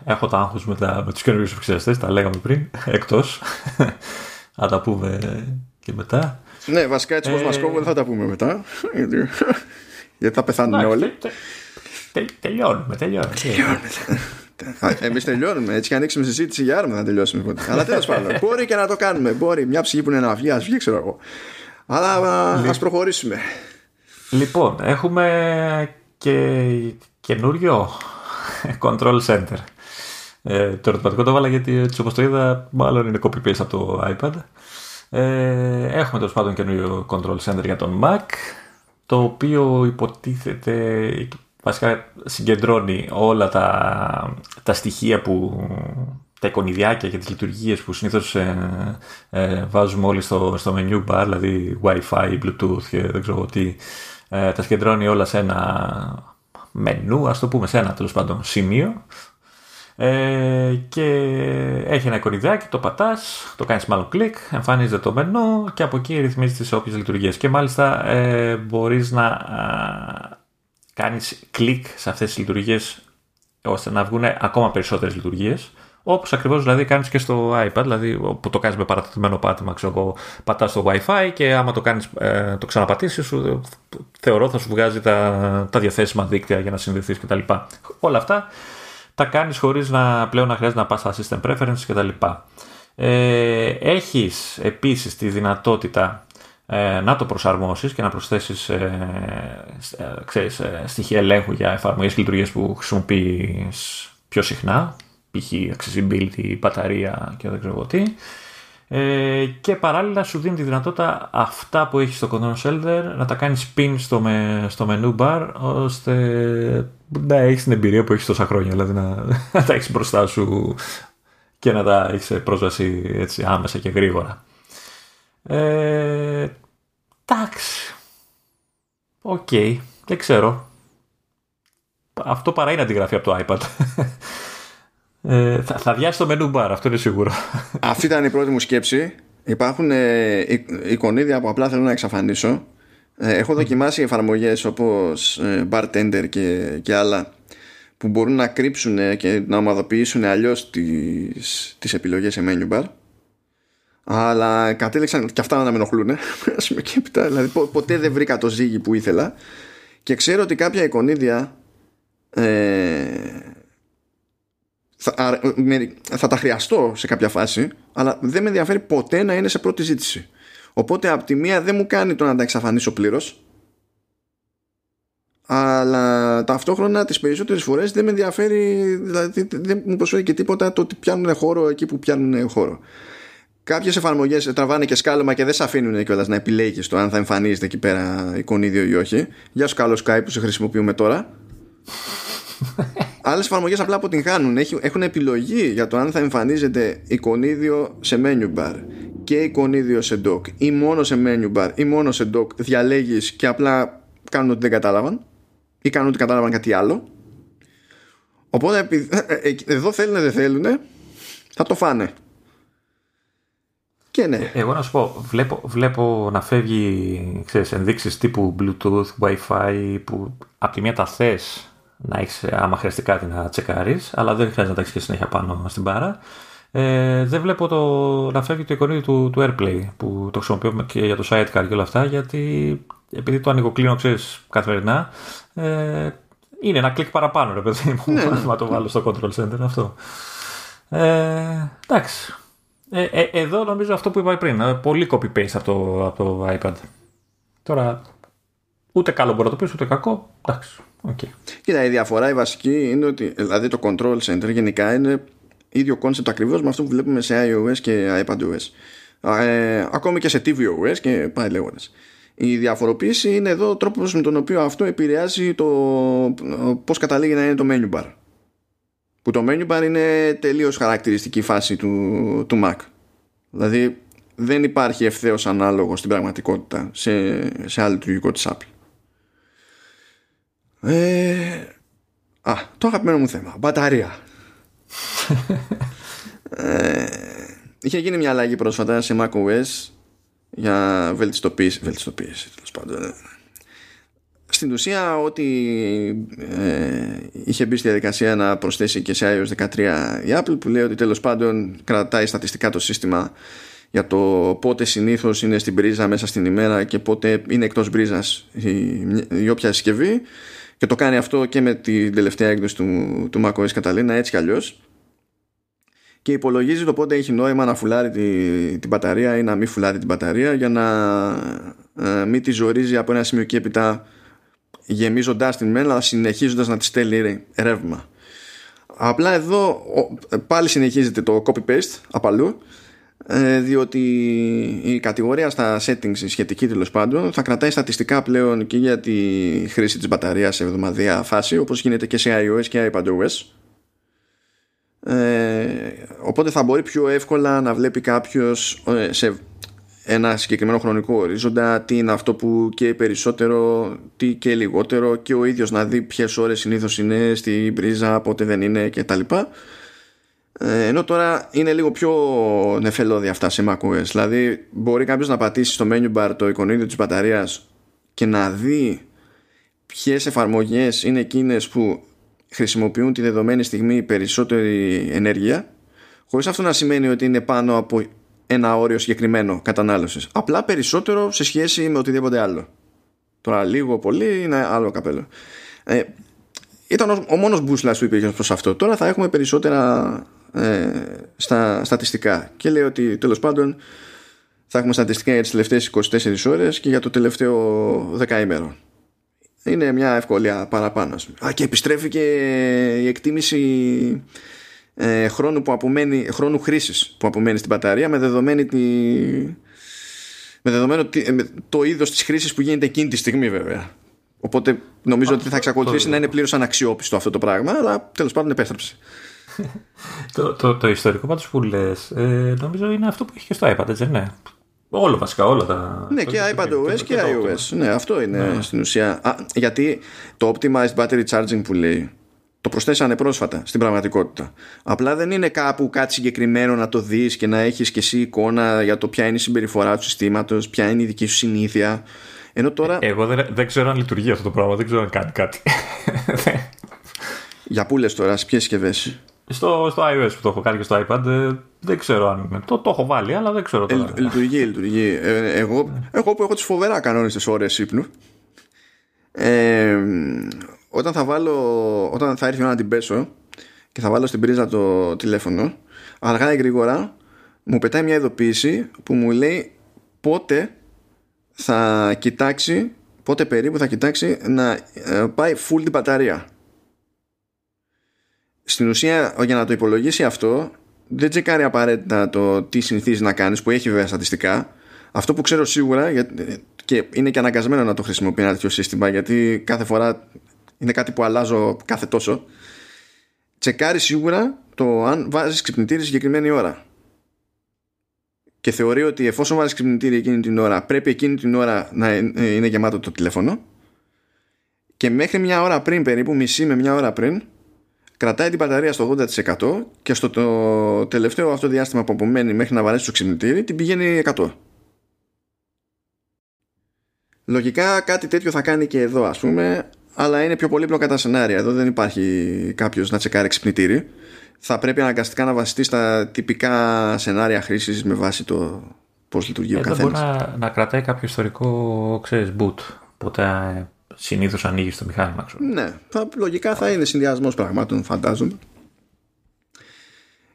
B: έχω τα άγχος με, τα, με τους καινούριους επεξεργαστές, τα λέγαμε πριν, εκτός. θα τα πούμε και μετά.
A: Ναι, βασικά έτσι πως ε... μας κόβουν δεν θα τα πούμε μετά. Γιατί θα πεθάνουν όλοι.
B: τελειώνουμε, τελειώνουμε.
A: Τελειώνουμε. (laughs) Εμείς τελειώνουμε. Έτσι και ανοίξουμε συζήτηση για άρμα να τελειώσουμε. Ποτέ. Αλλά τέλος πάντων, μπορεί και να το κάνουμε. Μπορεί μια ψυχή που είναι να βγει, ας βγει, ξέρω εγώ. Αλλά α προχωρήσουμε.
B: Λοιπόν, έχουμε και καινούριο control center. Ε, το ερωτηματικό το έβαλα γιατί έτσι όπως το είδα μάλλον είναι copy paste από το iPad. Ε, έχουμε τέλος πάντων καινούριο control center για τον Mac το οποίο υποτίθεται βασικά συγκεντρώνει όλα τα, τα στοιχεία που τα εικονιδιάκια και τις λειτουργίες που συνήθως ε, ε, βάζουμε όλοι στο, στο menu bar, δηλαδή Wi-Fi, Bluetooth και δεν ξέρω τι, ε, τα συγκεντρώνει όλα σε ένα μενού, ας το πούμε, σε ένα τέλος πάντων σημείο Ε, και έχει ένα εικονιδάκι, το πατάς, το κάνεις μάλλον κλικ, εμφανίζεται το μενού και από εκεί ρυθμίζεις τις όποιες λειτουργίες. Και μάλιστα ε, μπορείς να α, κάνεις κλικ σε αυτές τις λειτουργίες ώστε να βγουν ακόμα περισσότερες λειτουργίες. Όπως ακριβώς δηλαδή κάνεις και στο iPad, δηλαδή που το κάνεις με παρατηρημένο πάτημα, ξέρω εγώ, πατάς στο WiFi και άμα το, κάνεις, ε, το ξαναπατήσεις, θεωρώ θα σου βγάζει τα, τα διαθέσιμα δίκτυα για να συνδεθείς κτλ. Όλα αυτά τα κάνεις χωρίς να πλέον να χρειάζεται να πας στα system preferences κτλ. Ε, έχεις επίσης τη δυνατότητα ε, να το προσαρμόσεις και να προσθέσεις ε, ε ξέρεις, ε, στοιχεία ελέγχου για εφαρμογές και λειτουργίες που χρησιμοποιείς πιο συχνά π.χ. accessibility, μπαταρία και δεν ξέρω τι. Ε, και παράλληλα σου δίνει τη δυνατότητα αυτά που έχεις στο Control Center να τα κάνεις spin στο, με, στο menu bar ώστε να έχεις την εμπειρία που έχεις τόσα χρόνια δηλαδή να, να τα έχεις μπροστά σου και να τα έχεις πρόσβαση έτσι άμεσα και γρήγορα ε, εντάξει οκ δεν ξέρω αυτό παρά είναι αντιγραφή από το iPad ε, θα, θα αδειάσει το menu bar, αυτό είναι σίγουρο.
A: Αυτή ήταν η πρώτη μου σκέψη. Υπάρχουν ε, εικονίδια που απλά θέλω να εξαφανίσω. Ε, έχω δοκιμάσει εφαρμογές όπως ε, Bartender και, και άλλα που μπορούν να κρύψουν και να ομαδοποιήσουν αλλιώς τις, τις επιλογές σε menu bar αλλά κατέληξαν και αυτά να με ενοχλούν (laughs) δηλαδή ποτέ δεν βρήκα το ζύγι που ήθελα. Και ξέρω ότι κάποια εικονίδια ε, θα, θα τα χρειαστώ σε κάποια φάση αλλά δεν με ενδιαφέρει ποτέ να είναι σε πρώτη ζήτηση. Οπότε από τη μία δεν μου κάνει το να τα εξαφανίσω πλήρως αλλά ταυτόχρονα τις περισσότερες φορές δεν με ενδιαφέρει δηλαδή δεν μου προσφέρει και τίποτα το ότι πιάνουν χώρο εκεί που πιάνουν χώρο Κάποιες εφαρμογές τραβάνε και σκάλωμα και δεν σε αφήνουν κιόλας να επιλέγεις το αν θα εμφανίζεται εκεί πέρα εικονίδιο ή όχι. Γεια σου καλό Skype που σε χρησιμοποιούμε τώρα. (laughs) Άλλες εφαρμογές απλά αποτυγχάνουν. Έχουν επιλογή για το αν θα εμφανίζεται εικονίδιο σε menu bar και εικονίδιο σε dock ή μόνο σε menu bar ή μόνο σε dock. Διαλέγεις και απλά κάνουν ότι δεν κατάλαβαν ή κάνουν ότι κατάλαβαν κάτι άλλο. Οπότε ε, ε, εδώ θέλουν δεν θέλουν, θα το φάνε. Και ναι. Ε,
B: εγώ να σου πω, βλέπω, βλέπω να φεύγει ξέρεις, ενδείξεις τύπου Bluetooth, Wi-Fi που από τη μία τα θες να έχεις, άμα χρειαστεί κάτι να τσεκάρεις, αλλά δεν χρειάζεται να τα έχεις και συνέχεια πάνω στην μπάρα. Ε, δεν βλέπω το, να φεύγει το εικονίδιο του, του AirPlay που το χρησιμοποιώ και για το sidecar και όλα αυτά γιατί επειδή το ανοιγοκλίνω ξέρεις καθημερινά ε, είναι ένα κλικ παραπάνω ρε παιδί μου ναι. (laughs) να το βάλω στο control center αυτό ε, εντάξει ε, ε, εδώ νομίζω αυτό που είπα πριν ε, πολύ copy paste από το, από το iPad τώρα ούτε καλό μπορεί να το πεις ούτε κακό εντάξει Okay.
A: Κοίτα, η διαφορά η βασική είναι ότι δηλαδή το control center γενικά είναι ίδιο concept ακριβώς με αυτό που βλέπουμε σε iOS και iPadOS. Ε, ακόμη και σε tvOS και πάει λέγοντας. Η διαφοροποίηση είναι εδώ ο τρόπος με τον οποίο αυτό επηρεάζει το πώς καταλήγει να είναι το menu bar. Που το menu bar είναι τελείως χαρακτηριστική φάση του, του Mac. Δηλαδή δεν υπάρχει ευθέως ανάλογο στην πραγματικότητα σε, σε άλλο λειτουργικό της Apple. Ε, α, το αγαπημένο μου θέμα. Μπαταρία. (laughs) ε, είχε γίνει μια αλλαγή πρόσφατα σε macOS για βελτιστοποίηση. Βελτιστοποίηση, τέλος πάντων. Ε. Στην ουσία, ότι ε, είχε μπει στη διαδικασία να προσθέσει και σε iOS 13 η Apple που λέει ότι τέλος πάντων κρατάει στατιστικά το σύστημα για το πότε συνήθως είναι στην πρίζα μέσα στην ημέρα και πότε είναι εκτός μπρίζας η, η όποια συσκευή και το κάνει αυτό και με την τελευταία έκδοση του, του macOS Catalina έτσι κι αλλιώς και υπολογίζει το πότε έχει νόημα να φουλάρει τη, την μπαταρία ή να μην φουλάρει την μπαταρία για να ε, μην τη ζορίζει από ένα σημείο και έπειτα γεμίζοντάς την μένα αλλά συνεχίζοντας να τη στέλνει ρεύμα. Απλά εδώ πάλι συνεχίζεται το copy-paste απαλού ε, διότι η κατηγορία στα settings σχετική τέλος πάντων θα κρατάει στατιστικά πλέον και για τη χρήση της μπαταρίας σε εβδομαδία φάση όπως γίνεται και σε iOS και iPadOS ε, οπότε θα μπορεί πιο εύκολα να βλέπει κάποιος ε, σε ένα συγκεκριμένο χρονικό ορίζοντα τι είναι αυτό που και περισσότερο τι και λιγότερο και ο ίδιος να δει ποιες ώρες συνήθως είναι στην πρίζα πότε δεν είναι και τα λοιπά Ε, ενώ τώρα είναι λίγο πιο νεφελώδη αυτά σε macOS. Δηλαδή μπορεί κάποιος να πατήσει στο menu bar το εικονίδιο της μπαταρίας και να δει ποιες εφαρμογές είναι εκείνες που χρησιμοποιούν τη δεδομένη στιγμή περισσότερη ενέργεια χωρίς αυτό να σημαίνει ότι είναι πάνω από ένα όριο συγκεκριμένο κατανάλωσης. Απλά περισσότερο σε σχέση με οτιδήποτε άλλο. Τώρα λίγο πολύ είναι άλλο καπέλο. Ε, ήταν ο, ο μόνος μπούσλας που υπήρχε προς αυτό. Τώρα θα έχουμε περισσότερα ε, στα στατιστικά. Και λέει ότι τέλος πάντων θα έχουμε στατιστικά για τις τελευταίες 24 ώρες και για το τελευταίο δεκαήμερο. Είναι μια ευκολία παραπάνω. Α, και επιστρέφει και η εκτίμηση ε, χρόνου, που απομένει, χρόνου χρήσης που απομένει στην μπαταρία με δεδομένη τη, με δεδομένο το είδος της χρήσης που γίνεται εκείνη τη στιγμή βέβαια. Οπότε νομίζω ότι θα εξακολουθήσει να είναι πλήρως αναξιόπιστο αυτό το πράγμα, αλλά τέλος πάντων επέστρεψε. (laughs)
B: το, το, το, ιστορικό πάντως που λες, ε, νομίζω είναι αυτό που έχει και στο iPad, έτσι ναι. Όλο βασικά, όλα τα.
A: Ναι, και iPadOS και iOS. Ναι, αυτό είναι ναι. στην ουσία. Α, γιατί το optimized battery charging που λέει το προσθέσανε πρόσφατα στην πραγματικότητα. Απλά δεν είναι κάπου κάτι συγκεκριμένο να το δεις και να έχεις και εσύ εικόνα για το ποια είναι η συμπεριφορά του συστήματος, ποια είναι η δική σου συνήθεια. Ενώ τώρα...
B: Ε, εγώ δεν, δεν ξέρω αν λειτουργεί αυτό το πράγμα, δεν ξέρω αν κάνει κάτι.
A: για πού λες τώρα, σε ποιες συσκευές;
B: Στο, στο iOS που το έχω κάνει και στο iPad ε, δεν ξέρω αν το, το έχω βάλει αλλά δεν ξέρω τώρα.
A: Ε, λειτουργεί, λειτουργεί. Ε, εγώ, εγώ που έχω τις φοβερά κανόνιστες ώρες ύπνου ε, όταν θα βάλω όταν θα έρθει η ώρα να την πέσω και θα βάλω στην πρίζα το τηλέφωνο αργά ή γρήγορα μου πετάει μια ειδοποίηση που μου λέει πότε θα κοιτάξει πότε περίπου θα κοιτάξει να ε, πάει full την μπαταρία. Στην ουσία για να το υπολογίσει αυτό δεν τσεκάρει απαραίτητα το τι συνηθίζεις να κάνεις που έχει βέβαια στατιστικά. Αυτό που ξέρω σίγουρα και είναι και αναγκασμένο να το χρησιμοποιεί ένα τέτοιο σύστημα γιατί κάθε φορά είναι κάτι που αλλάζω κάθε τόσο. Τσεκάρεις σίγουρα το αν βάζεις ξυπνητήρι συγκεκριμένη ώρα. Και θεωρεί ότι εφόσον βάζεις ξυπνητήρι εκείνη την ώρα πρέπει εκείνη την ώρα να είναι γεμάτο το τηλέφωνο. Και μέχρι μια ώρα πριν περίπου μισή με μια ώρα πριν κρατάει την μπαταρία στο 80% και στο το τελευταίο αυτό διάστημα που απομένει μέχρι να βαρέσει το ξυπνητήρι την πηγαίνει 100%. Λογικά κάτι τέτοιο θα κάνει και εδώ ας πούμε αλλά είναι πιο πολύπλοκα τα σενάρια. Εδώ δεν υπάρχει κάποιος να τσεκάρει ξυπνητήρι. Θα πρέπει αναγκαστικά να βασιστεί στα τυπικά σενάρια χρήσης με βάση το πώς λειτουργεί ο καθένας.
B: Μπορεί να, να κρατάει κάποιο ιστορικό, ξέρεις, boot. Οπότε ε, συνήθως ανοίγεις το μηχάνημα. Ξέρω.
A: Ναι, θα, λογικά θα είναι συνδυασμός πραγμάτων, φαντάζομαι.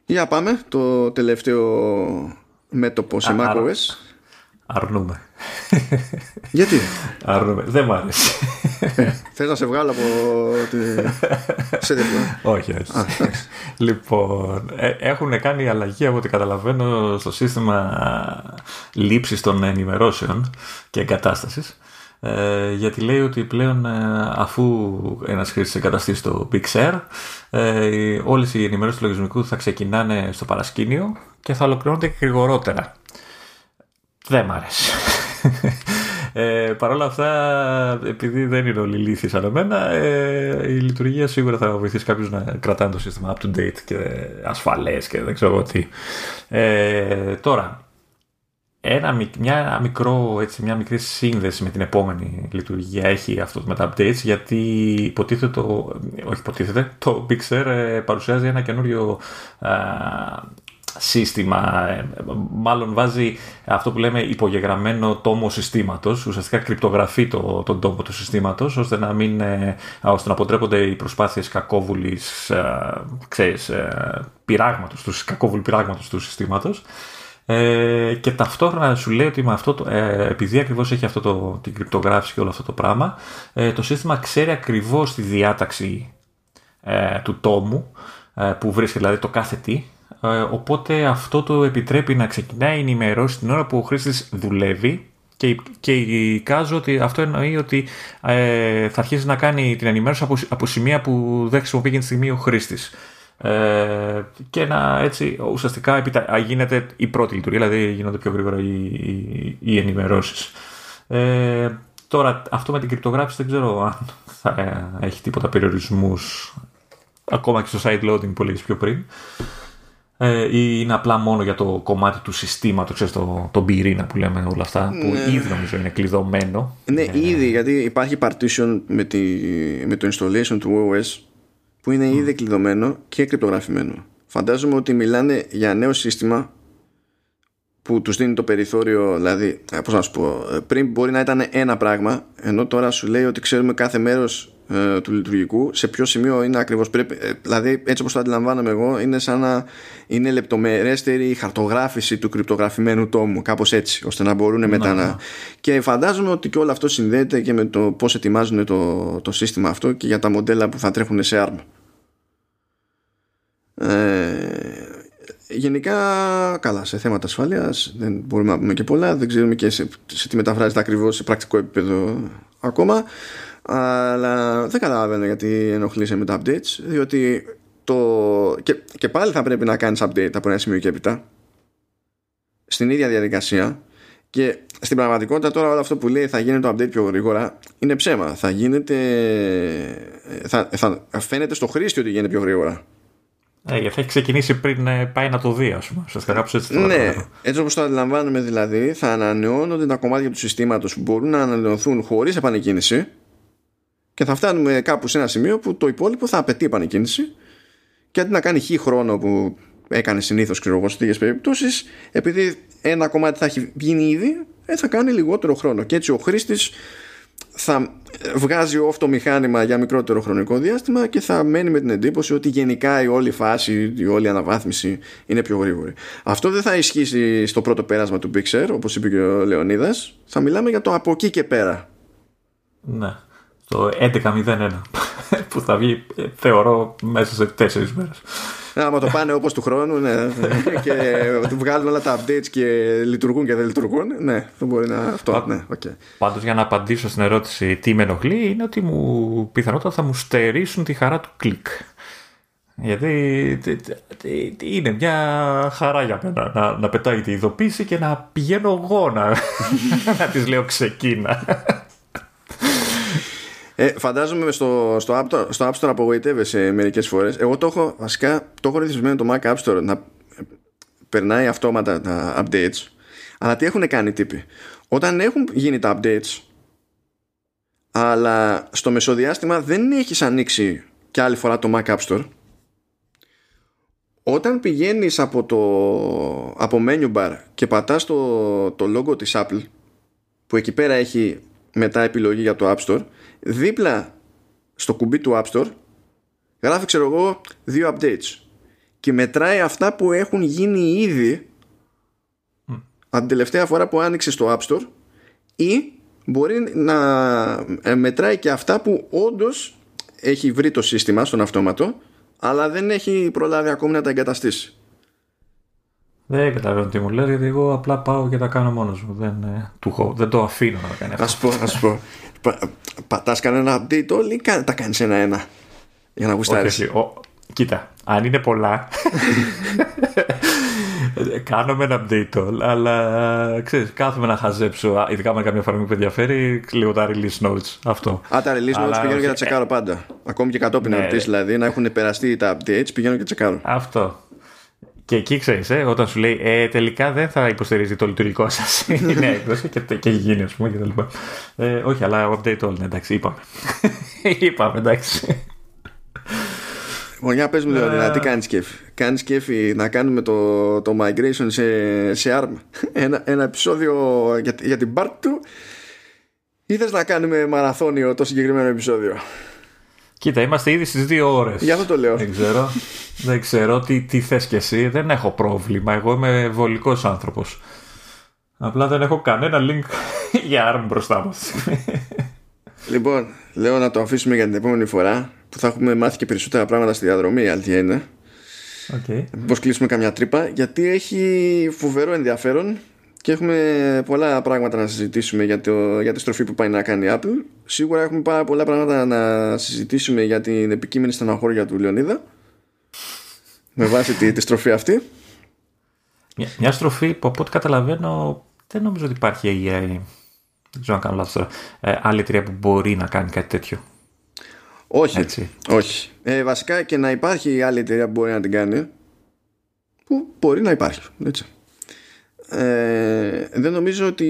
A: Για πάμε. Το τελευταίο μέτωπο σε macOS.
B: Αρνούμε. (laughs)
A: Γιατί;
B: Αρνούμε. Δεν μ' άρεσε.
A: Ε, θες να σε βγάλω από τη... σε
B: Όχι, όχι. λοιπόν, ε, έχουν κάνει αλλαγή από ό,τι καταλαβαίνω στο σύστημα λήψης των ενημερώσεων και εγκατάστασης. Ε, γιατί λέει ότι πλέον ε, αφού ένας χρήστης εγκαταστήσει το Big Share ε, όλες οι ενημερώσεις του λογισμικού θα ξεκινάνε στο παρασκήνιο και θα ολοκληρώνονται γρηγορότερα. Δεν μ' άρεσε. Ε, Παρ' όλα αυτά, επειδή δεν είναι όλοι ηλίθιοι σαν εμένα, ε, η λειτουργία σίγουρα θα βοηθήσει κάποιους να κρατάνε το σύστημα up to date και ασφαλές και δεν ξέρω τι. Ε, τώρα, ένα, μια, μικρό, έτσι, μια μικρή σύνδεση με την επόμενη λειτουργία έχει αυτός με τα updates γιατί υποτίθεται το, όχι υποτίθεται, το Pixar ε, παρουσιάζει ένα καινούριο σύστημα, ε, μάλλον βάζει αυτό που λέμε υπογεγραμμένο τόμο συστήματος, ουσιαστικά κρυπτογραφεί το, τον τόμο του συστήματος, ώστε να, μην, ε, ώστε να αποτρέπονται οι προσπάθειες κακόβουλης, ε, ξέρεις, πειράγματος, του, κακόβουλη πειράγματος του συστήματος. Ε, και ταυτόχρονα σου λέει ότι με αυτό το, ε, επειδή ακριβώς έχει αυτό το, την κρυπτογράφηση και όλο αυτό το πράγμα, ε, το σύστημα ξέρει ακριβώς τη διάταξη του τόμου που βρίσκεται, δηλαδή το κάθε τι, ε, οπότε αυτό το επιτρέπει να ξεκινάει η ενημερώση την ώρα που ο χρήστης δουλεύει και, και εικάζω ότι αυτό εννοεί ότι ε, θα αρχίσει να κάνει την ενημέρωση από, από σημεία που δεν χρησιμοποιεί εκείνη τη στιγμή ο χρήστης. Ε, και να έτσι ουσιαστικά επιτα... γίνεται η πρώτη λειτουργία, δηλαδή γίνονται πιο γρήγορα οι, οι, οι ενημερώσεις. Ε, τώρα αυτό με την κρυπτογράφηση δεν ξέρω αν θα έχει τίποτα περιορισμούς ακόμα και στο side loading που λέγεις πιο πριν. Ε, ή είναι απλά μόνο για το κομμάτι του συστήματος, ξέρεις, το, το πυρήνα που λέμε όλα αυτά, που
A: Ναι.
B: ήδη νομίζω είναι κλειδωμένο.
A: Ναι,
B: Ε,
A: ήδη γιατί υπάρχει partition με, τη, με το installation του OS που είναι ήδη κλειδωμένο και κρυπτογραφημένο. Φαντάζομαι ότι μιλάνε για νέο σύστημα που τους δίνει το περιθώριο, δηλαδή, ε, πώς να σου πω, ε, πριν μπορεί να ήταν ένα πράγμα, ενώ τώρα σου λέει ότι ξέρουμε κάθε μέρος ε, του λειτουργικού σε ποιο σημείο είναι ακριβώς. Πρέπει, ε, δηλαδή έτσι όπως το αντιλαμβάνομαι εγώ είναι σαν να είναι λεπτομερέστερη η χαρτογράφηση του κρυπτογραφημένου τόμου κάπως έτσι ώστε να μπορούν μετά να και φαντάζομαι ότι και όλο αυτό συνδέεται και με το πώς ετοιμάζουν το, το σύστημα αυτό και για τα μοντέλα που θα τρέχουν σε ARM. Ε, γενικά καλά σε θέματα ασφάλειας δεν μπορούμε να πούμε και πολλά. Δεν ξέρουμε και σε, σε τι μεταφράζεται ακριβώς σε πρακτικό επίπεδο ακόμα αλλά δεν καταλαβαίνω γιατί ενοχλείσαι με τα updates διότι το... και, και πάλι θα πρέπει να κάνεις update από ένα σημείο και έπειτα. Στην ίδια διαδικασία. Και στην πραγματικότητα τώρα όλο αυτό που λέει θα γίνει το update πιο γρήγορα είναι ψέμα. Θα γίνεται θα, θα φαίνεται στο χρήστη ότι γίνεται πιο γρήγορα.
B: Ε, γιατί έχει ξεκινήσει πριν ε, πάει να το δει, ας πούμε. Ουσιαστικά κάπως έτσι το
A: ναι,
B: καταλαβαίνω.
A: έτσι όπως το αντιλαμβάνομαι δηλαδή θα ανανεώνονται τα κομμάτια του συστήματος που μπορούν να ανανεωθούν χωρίς επανεκκίνηση και θα φτάνουμε κάπου σε ένα σημείο που το υπόλοιπο θα απαιτεί επανεκκίνηση και αντί να κάνει χι χρόνο που έκανε συνήθως ξέρω εγώ σε τέτοιες περιπτώσεις επειδή ένα κομμάτι θα έχει γίνει ήδη ε, θα κάνει λιγότερο χρόνο και έτσι ο χρήστης θα βγάζει off το μηχάνημα για μικρότερο χρονικό διάστημα και θα μένει με την εντύπωση ότι γενικά η όλη φάση, η όλη αναβάθμιση είναι πιο γρήγορη. Αυτό δεν θα ισχύσει στο πρώτο πέρασμα του Pixar, όπως είπε και ο Λεωνίδας. Θα μιλάμε για το από εκεί και πέρα.
B: Ναι. Το 11.01 που θα βγει, ε, θεωρώ, μέσα σε τέσσερις μέρες.
A: Άμα το πάνε όπως του χρόνου ναι, και του βγάλουν όλα τα updates και λειτουργούν και δεν λειτουργούν, ναι, θα μπορεί να αυτό. Ναι, okay.
B: Πάντως για να απαντήσω στην ερώτηση τι με ενοχλεί είναι ότι μου πιθανότατα θα μου στερήσουν τη χαρά του κλικ. Γιατί τε- τε- τε- είναι μια χαρά για μένα να, να πετάει τη ειδοποίηση και να πηγαίνω εγώ να, (laughs) να της λέω ξεκίνα.
A: Ε, φαντάζομαι στο, στο, App, Store- στο App Store απογοητεύεσαι μερικές φορές. Εγώ το έχω, βασικά, το έχω ρυθμισμένο το Mac App Store να ε, περνάει αυτόματα τα updates. Αλλά τι έχουν κάνει οι τύποι; Όταν έχουν γίνει τα updates, αλλά στο μεσοδιάστημα δεν έχεις ανοίξει και άλλη φορά το Mac App Store, όταν πηγαίνεις από το από menu bar και πατάς το, το logo της Apple που εκεί πέρα έχει μετά επιλογή για το App Store δίπλα στο κουμπί του App Store γράφει ξέρω εγώ δύο updates και μετράει αυτά που έχουν γίνει ήδη από την τελευταία φορά που άνοιξε το App Store ή μπορεί να ε, μετράει και αυτά που όντως έχει βρει το σύστημα στον αυτόματο αλλά δεν έχει προλάβει ακόμη να τα εγκαταστήσει.
B: Δεν καταλαβαίνω τι μου λες γιατί εγώ απλά πάω και τα κάνω μόνος μου. Δεν, ε, του έχω- δεν το αφήνω να κάνει αυτό.
A: Ας πω, ας πω. Πα, πατάς κανένα update όλοι ή κα- τα κάνεις ένα-ένα για να
B: Όχι,
A: γουστάρεις.
B: όχι. Ο- Κοίτα, αν είναι πολλά (laughs) Κάνουμε ένα update all, αλλά ξέρεις, κάθομαι να χαζέψω. α, Ειδικά με καμία εφαρμογή που ενδιαφέρει, λίγο τα release notes. Αυτό.
A: Α, τα release
B: Αλλά
A: notes πηγαίνω και τα
B: όχι,
A: τσεκάρω πάντα. Ακόμη και κατόπιν
B: Ναι,
A: ερωτήσεις δηλαδή, να έχουν περαστεί τα updates, πηγαίνω και τσεκάρω.
B: Αυτό. Και εκεί ξέρεις, ε, όταν σου λέει ε, τελικά δεν θα υποστηρίζει το λειτουργικό σας (laughs) η νέα έκδοση και, και έχει γίνει, ας πούμε, και τα λοιπά. Ε, όχι, αλλά update all, ναι, εντάξει, είπαμε. (laughs) είπαμε, εντάξει.
A: Λοιπόν, για πες μου Λεωνίδα, τι κάνεις κέφι. Κάνεις κέφι να κάνουμε το, το migration σε, σε ARM. (laughs) Ένα, ένα επεισόδιο για, για την part του ή θες να κάνουμε μαραθώνιο το συγκεκριμένο επεισόδιο.
B: Κοίτα, είμαστε ήδη στις δύο ώρες.
A: Γι' αυτό το λέω.
B: Δεν ξέρω. δεν ξέρω τι, τι θες κι εσύ. Δεν έχω πρόβλημα. Εγώ είμαι βολικός άνθρωπος. Απλά δεν έχω κανένα link (laughs) για ARM μπροστά μας.
A: Λοιπόν, λέω να το αφήσουμε για την επόμενη φορά που θα έχουμε μάθει και περισσότερα πράγματα στη διαδρομή, η αλήθεια είναι.
B: okay.
A: Πώς κλείσουμε καμιά τρύπα, γιατί έχει φοβερό ενδιαφέρον και έχουμε πολλά πράγματα να συζητήσουμε για, το, για τη στροφή που πάει να κάνει η Apple. Σίγουρα έχουμε πάρα πολλά πράγματα να συζητήσουμε για την επικείμενη στεναχώρια του Λεωνίδα. Με βάση τη, τη στροφή αυτή.
B: Μια, μια στροφή που από ό,τι καταλαβαίνω δεν νομίζω ότι υπάρχει AI. Δεν ξέρω αν κάνω λάθος τώρα. Ε, άλλη εταιρεία που μπορεί να κάνει κάτι τέτοιο.
A: Όχι.
B: Έτσι.
A: όχι. Ε, βασικά και να υπάρχει άλλη εταιρεία που μπορεί να την κάνει που μπορεί να υπάρχει έτσι. Ε, δεν νομίζω ότι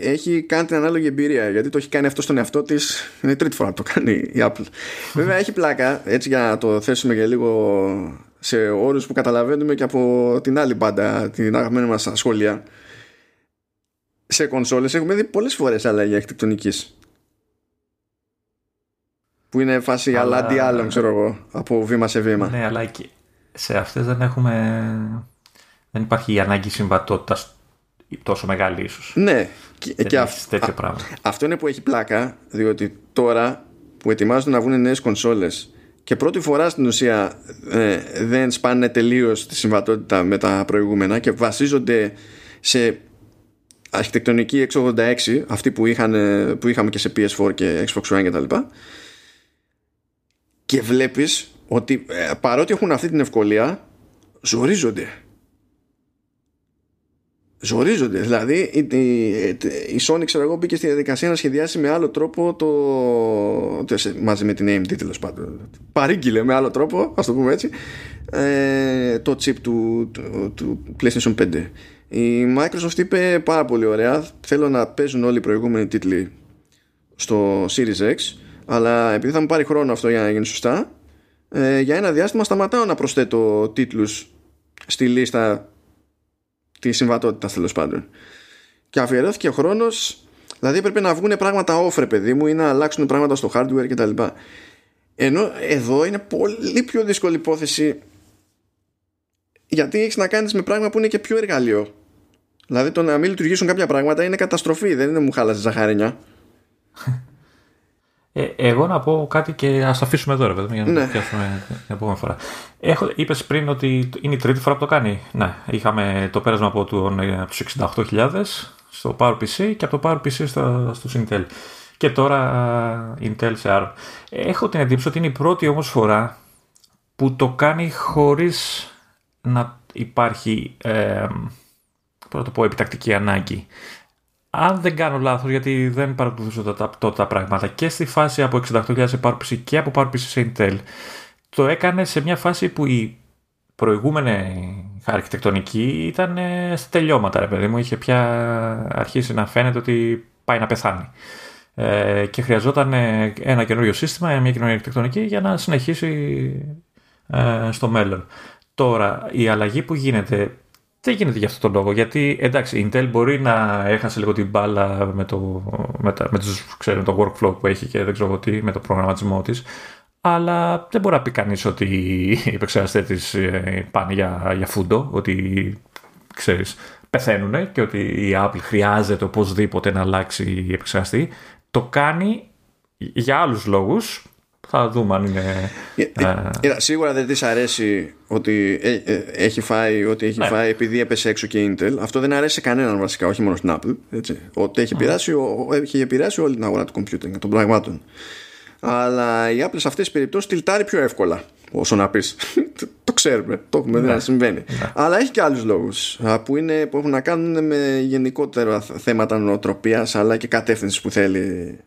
A: έχει κάνει την ανάλογη εμπειρία γιατί το έχει κάνει αυτό στον εαυτό της. Είναι τρίτη φορά που το κάνει η Apple. Βέβαια έχει πλάκα έτσι για να το θέσουμε για λίγο σε όρους που καταλαβαίνουμε και από την άλλη μπάντα την αγαπημένη μας σχόλια. Σε κονσόλες έχουμε δει πολλές φορές αλλαγή αρχιτεκτονικής. Που είναι φάση αλλά... αντί άλλων ξέρω εγώ από βήμα σε βήμα.
B: Ναι αλλά σε αυτές δεν έχουμε δεν υπάρχει η ανάγκη συμβατότητας τόσο μεγάλη ίσως.
A: Ναι.
B: Και, και αυ... τέτοιο πράγμα.
A: Αυτό είναι που έχει πλάκα, διότι τώρα που ετοιμάζονται να βγουν νέες κονσόλες και πρώτη φορά στην ουσία ε, δεν σπάνε τελείως τη συμβατότητα με τα προηγούμενα και βασίζονται σε αρχιτεκτονική 686 αυτή που, είχαν, που είχαμε και σε PS4 και Xbox One κτλ. Και, και βλέπεις ότι ε, παρότι έχουν αυτή την ευκολία ζορίζονται ζορίζονται. Δηλαδή η, η, Sony ξέρω εγώ μπήκε στη διαδικασία να σχεδιάσει με άλλο τρόπο το, μαζί με την AMD τέλος πάντων. Παρήγγειλε με άλλο τρόπο, ας το πούμε έτσι, ε, το chip του, του, του, PlayStation 5. Η Microsoft είπε πάρα πολύ ωραία, θέλω να παίζουν όλοι οι προηγούμενοι τίτλοι στο Series X, αλλά επειδή θα μου πάρει χρόνο αυτό για να γίνει σωστά, ε, για ένα διάστημα σταματάω να προσθέτω τίτλους στη λίστα τη συμβατότητα τέλος πάντων. Και αφιερώθηκε ο χρόνος, δηλαδή έπρεπε να βγουν πράγματα όφρε, παιδί μου, ή να αλλάξουν πράγματα στο hardware κτλ. Ενώ εδώ είναι πολύ πιο δύσκολη υπόθεση γιατί έχεις να κάνεις με πράγμα που είναι και πιο εργαλείο. Δηλαδή το να μην λειτουργήσουν κάποια πράγματα είναι καταστροφή, δεν είναι μου χάλασες ζαχαρένια. (laughs)
B: Ε, εγώ να πω κάτι και ας αφήσουμε εδώ, ρε για να ναι. το πιάσουμε την επόμενη φορά. Είπες πριν ότι είναι η τρίτη φορά που το κάνει. Ναι, είχαμε το πέρασμα από, τον, ε, από τους 68.000 στο PowerPC και από το PowerPC στο, στο Intel. Και τώρα Intel σε ARM. Έχω την εντύπωση ότι είναι η πρώτη όμως φορά που το κάνει χωρίς να υπάρχει ε, το πω, επιτακτική ανάγκη αν δεν κάνω λάθος, γιατί δεν παρακολουθούσα τότε τα, τα, πράγματα και στη φάση από 68.000 σε PowerPC και από PowerPC σε Intel, το έκανε σε μια φάση που η προηγούμενη αρχιτεκτονική ήταν στα τελειώματα, ρε παιδί μου. Είχε πια αρχίσει να φαίνεται ότι πάει να πεθάνει. Ε, και χρειαζόταν ένα καινούριο σύστημα, μια καινούργια αρχιτεκτονική για να συνεχίσει ε, στο μέλλον. Τώρα, η αλλαγή που γίνεται δεν γίνεται για αυτόν τον λόγο. Γιατί εντάξει, η Intel μπορεί να έχασε λίγο την μπάλα με το, με τα, με τους, ξέρω, το workflow που έχει και δεν ξέρω τι, με το προγραμματισμό της. Αλλά δεν μπορεί να πει κανείς ότι οι επεξεργαστές της ε, πάνε για, για φούντο, ότι ξέρεις, πεθαίνουν και ότι η Apple χρειάζεται οπωσδήποτε να αλλάξει η επεξεργαστή. Το κάνει για άλλους λόγους θα δούμε αν είναι.
A: Ε, ε, σίγουρα δεν της αρέσει ότι ε, έχει φάει ό,τι έχει ναι. φάει επειδή έπεσε έξω και Intel. Αυτό δεν αρέσει σε κανέναν βασικά, όχι μόνο στην Apple. Έτσι. Ότι έχει, επηρεάσει, έχει επηρεάσει όλη την αγορά του computing των πραγμάτων. Αλλά η Apple σε αυτές τις περιπτώσεις τυλτάρει πιο εύκολα. Όσο να πεις. (laughs) το ξέρουμε. Το έχουμε δει να ναι. συμβαίνει. Ναι. Αλλά έχει και άλλους λόγους που, που έχουν να κάνουν με γενικότερα θέματα νοοτροπίας αλλά και κατεύθυνσης που θέλει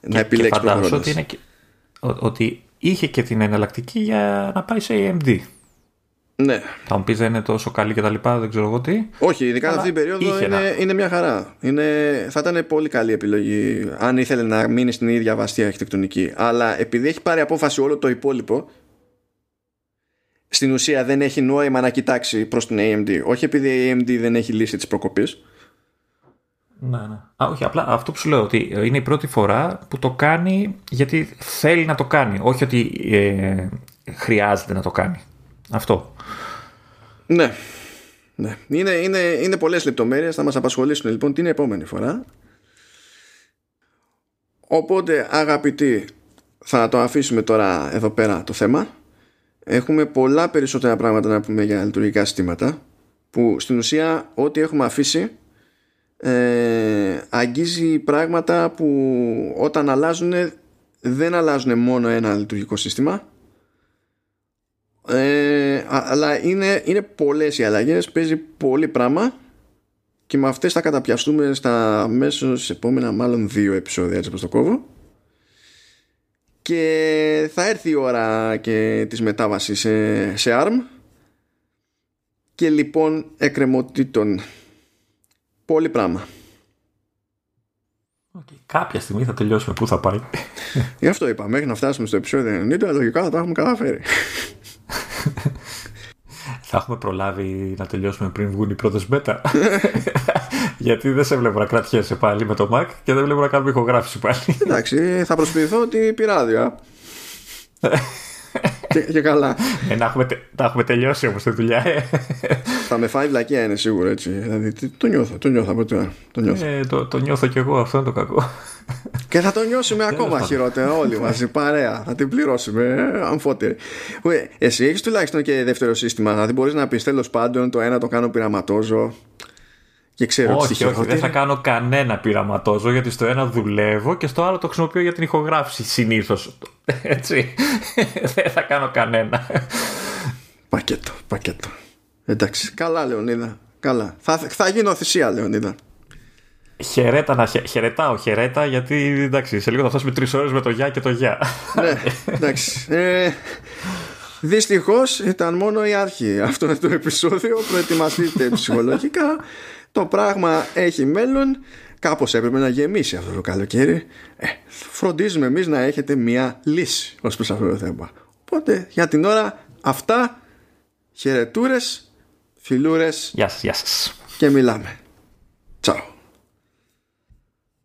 A: να επιλέξει
B: προχωρώντας. ότι είναι ότι είχε και την εναλλακτική για να πάει σε AMD.
A: Ναι.
B: Θα μου πεις δεν είναι τόσο καλή και τα λοιπά, δεν ξέρω εγώ τι.
A: Όχι, ειδικά αυτή την περίοδο είναι, είναι μια χαρά. Είναι, θα ήταν πολύ καλή επιλογή αν ήθελε να μείνει στην ίδια βαστή αρχιτεκτονική. Αλλά επειδή έχει πάρει απόφαση όλο το υπόλοιπο, στην ουσία δεν έχει νόημα να κοιτάξει προς την AMD. Όχι επειδή η AMD δεν έχει λύσει τη προκοπή,
B: ναι, ναι. Α, όχι, απλά αυτό που σου λέω ότι είναι η πρώτη φορά που το κάνει γιατί θέλει να το κάνει, όχι ότι ε, χρειάζεται να το κάνει. Αυτό.
A: Ναι. ναι. Είναι, είναι, είναι πολλές λεπτομέρειες, θα μας απασχολήσουν λοιπόν την επόμενη φορά. Οπότε αγαπητοί θα το αφήσουμε τώρα εδώ πέρα το θέμα. Έχουμε πολλά περισσότερα πράγματα να πούμε για λειτουργικά συστήματα που στην ουσία ό,τι έχουμε αφήσει ε, αγγίζει πράγματα που όταν αλλάζουν δεν αλλάζουν μόνο ένα λειτουργικό σύστημα. Ε, αλλά είναι, είναι πολλές οι αλλαγές παίζει πολύ πράγμα. Και με αυτές θα καταπιαστούμε στα μέσα σε επόμενα μάλλον δύο επεισόδια έτσι όπως το κόβω. Και θα έρθει η ώρα και της μετάβασης σε, σε ARM. Και λοιπόν εκκρεμωτήτων. Πολύ πράγμα.
B: Okay. Κάποια στιγμή θα τελειώσουμε. Πού θα πάει; (laughs)
A: Γι' αυτό είπα. Μέχρι να φτάσουμε στο επεισόδιο 90, λογικά θα τα έχουμε καταφέρει. (laughs)
B: θα έχουμε προλάβει να τελειώσουμε πριν βγουν οι πρώτες μπέτα. (laughs) Γιατί δεν σε βλέπω να κρατιέσαι πάλι με το Mac και δεν βλέπω να κάνουμε ηχογράφηση πάλι.
A: Εντάξει, θα προσποιηθώ ότι πειράδια. Και, και καλά.
B: Ε, να, έχουμε, να έχουμε τελειώσει όμως τη δουλειά. Ε.
A: θα με φάει βλακία είναι σίγουρο έτσι. Δηλαδή, το νιώθω, το νιώθω από τώρα. Το νιώθω.
B: Ε, το, το νιώθω κι εγώ, αυτό είναι το κακό.
A: Και θα το νιώσουμε (laughs) ακόμα χειρότερα όλοι μαζί παρέα. Θα την πληρώσουμε ε, αμφότεροι. Εσύ έχεις τουλάχιστον και δεύτερο σύστημα. Δηλαδή μπορείς να πεις τέλος πάντων το ένα το κάνω πειραματόζω. Και ξέρω
B: όχι, όχι, δεν θα κάνω κανένα πειραματόζω γιατί στο ένα δουλεύω και στο άλλο το χρησιμοποιώ για την ηχογράφηση συνήθως. Έτσι. δεν θα κάνω κανένα.
A: Πακέτο, πακέτο. Εντάξει, καλά Λεωνίδα. Καλά. Θα, θα γίνω θυσία Λεωνίδα.
B: Χαιρέτα να χαιρετάω, χαιρέτα γιατί εντάξει, σε λίγο θα φτάσουμε τρεις ώρες με το γεια και το γεια.
A: ναι, εντάξει. Ε, Δυστυχώς ήταν μόνο η αρχή αυτό το επεισόδιο. Προετοιμαστείτε ψυχολογικά. Το πράγμα έχει μέλλον. Κάπως έπρεπε να γεμίσει αυτό το καλοκαίρι. Ε, φροντίζουμε εμείς να έχετε μία λύση ως προς αυτό το θέμα. Οπότε για την ώρα αυτά. Χαιρετούρες, φιλούρες.
B: Γεια σας, γεια σας.
A: Και μιλάμε. Τσάου.